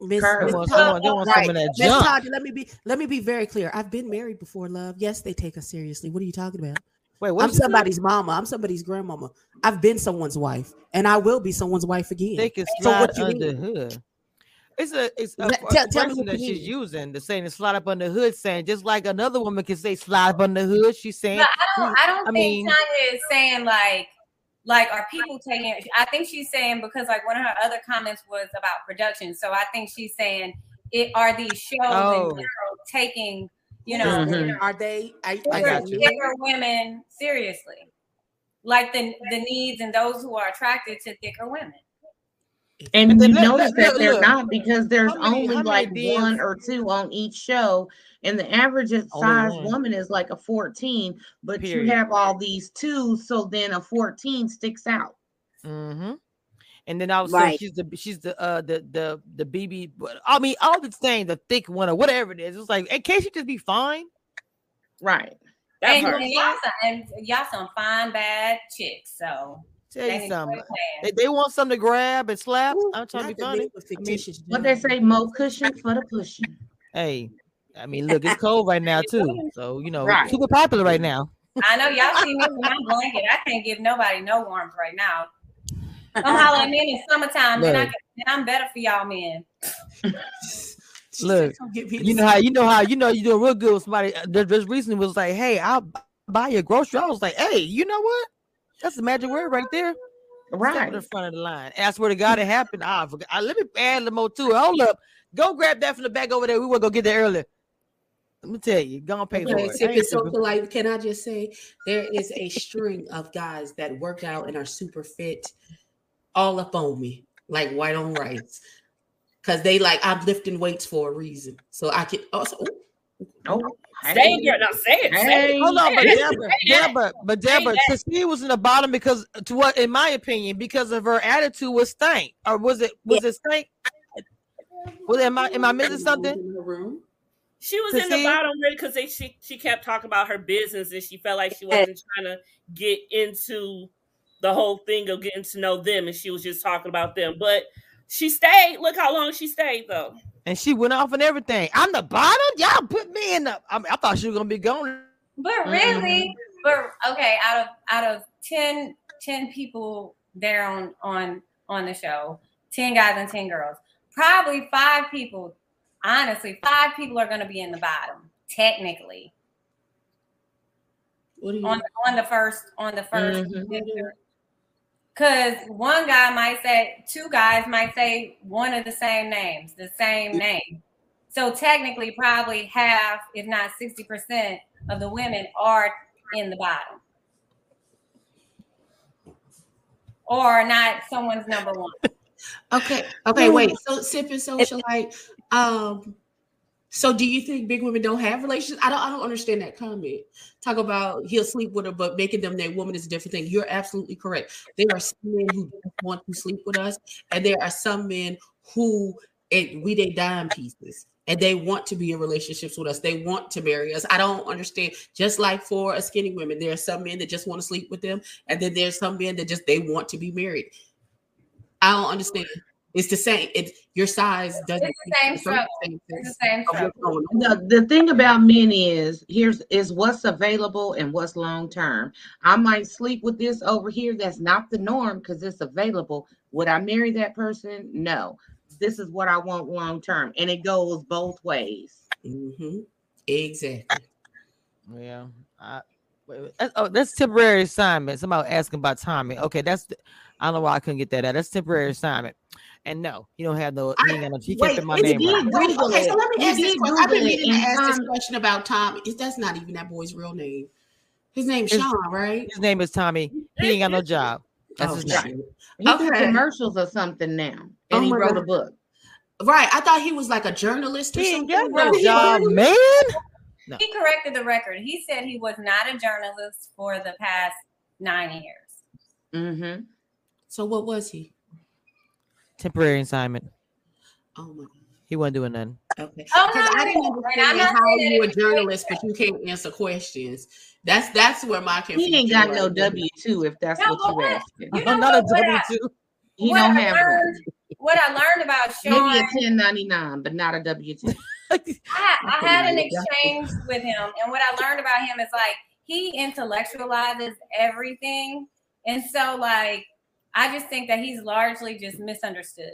Miss, Miss want Todd- someone- they want some right. of that Miss. Todd, let me be let me be very clear. I've been married before, love. Yes, they take us seriously. What are you talking about? Wait, what I'm you say? somebody's mama. I'm somebody's grandmama. I've been someone's wife, and I will be someone's wife again. They can so what you under mean? hood. It's a it's a, Let- a tell- tell me that she's using. The saying to slide up under the hood, saying just like another woman can say slide up under the hood. She's saying. But I don't. I don't I think mean- Tanya is saying like, like are people taking? I think she's saying because like one of her other comments was about production. So I think she's saying it are these shows Oh. in general taking, you know, Mhm. Are they? I, I got you. thicker women seriously, like the the needs and those who are attracted to thicker women. And And you let- notice let- that look, they're look. not because there's many- only like DMs one or two on each show, and the average size woman is like a 14, but Period. you have all these twos, so then a 14 sticks out. Mm-hmm. And then I was Right. she's the she's the uh the the the BB. but I mean, all the saying the thick one or whatever it is. It's like, in case you just be fine? Right. That And, and y'all some and y'all some fine bad chicks. So Tell they you something. They, they want something to grab and slap. I'm trying to be funny. name of fictitious What they say, more cushion for the pushing. Hey, I mean, look, it's cold right now too. So you know, Right. super popular right now. I know y'all see me with my blanket. I can't give nobody no warmth right now. Come holler at me in the summertime, then I Look. can, then I'm better for y'all men. Look, Don't get me you know how you know how you know you're doing real good with somebody uh, that just recently was like, "Hey, I'll buy your grocery." I was like, "Hey, you know what? That's the magic word right there." Right. in front of the line. And I swear to God, it happened. Ah, I forgot. I, let me add a little more to it. Hold up, go grab that from the back over there. We want to go get there earlier. Let me tell you, go and pay for it. I sip ain't and tripping. social life. Can I just say there is a string of guys that work out and are super fit, all up on me like white on rice, because they like I'm lifting weights for a reason. So I can also. Oh, Say it, girl. Now say it. Say Hey. it. Hold on, but Say. Deborah, Say. Deborah, but Say Deborah, that. Christine was in the bottom because, to what, in my opinion, because of her attitude was stank, or was it was it stank? Was am I am I missing something? In the room. She was To in the see? bottom really because they she she kept talking about her business and she felt like she wasn't trying to get into the whole thing of getting to know them and she was just talking about them. But she stayed. Look how long she stayed though. And she went off and everything. I'm the bottom. Y'all put me in the. I, mean, I thought she was gonna be gone. But Mm-hmm. really, but okay, out of out of 10, 10 people there on on on the show, 10 guys and 10 girls, probably five people, honestly, five people are gonna be in the bottom, technically. What do you? On on the first on the 1st Mhm. Picture. Cause one guy might say, two guys might say one of the same names, the same name. So technically, probably half, if not 60% of the women are in the bottom. Or not someone's number one. Okay. Okay. Wait. So sip and socialite. Um. So do you think big women don't have relationships? I don't. I don't understand that comment. Talk about he'll sleep with her, but making them their woman is a different thing. You're absolutely correct. There are some men who want to sleep with us, and there are some men who we they dime pieces. And they want to be in relationships with us. They want to marry us. I don't understand. Just like for a skinny woman, there are some men that just want to sleep with them, and then there's some men that just they want to be married. I don't understand. It's the same. It's your size doesn't. It's the same it's struggle. It's the same of struggle. The, the thing about men is here's is what's available and what's long term. I might sleep with this over here. That's not the norm because it's available. Would I marry that person? No. This is what I want long term, and it goes both ways. Mm-hmm. Exactly. Yeah. I, wait, wait, oh, that's temporary assignment. Somebody asking about timing. Okay, that's the- I don't know why I couldn't get that out. That's temporary assignment. And no, you don't have no. He ain't no. He Wait, kept in my name. right. Google okay, so let me You ask this question. I've been meaning to ask this question about Tom. Is that's not even that boy's real name? His name's His- Sean, right? His name is Tommy. He ain't got no job. That's Oh, his name. He do Okay. commercials or something now, and Oh he my wrote a book. Right. I thought he was like a journalist or He ain't something. got no Really? job, man. No. He corrected the record. He said he was not a journalist for the past nine years. Mm-hmm. So what was he? Temporary assignment. Oh my. He wasn't doing nothing. Okay. Oh, Because no, I didn't understand I'm not how saying that you a journalist, but you can't answer questions. That's that's where my confusion. He ain't got no. W two if that's No, what but you what- asking. You know I'm not a what, what W I- two. He what don't I have learned, what I learned about Sean, maybe a ten ninety nine, but not a W two. I, I had an exchange with him, and what I learned about him is like he intellectualizes everything, and so like I just think that he's largely just misunderstood.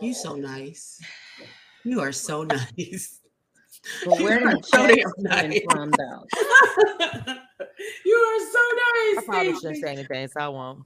You so nice. You are so nice. But where You are did so the damn checks nice. from though? You are so nice. I probably Thank shouldn't say anything, so I won't.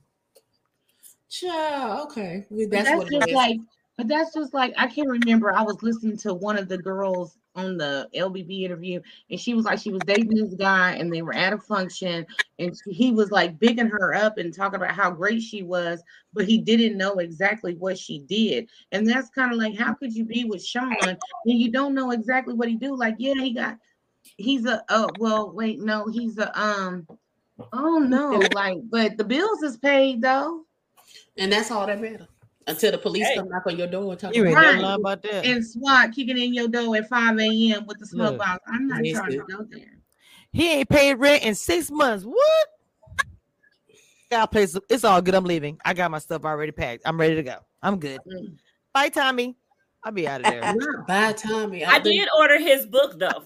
Child, okay. Well, But That's, that's what just is. like, but that's just like I can't remember I was listening to one of the girls on the LBB interview, and she was like she was dating this guy, and they were at a function, and she- he was like bigging her up and talking about how great she was, but he didn't know exactly what she did, and that's kind of like how could you be with Sean and you don't know exactly what he do? Like, yeah, he got, he's a oh well, wait, no, he's a um, oh no, like, but the bills is paid though. and that's all that matters. Until the police Hey. come knock on your door and talk You ain't about Right. lie about that. and SWAT kicking in your door at 5 a.m. with the smoke Look, box. I'm not trying to listen. go there. He ain't paid rent in six months. What? Got place. It's all good. I'm leaving. I got my stuff already packed. I'm ready to go. I'm good. Mm. Bye, Tommy. I'll be out of there. Not bad Tommy. I did order his book though.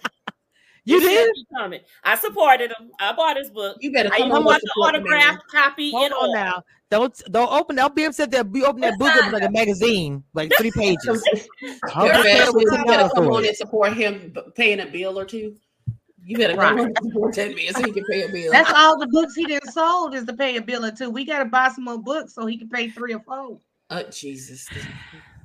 You He said did? he coming. I supported him. I bought his book. You better I come even on bought the support the man. autographed copy Hold and on all. now. Don't don't open. Don't be upset that we open that book up like a magazine, like three pages. You I'll better, you better come on and support him paying a bill or two. You better Right. come on and support that man so he can pay a bill. That's all the books he done sold is to pay a bill or two. We got to buy some more books so he can pay three or four. Oh Jesus.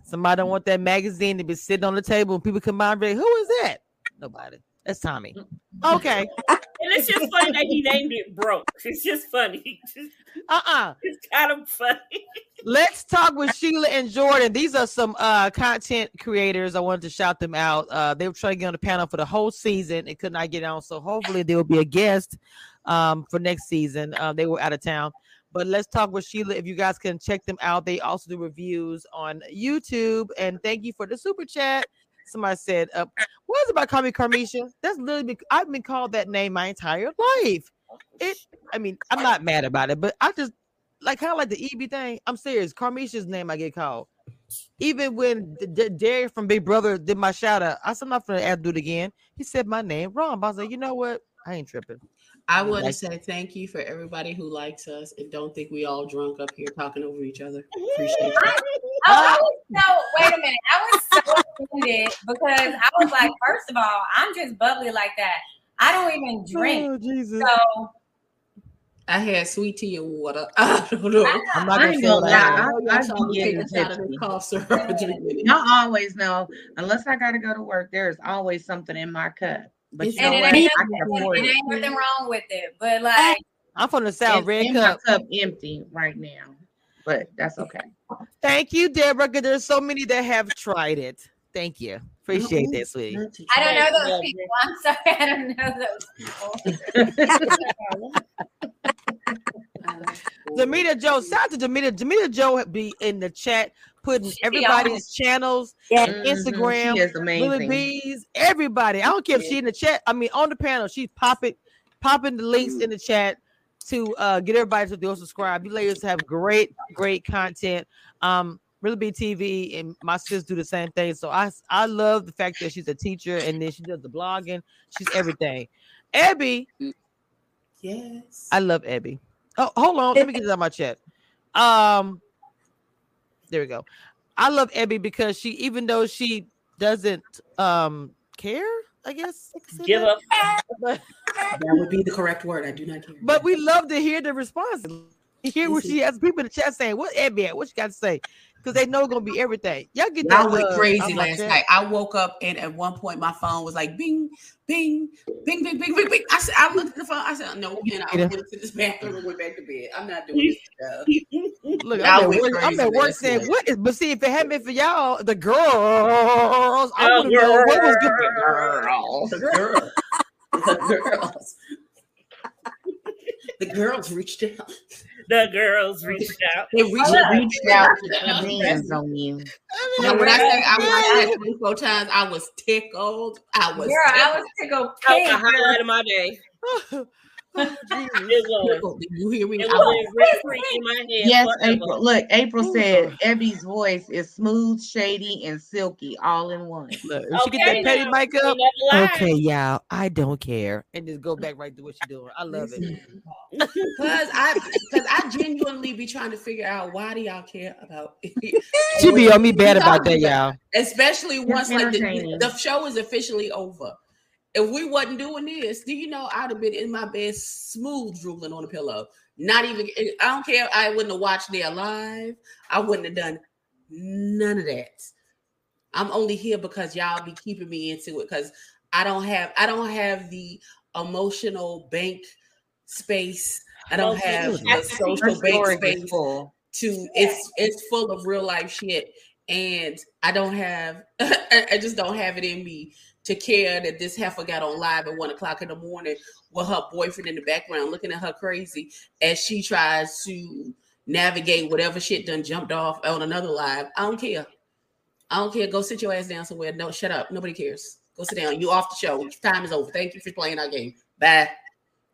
Somebody don't want that magazine to be sitting on the table and people come by and be like, "Who is that?" Nobody. That's Tommy. Okay. And it's just funny that he named it broke. It's just funny. Uh-uh. It's kind of funny. Let's talk with Sheila and Jordan. These are some uh content creators. I wanted to shout them out. Uh they were trying to get on the panel for the whole season and could not get on. So hopefully they will be a guest um for next season. Uh, they were out of town. But let's talk with Sheila. If you guys can check them out, they also do reviews on YouTube. And thank you for the super chat. Somebody said, uh, "What is about calling me Carmisha?" That's literally I've been called that name my entire life. It, I mean, I'm not mad about it, but I just like kind of like the EB thing. I'm serious. Carmisha's name I get called. Even when D- Derek from Big Brother did my shout out, I said I'm not gonna ask do it again. He said my name wrong. But I was like, you know what? I ain't tripping. I want to Like- say thank you for everybody who likes us and don't think we all drunk up here talking over each other. Appreciate you. Oh, I was uh, so wait a minute. I was so offended because I was like, first of all, I'm just bubbly like that. I don't even drink. Oh, Jesus. So I had sweet tea and water. I don't know. I'm not gonna ain't say gonna. I I, am. I, Y'all saw be me getting take a shot of tipsy. this cough syrup and drink it. Y'all always know, unless I got to go to work, there's always something in my cup. But you It's- know and it what? ain't, I can nothing, afford it it. ain't nothing wrong with it. But like I'm from the South. Red in cup. cup empty right now, but that's okay. Thank you, Deborah. 'cause There's so many that have tried it. Thank you. Appreciate mm-hmm. that, sweetie. I don't know those people. I'm sorry, I don't know those people. Demita Joe, shout out to Demita. Demita Joe be in the chat putting She everybody's channels Yeah. and Mhm, Instagram, she is Willie amazing. Bees, everybody. I don't care if she in the chat. I mean, on the panel, she's popping, popping the links in the chat to uh get everybody to go subscribe. You ladies have great, great content. Um, Really Be TV and my sis do the same thing. So I I love the fact that she's a teacher and then she does the blogging. She's everything. Abby, Yes. I love Abby. Oh, hold on. Let me get this out my chat. Um, there we go. I love Abby because she, even though she doesn't um care, I guess. I can say Give up. That would be the correct word. I do not care. but we love to hear the response. Hear what she has. People in the chat saying, "What Abby at? What you got to say?" Because they know it's gonna be everything. Y'all get that. Y'all went uh, crazy I'm last that. night. I woke up and at one point my phone was like bing, bing, bing, bing, bing, bing, bing. I said, I looked at the phone. I said, no, and I went to this bathroom and went back to bed. I'm not doing this stuff. Look, Y'all I'm at work, I'm at work saying, night. "What is?" But see, if it hadn't been for y'all, the girls, I The would have known what was good. girls, the girls, the girls, the girls reached out. The girls reached out. They reached, They out. reached out to their hands on you. And when I say I watched that three, four times, I was tickled. I was Girl, I was tickled That was the highlight of my day. Oh, it was. Uh, Did you hear me? It I was was rent free in my head. Yes, forever. April. Look, April said Ebby's voice is smooth, shady, and silky all in one. Look, if she get that petty mic up, okay, y'all, I don't care, and just go back right to what she's doing. I love it. Cause I, cause I genuinely be trying to figure out why do y'all care about? She be on me bad about that, y'all. Especially once like the, the show is officially over. If we wasn't doing this, do you know I'd have been in my bed smooth drooling on a pillow. Not even eh, I don't care. I wouldn't have watched their live. I wouldn't have done none of that. I'm only here because y'all be keeping me into it because I don't have I don't have the emotional bank space. I don't Okay. have the social bank space full. to it's it's full of real life shit and i don't have I just don't have it in me to care that this heifer got on live at one o'clock in the morning with her boyfriend in the background looking at her crazy as she tries to navigate whatever shit done jumped off on another live. I don't care. I don't care. Go sit your ass down somewhere. No shut up. Nobody cares. Go sit down. You off the show. Time is over. Thank you for playing our game. Bye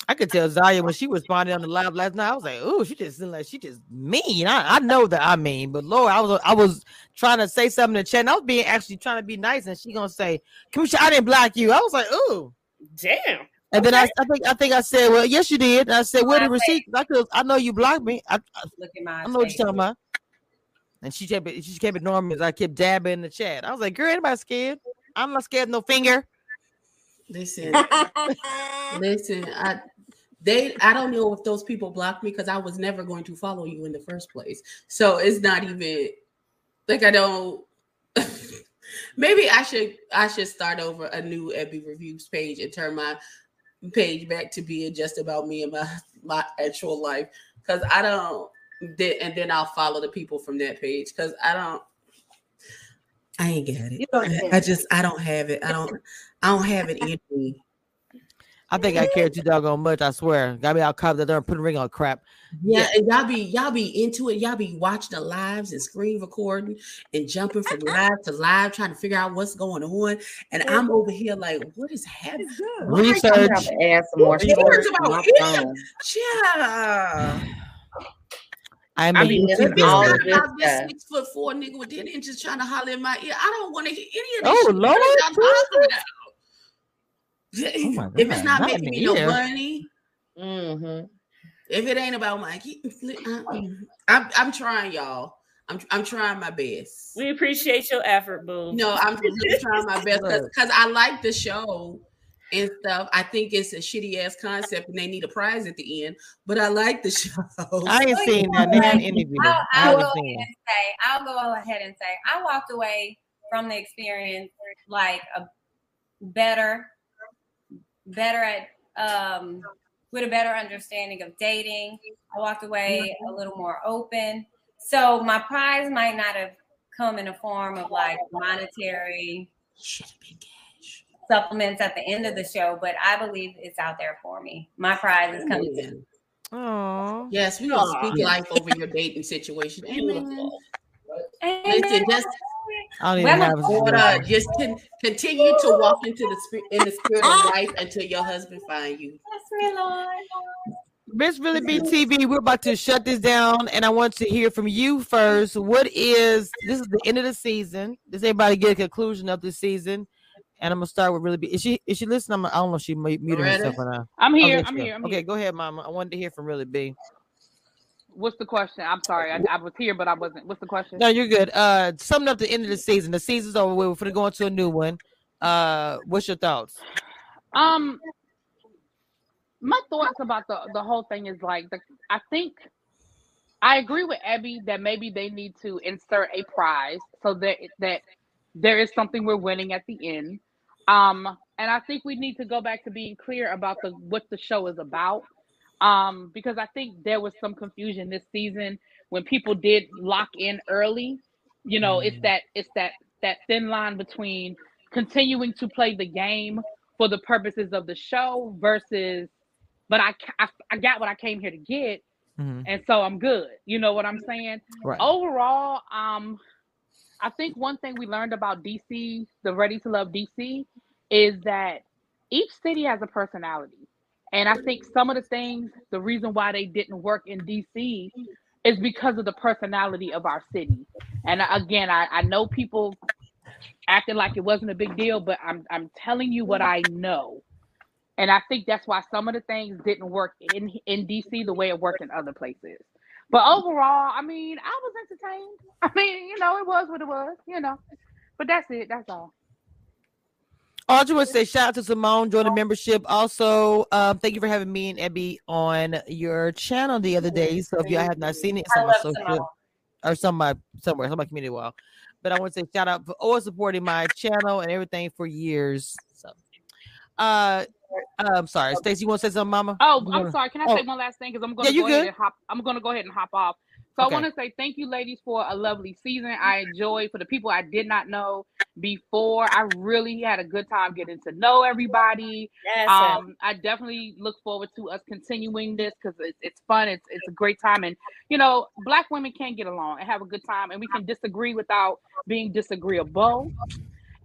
I could tell Zaya when she responded on the live last night. I was like, "Oh, she just seemed like she just mean." I, I know that I mean, but Lord, I was I was trying to say something to chat. And I was being actually trying to be nice, and she gonna say, "Commissioner, I didn't block you." I was like, "Ooh." Damn. And then I, I think I think I said, "Well, yes, you did." And I said, "Where the receipt?" I could, I know you blocked me. I, I, Look at my I know what you're talking about. And she kept it, she kept ignoring me as I kept dabbing in the chat. I was like, "Girl, anybody scared? I'm not scared of no finger." listen Listen, I they I don't know if those people blocked me because I was never going to follow you in the first place. So it's not even like I don't maybe I should I should start over a new Ebby reviews page and turn my page back to being just about me and my my actual life. Cause I don't then and then I'll follow the people from that page because I don't I ain't got it. I, I just I don't have it. I don't I don't have it in me. I think I care too doggone much. I swear. Got me out cop that there and put a ring on crap. Yeah, and y'all be y'all be into it. Y'all be watching the lives and screen recording and jumping from live to live, trying to figure out what's going on. And I'm over here like, what is happening? Why Research. I'm gonna have add some more Research about my him. Yeah. I I mean, be you missing too all busy. of this About this stuff. six foot four nigga with ten inches trying to holler in my ear. I don't want to hear any of this. Oh, shit. Lord, Y'all hollering out. Oh my if it's not not making in me no money, Mm-hmm. if it ain't about Mikey, I'm, I'm trying, y'all. I'm, I'm trying my best. We appreciate your effort, boo. No, I'm really trying my best because I like the show and stuff. I think it's a shitty ass concept and they need a prize at the end, but I like the show. I ain't seen that. They haven't interviewed. I'll, I I'll go haven't ahead seen and it. say, I'll go ahead and say, I walked away from the experience like a better, better at um with a better understanding of dating. I walked away a little more open. So my prize might not have come in a form of like monetary supplements at the end of the show, but I believe it's out there for me. My prize is coming soon. Oh, Yes, we gonna speak life over your dating situation. Amen. Beautiful. Listen, just I don't even have order, just con- continue to walk into the spirit in the spirit of life until your husband find you. Miss Really Be TV, we're about to shut this down, and I want to hear from you first. What is this? Is the end of the season? Does anybody get a conclusion of the season? And I'm gonna start with Really Be. Is she is she listening? I'm, I don't know if she mu- muted herself or not. I'm here, Okay, I'm here, I'm okay, here. go ahead, Mama. I wanted to hear from Really B. What's the question? I'm sorry, I, I was here, but I wasn't. What's the question? No, you're good. Uh, summing up the end of the season. The season's over. We're gonna go into a new one. Uh, what's your thoughts? Um, my thoughts about the the whole thing is like the I think I agree with Abby that maybe they need to insert a prize so that that there is something we're winning at the end. Um, and I think we need to go back to being clear about the what the show is about. Um, because I think there was some confusion this season when people did lock in early. You know, it's that it's that that thin line between continuing to play the game for the purposes of the show versus, but I I, I got what I came here to get, Mhm. and so I'm good. You know what I'm saying? Right. Overall, um, I think one thing we learned about DC, the Ready to Love DC, is that each city has a personality. And I think some of the things, the reason why they didn't work in DC is because of the personality of our city. And again, I, I know people acting like it wasn't a big deal, but I'm I'm telling you what I know. And I think that's why some of the things didn't work in in DC the way it worked in other places. But overall, I mean, I was entertained. I mean, you know, it was what it was, you know. But that's it. That's all. I just want to say shout out to Simone, join the membership. Also, um, thank you for having me and Abby on your channel the other day. So if you have not seen it, it's on my social or some my somewhere, some my community wall. But I want to say shout out for always supporting my channel and everything for years. So, uh, I'm sorry, Stacey, you want to say something, Mama? Oh, I'm sorry. Can I oh, say one last thing? Because I'm to you go ahead and hop. I'm going to go ahead and hop off. So Okay. I want to say thank you, ladies, for a lovely season. I enjoyed. For the people I did not know before, I really had a good time getting to know everybody. Yes, Um, I definitely look forward to us continuing this because it's, it's fun. It's it's a great time, and you know, Black women can get along and have a good time, and we can disagree without being disagreeable.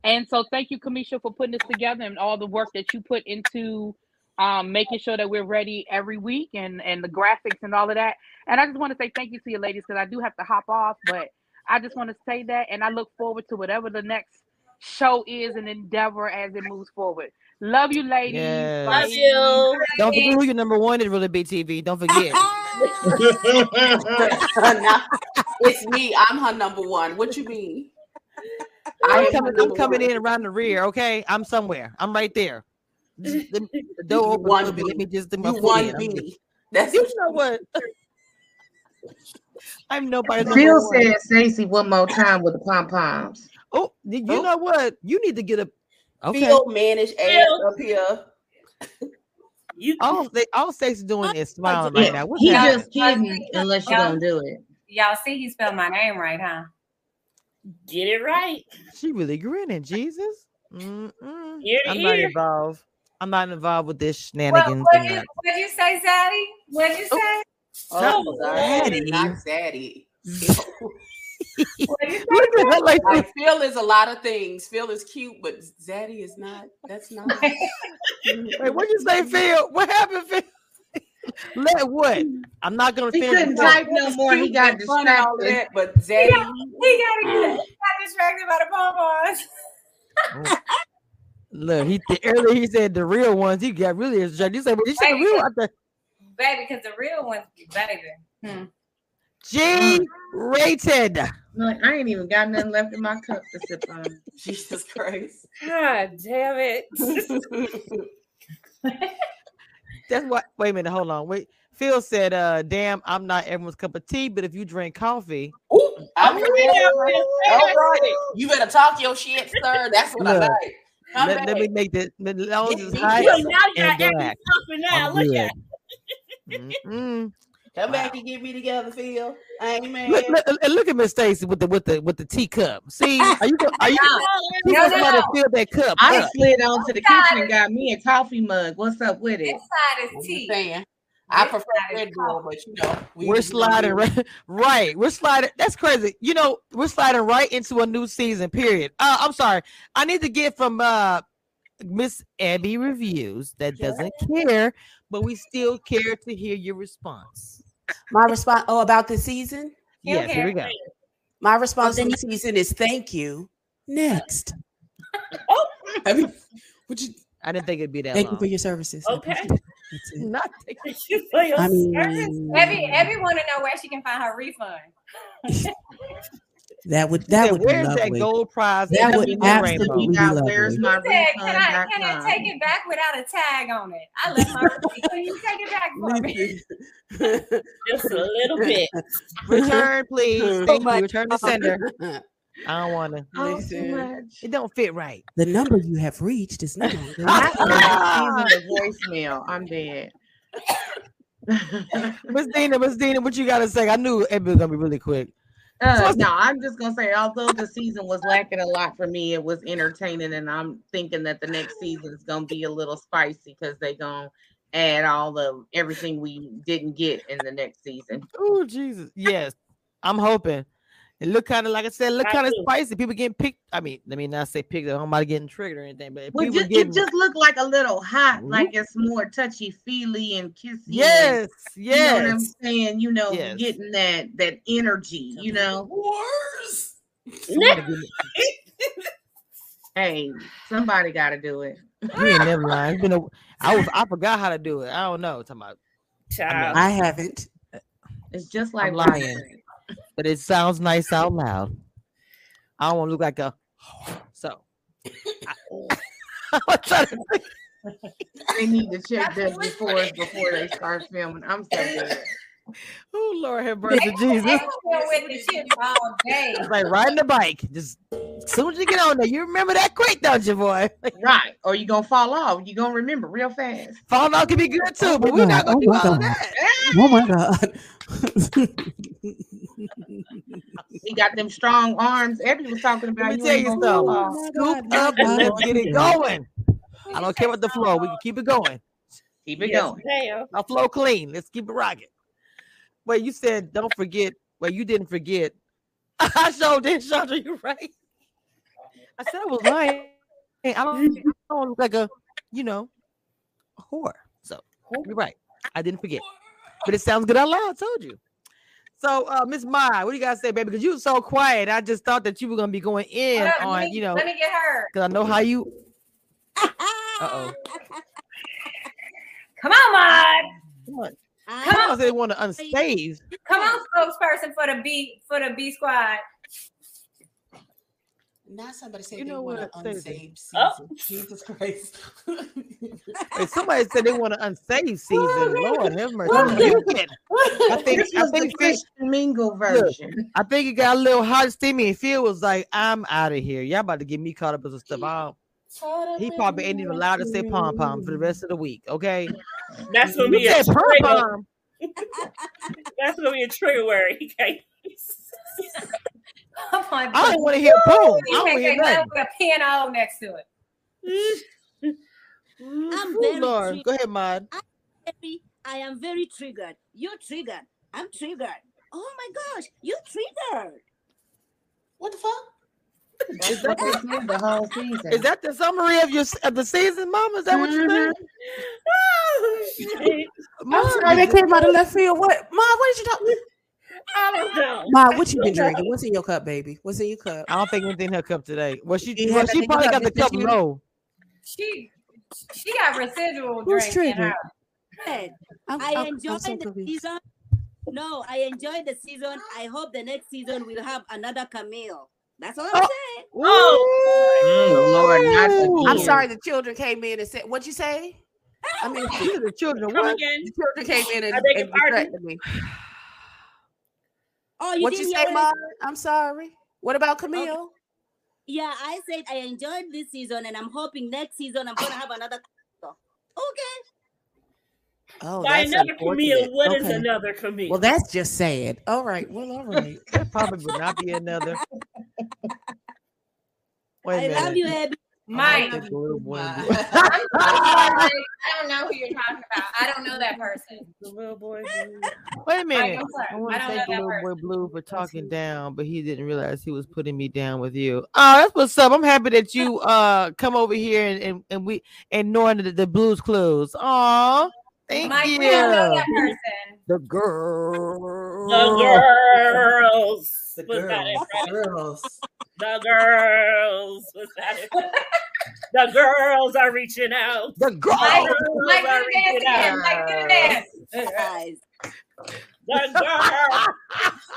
And so, thank you, Kamisha, for putting this together and all the work that you put into um, making sure that we're ready every week and and the graphics and all of that. And I just want to say thank you to you ladies because I do have to hop off, but I just want to say that, and I look forward to whatever the next show is and endeavor as it moves forward. Love you, ladies. Yes. Bye. Don't forget who your number one is. Really big TV. Don't forget. Nah, it's me. I'm her number one. What you mean? I I'm coming, I'm coming in around the rear. Okay, I'm somewhere. I'm right there. Just let me- the door open. a won bit. Let me just do my You foot won in. I'm me. That's you know what? I'm nobody's number Phil one. said Stacy one more time with the pom poms. Oh, you oh. know what? You need to get a. Okay. Phil manage ass up here. You all they all Stacey's doing is smiling Yeah, right now. What's he happening? just kidding unless you don't do it. Y'all see he spelled my name right, huh? Get it right. She really grinning. Jesus. Mm-mm. Ear I'm not involved. I'm not involved with this shenanigans. what and you that. what you say, Zaddy? What did you oh, say? Not Oh, Zaddy. Not Zaddy. What you say? Look at her like Like Phil is a lot of things. Phil is cute, but Zaddy is not. That's not. Wait, what you say, Phil? What happened, Phil? Let what? I'm not gonna He couldn't type no more. He got Fun all distracted. that, but He Zaddy. got, he got, he got distracted by the pom-poms. Mm. Look, he earlier he said the real ones. He got really is He said, "But you said the real one." I said, Baby, because the real ones be baby. Hmm. G rated. Like, I ain't even got nothing left in my cup to sip on. Jesus Christ. God damn it. That's what. Wait a minute. Hold on. Wait. Phil said, "Uh, damn, I'm not everyone's cup of tea, but if you drink coffee, I'm All right. You better talk your shit, sir. That's what I Look, like. Come let, let me make this. As long as Get it's me hot. Now you got and black, stuff now. I'm Look good. at Mm-mm. Come back and get me together, Phil. Amen. Look, look, and look at Miss Stacy with the with the with the teacup. See, are you? Are you? No, You no, want somebody to no. fill that cup I up. slid onto the kitchen and got me a coffee mug. What's up with it? Side is tea. Saying. I prefer Red Bull, but you know, we, We're sliding gonna right, right. We're sliding. That's crazy. You know, we're sliding right into a new season. Period. Uh, I'm sorry. I need to get from uh Miss Abby reviews that doesn't care, but we still care to hear your response. My response oh about the season? Yes, here we go. My response to the season is thank you. Next. I mean, would you I didn't think it'd be that Thank long. you for your services. Okay. Appreciate it. Not Thank you for your I service. mean, Every everyone to know where she can find her refund. That would that said, would be Where's that gold prize? That in would in absolutely be lovely. where's my He said, can I can I take it back without a tag on it? I left my receipt. Can you take it back for me? Just a little bit. Return, please. So Thank you. Return the sender. I don't want to. Oh, Listen. It don't fit right. the number you have reached is. Not even the voicemail. I'm dead. Miss Dina, Miss Dina, what you gotta say? I knew it was gonna be really quick. Uh, no, I'm just gonna say, although the season was lacking a lot for me, it was entertaining, and I'm thinking that the next season is gonna be a little spicy because they gonna add all the everything we didn't get in the next season. Oh Jesus, yes, I'm hoping. It look kind of like I said, look I kind of spicy. People getting picked. I mean, let me not say picked. I'm about getting triggered or anything, but Well, people ju- getting it just looked like a little hot, mm-hmm. like it's more touchy feely and kissy. and- yes, You know what I'm yes. saying? You know, Yes. getting that that energy, you know. Wars. Somebody give me- Hey, somebody gotta do it. You ain't never lying. It's been a, I was I forgot how to do it. I don't know. Talking about Child. I haven't. It's just I'm like lying, but it sounds nice out loud. I don't want to look like a so. I, I'm trying to. They need to check that before before they start filming. I'm so dead. Oh Lord have mercy, They Jesus. still with the shit all day. It's like riding the bike. Just as soon as you get on there, you remember that quick, don't you, boy? Right. Or you gonna fall off. you gonna remember real fast. Fall off can be good too, but my we're not gonna Oh do my all of God. that. Oh my god. He got them strong arms. Ebby was talking about Let me you tell you gonna something. Scoop up and let's get it going. I don't care about the flow. We can keep it going. Keep it Yes, going. ma'am. Our flow clean. Let's keep it rocking. Wait, you said don't forget. Well, you didn't forget. I sure did, Chandra. You right. I said I was lying. Hey, I don't, I don't look like a, you know, a whore. So you're right. I didn't forget. But it sounds good out loud. I told you. So, uh, Miss Mai, what do you guys say, baby? Because you were so quiet. I just thought that you were gonna be going in Hold up, on, me- you know, let me get her. because I know how you. Uh oh. Come on, Mod. Come on. Come Come on. on, They want to unsave. come on, spokesperson for the B for the B squad. Now somebody said You they know want what? to Say unsaved Oh. season. Jesus Christ. Hey, somebody said they want to unsaved season. Lord have mercy. Well, You can- I think This I was the think Phil- Christian Mingle version. I think it got a little hot steamy. And Phil was like, "I'm out of here. Y'all about to get me caught up with some stuff." I don't, he probably ain't even allowed to say pom pom for the rest of the week. Okay, That's gonna you be a said pom pom. That's gonna be a trigger word. He can't. Oh my I don't want to hear boom. I You don't hear say nothing nothing. with a and O next to it. Mm, I'm Ooh, very Lord, triggered. go ahead, Mod. Very- I am very triggered. You're triggered. I'm triggered. Oh my gosh, you're triggered. What the fuck? That's what they said the whole season. Is that the summary of your of the season, Mama? Is that what you mm-hmm. said? I'm sorry, that came out of left field. What, Ma? What did you talk? I don't know. Ma, what you been drinking? What's in your cup, baby? What's in your cup? I don't think anything in her cup today. Well, she You well, she probably got the cup, cup Mr. low. She she got residual Who's drink in triggered? her. Good. I'm, I I'm, enjoyed I'm so the confused. season. No, I enjoyed the season. I hope the next season we'll have another Camille. That's all I'm saying. Mm, Lord, I'm sorry, the children came in and said, "What'd you say?" I mean, the children. Come What? again. the children came in and, I beg your and pardon? distracted me. Oh, you What didn't you say, what I Ma? I'm sorry. What about Camille? Yeah, I said I enjoyed this season, and I'm hoping next season I'm gonna have another. Okay. Oh, By that's another Camille, unfortunate. what is Okay. another Camille? Well, that's just sad. All right. Well, all right. There probably would not be another. Wait a I minute. love you, Abby. Mike. Think the little boy- I'm so sorry. I don't know who you're talking about. I don't know that person. the little boy. Wait a minute. I'm. I want to don't thank the know that little boy Blue for talking down, but he didn't realize he was putting me down with you. Oh, that's what's up. I'm happy that you uh come over here and and, and we and knowing the, the Blues Clues. Aw, thank Mike, you. we don't know that person. The girl. The girls. The Was that it, girls. Girls. The girls. Was that it? The girls are reaching out. The girl. Mike, girls Mike, are do the dance reaching out. Mike, the dance. Guys, The girl.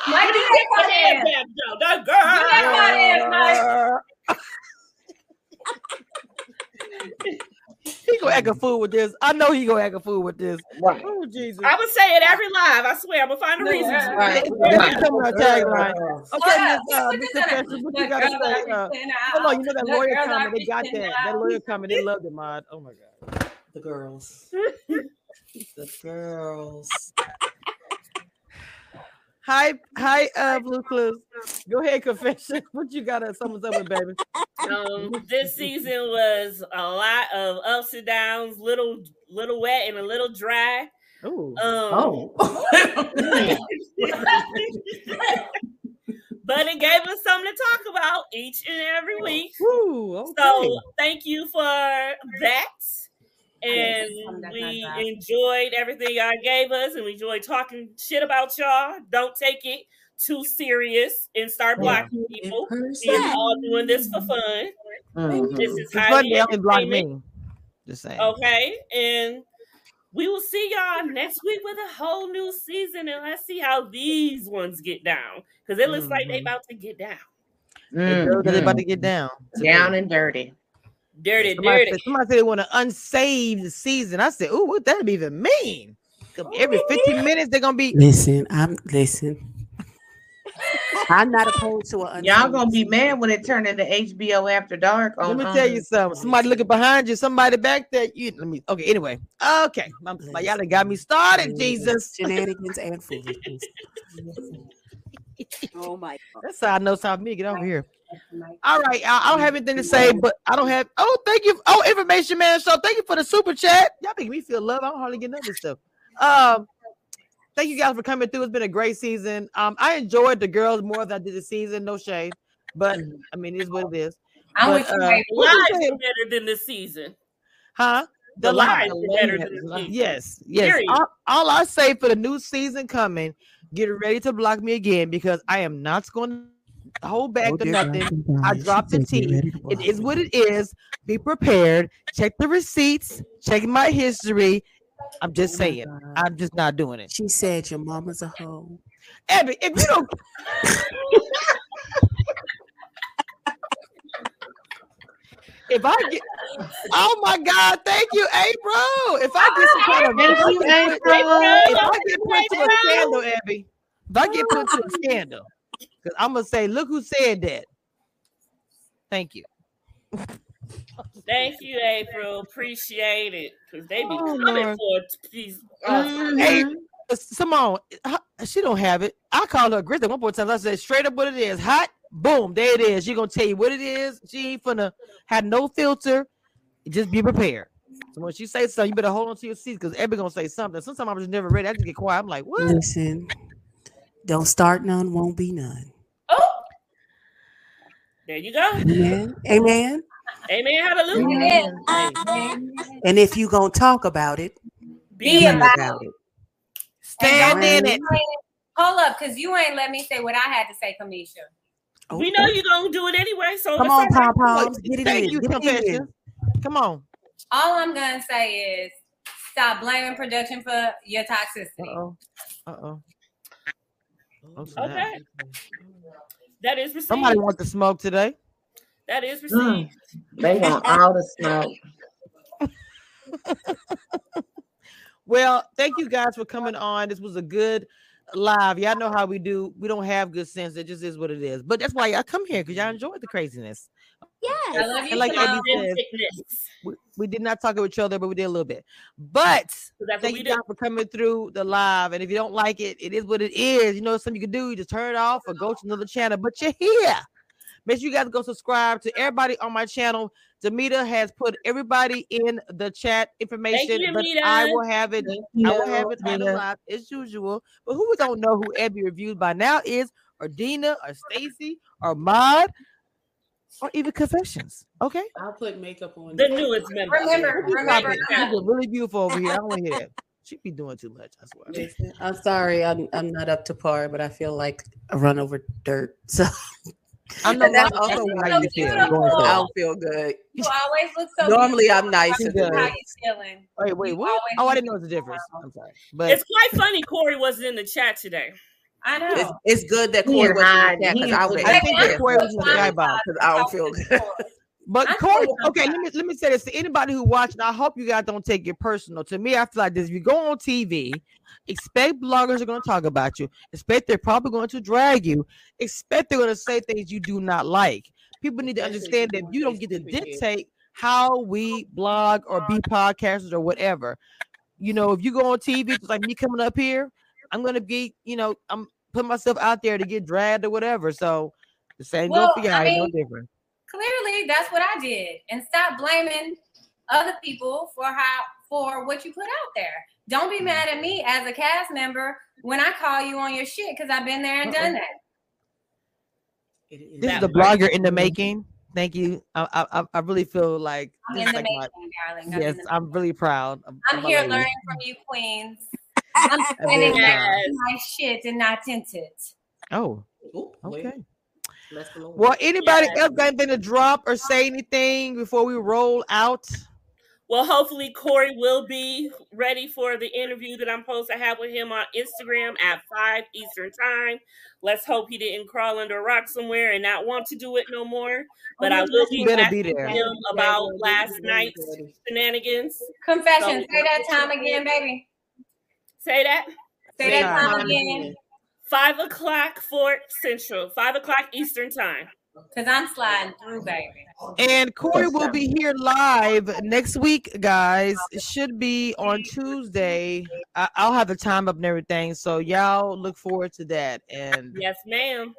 Mike, do Get that the hand podcast. back, Joe. The Do that girl. podcast, Mike. He gonna act a fool with this. I know he gonna act a fool with this. Right. Oh Jesus. I'm gonna say it every live. I swear. I'm gonna find a reason. to. Right. Yeah. Come on, tagline. Hold Okay, up. Miss uh, Put Miss this in Confessions, it. what The you gotta girls say? are Uh, reaching hold on, you know out. that The lawyer girls are comment. They got reaching that. That out. lawyer comment. They loved it, Mod. Oh my god. The girls. the girls. Hi, hi, uh, Blue Clues. Go ahead, confession. What you got to sum us up with, baby? Um, this season was a lot of ups and downs, little little wet and a little dry. Ooh. Um, but it gave us something to talk about each and every week. Woo, okay. So thank you for that. And we enjoyed everything y'all gave us, and we enjoyed talking shit about y'all. Don't take it too serious and start blocking people. We're all doing this for fun. Mm-hmm. This is It's fun. highly They only block me. Just saying. Okay, and we will see y'all next week with a whole new season, and let's see how these ones get down because it looks like they mm-hmm. about to get down. They do, 'cause they about mm-hmm. to get down. Down and dirty. Dirty, Somebody dirty. said, somebody said they want to unsave the season. I said, "Ooh, what that even mean?" Every 15 minutes they're gonna be. Listen, I'm listen. I'm not opposed to a Y'all gonna be mad when it turned into HBO After Dark. Let me um, tell you something. Somebody looking behind you. Somebody back there. You let me. Okay. Anyway. Okay. I'm, like, y'all done got me started. Jesus. Shenanigans and foolishness. Oh my god. That's how I know South Me. Get over here. All right. I, I don't have anything to say, but I don't have. Oh, thank you. Oh, information man. So thank you for the super chat. Y'all make me feel love. I don't hardly get this stuff. Um, thank you guys for coming through. It's been a great season. Um, I enjoyed the girls more than I did the season. No shade, but I mean, it is what it is. But, with uh, you Lives saying? better than this season. Huh? The lives live. are better than the season. Yes, yes. All, all I say for the new season coming, get ready to block me again because I am not going to hold back Oh, to nothing. I dropped the said get T. It is what it is. Be prepared. Check the receipts. Check my history. I'm just saying. I'm just not doing it. She said your mama's a hoe. Abby, if you don't. If I get, oh my God, thank you, April. If I get some kind of, Thank you, April. if I get put to a scandal, Abby, if I get put to a scandal, because I'm gonna say, look who said that. Thank you. Thank you, April. Appreciate it. Because they be Oh, coming Lord. for a piece. Oh, Hey, uh, Simone, uh, she don't have it. I called her Grizzly one more time. I said straight up what it is. Hot, boom, there it is. She gonna tell you what it is. She ain't finna have no filter. Just be prepared. So when she say something, you better hold on to your seat because everybody gonna say something. Sometimes I'm just never ready. I just get quiet. I'm like, what? Listen, don't start none, won't be none. There you go. Amen. Amen. Amen. Hallelujah. And if you gonna talk about it, Be be about about it. Stand in it. Hold up, because you ain't let me say what I had to say, Kamisha. We know you're going to do it anyway. So Come on, all right. pom get it Thank in. you, Get it in. Come on. All I'm gonna say is stop blaming production for your toxicity. Uh-oh. Uh-oh. Okay. That is received. Somebody wants to smoke today. That is mm. received. They want all the smoke. Well, thank you guys for coming on. This was a good live. Y'all know how we do. We don't have good sense. It just is what it is. But that's why y'all come here because y'all enjoyed the craziness. Yes. I love you, And like Simone. Abby says, we, we did not talk with each other, but we did a little bit. But that's thank you do. guys for coming through the live. And if you don't like it, it is what it is. You know, something you can do. You just turn it off or go to another channel. But you're here. Make sure you guys go subscribe to everybody on my channel. Demita has put everybody in the chat information, you, but I will have it. I will you, have it on the live as usual. But who don't know who Abby reviewed by now is or Dina or Stacy or Mod or even Confessions. Okay. I'll put makeup on. The newest member. Remember, remember, She's look really beautiful over here. I don't want to hear that. She be doing too much. I swear. Listen, I'm sorry, I'm I'm not up to par, but I feel like I run over dirt. So I know And that's why- also that's why how you you feel. feel. Go ahead. I don't feel good. You always look so. Normally, I'm nice and She than. How you feeling? Wait, wait, You what? Oh, I didn't know it was a difference. I'm sorry, but It's quite funny. Corey wasn't in the chat today. I know. It's, it's good that Corey ain't wasn't in hiding. the chat He because I would I think that Corey was in the because. I don't feel good. But I Corey, okay, let me let me say this to anybody who watching. I hope you guys don't take it personal. To me, I feel like this: if you go on TV, expect bloggers are going to talk about you. Expect they're probably going to drag you. Expect they're going to say things you do not like. People need to understand that you don't get to dictate how we blog or be podcasters or whatever. You know, if you go on TV, it's like me coming up here, I'm going to be, you know, I'm putting myself out there to get dragged or whatever. So the same Well, goes for you. I ain't no different. Clearly, that's what I did, and stop blaming other people for how for what you put out there. Don't be mad at me as a cast member when I call you on your shit because I've been there and done that. This is That the blogger in the making. Thank you. I I, I- I really feel like I'm in the like making, my, darling. I'm, yes, in the I'm really proud. Of, I'm of here learning from you, queens. I'm very standing next proud. to my shit and not tinted. Oh, Ooh, okay. Bless the Lord. Well, anybody Yes. else got anything to drop or say anything before we roll out? Well, hopefully Corey will be ready for the interview that I'm supposed to have with him on Instagram at five Eastern time. Let's hope he didn't crawl under a rock somewhere and not want to do it no more. But oh, I will He be better be asking there. him about last night's shenanigans. Confession. So- Say that time again, baby. Say that. Say Say that time time again. Five o'clock Fort Central, five o'clock Eastern time. Cause I'm sliding through, baby. And Corey will be here live next week, guys. It should be on Tuesday. I, I'll have the time up and everything, so y'all look forward to that. And Yes, ma'am.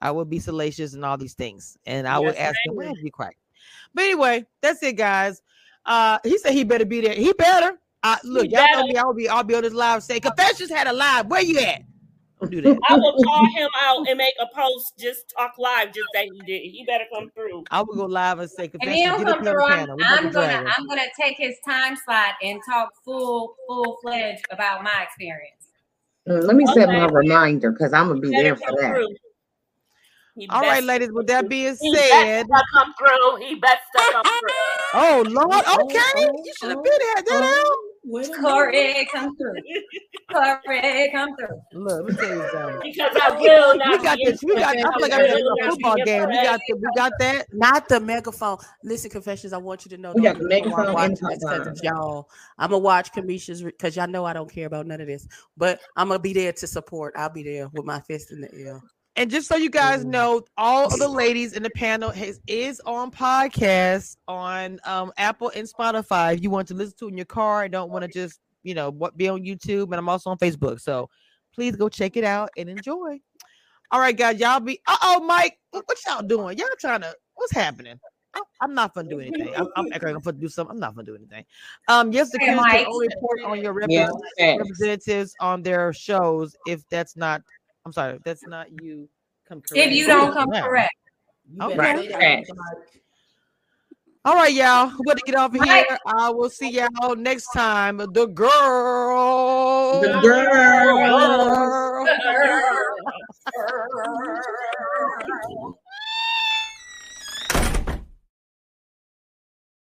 I will be salacious and all these things. And I will Yes, ask him, ma'am. where is he quiet? But anyway, that's it, guys. Uh he said he better be there. He better. Uh look, He y'all know better. me. I'll be I'll be on this live say confessions had a live. Where you at? Don't do that. I will call him out and make a post. Just talk live, just that he did. He better come through. I will go live and say If confessions. he don't Get up come through, I'm, panel. We I'm gonna drag. I'm gonna take his time slot and talk full full fledged about my experience. Mm, Let me set my reminder because I'm gonna be there for that. through. He All right, ladies. With that being He said, best to come through. He best come through. oh Lord, okay, you should have been here. That Corey, come through. Corey, come through. Look, let me tell you something. Because I will not. We got this. We got. I feel like I'm in a football game. We got. The, we got that. Not the megaphone. Listen, confessions. I want you to know. We got the only I'm megaphone and watching this the 'cause of y'all. I'm gonna watch Kamisha's because y'all know I don't care about none of this. But I'm gonna be there to support. I'll be there with my fist in the air. And just so you guys know, all of the ladies in the panel has, is on podcast on um, Apple and Spotify. If you want to listen to it in your car and don't want to just, you know, what be on YouTube, and I'm also on Facebook. So please go check it out and enjoy. All right, guys, y'all be. Uh oh, Mike, what, what y'all doing? Y'all trying to? What's happening? I'm- I'm not gonna do anything. I'm, I'm actually gonna do something. I'm not gonna do anything. Um, yes, the Hey, Mike. can only report on your Yeah, representatives on their shows if that's not. I'm sorry, that's not you. Come correct. If you don't come Yeah. correct. Okay. Right. All right, y'all. We're gonna get off of Mike. here. I will see y'all next time. The girl. The girl. girl.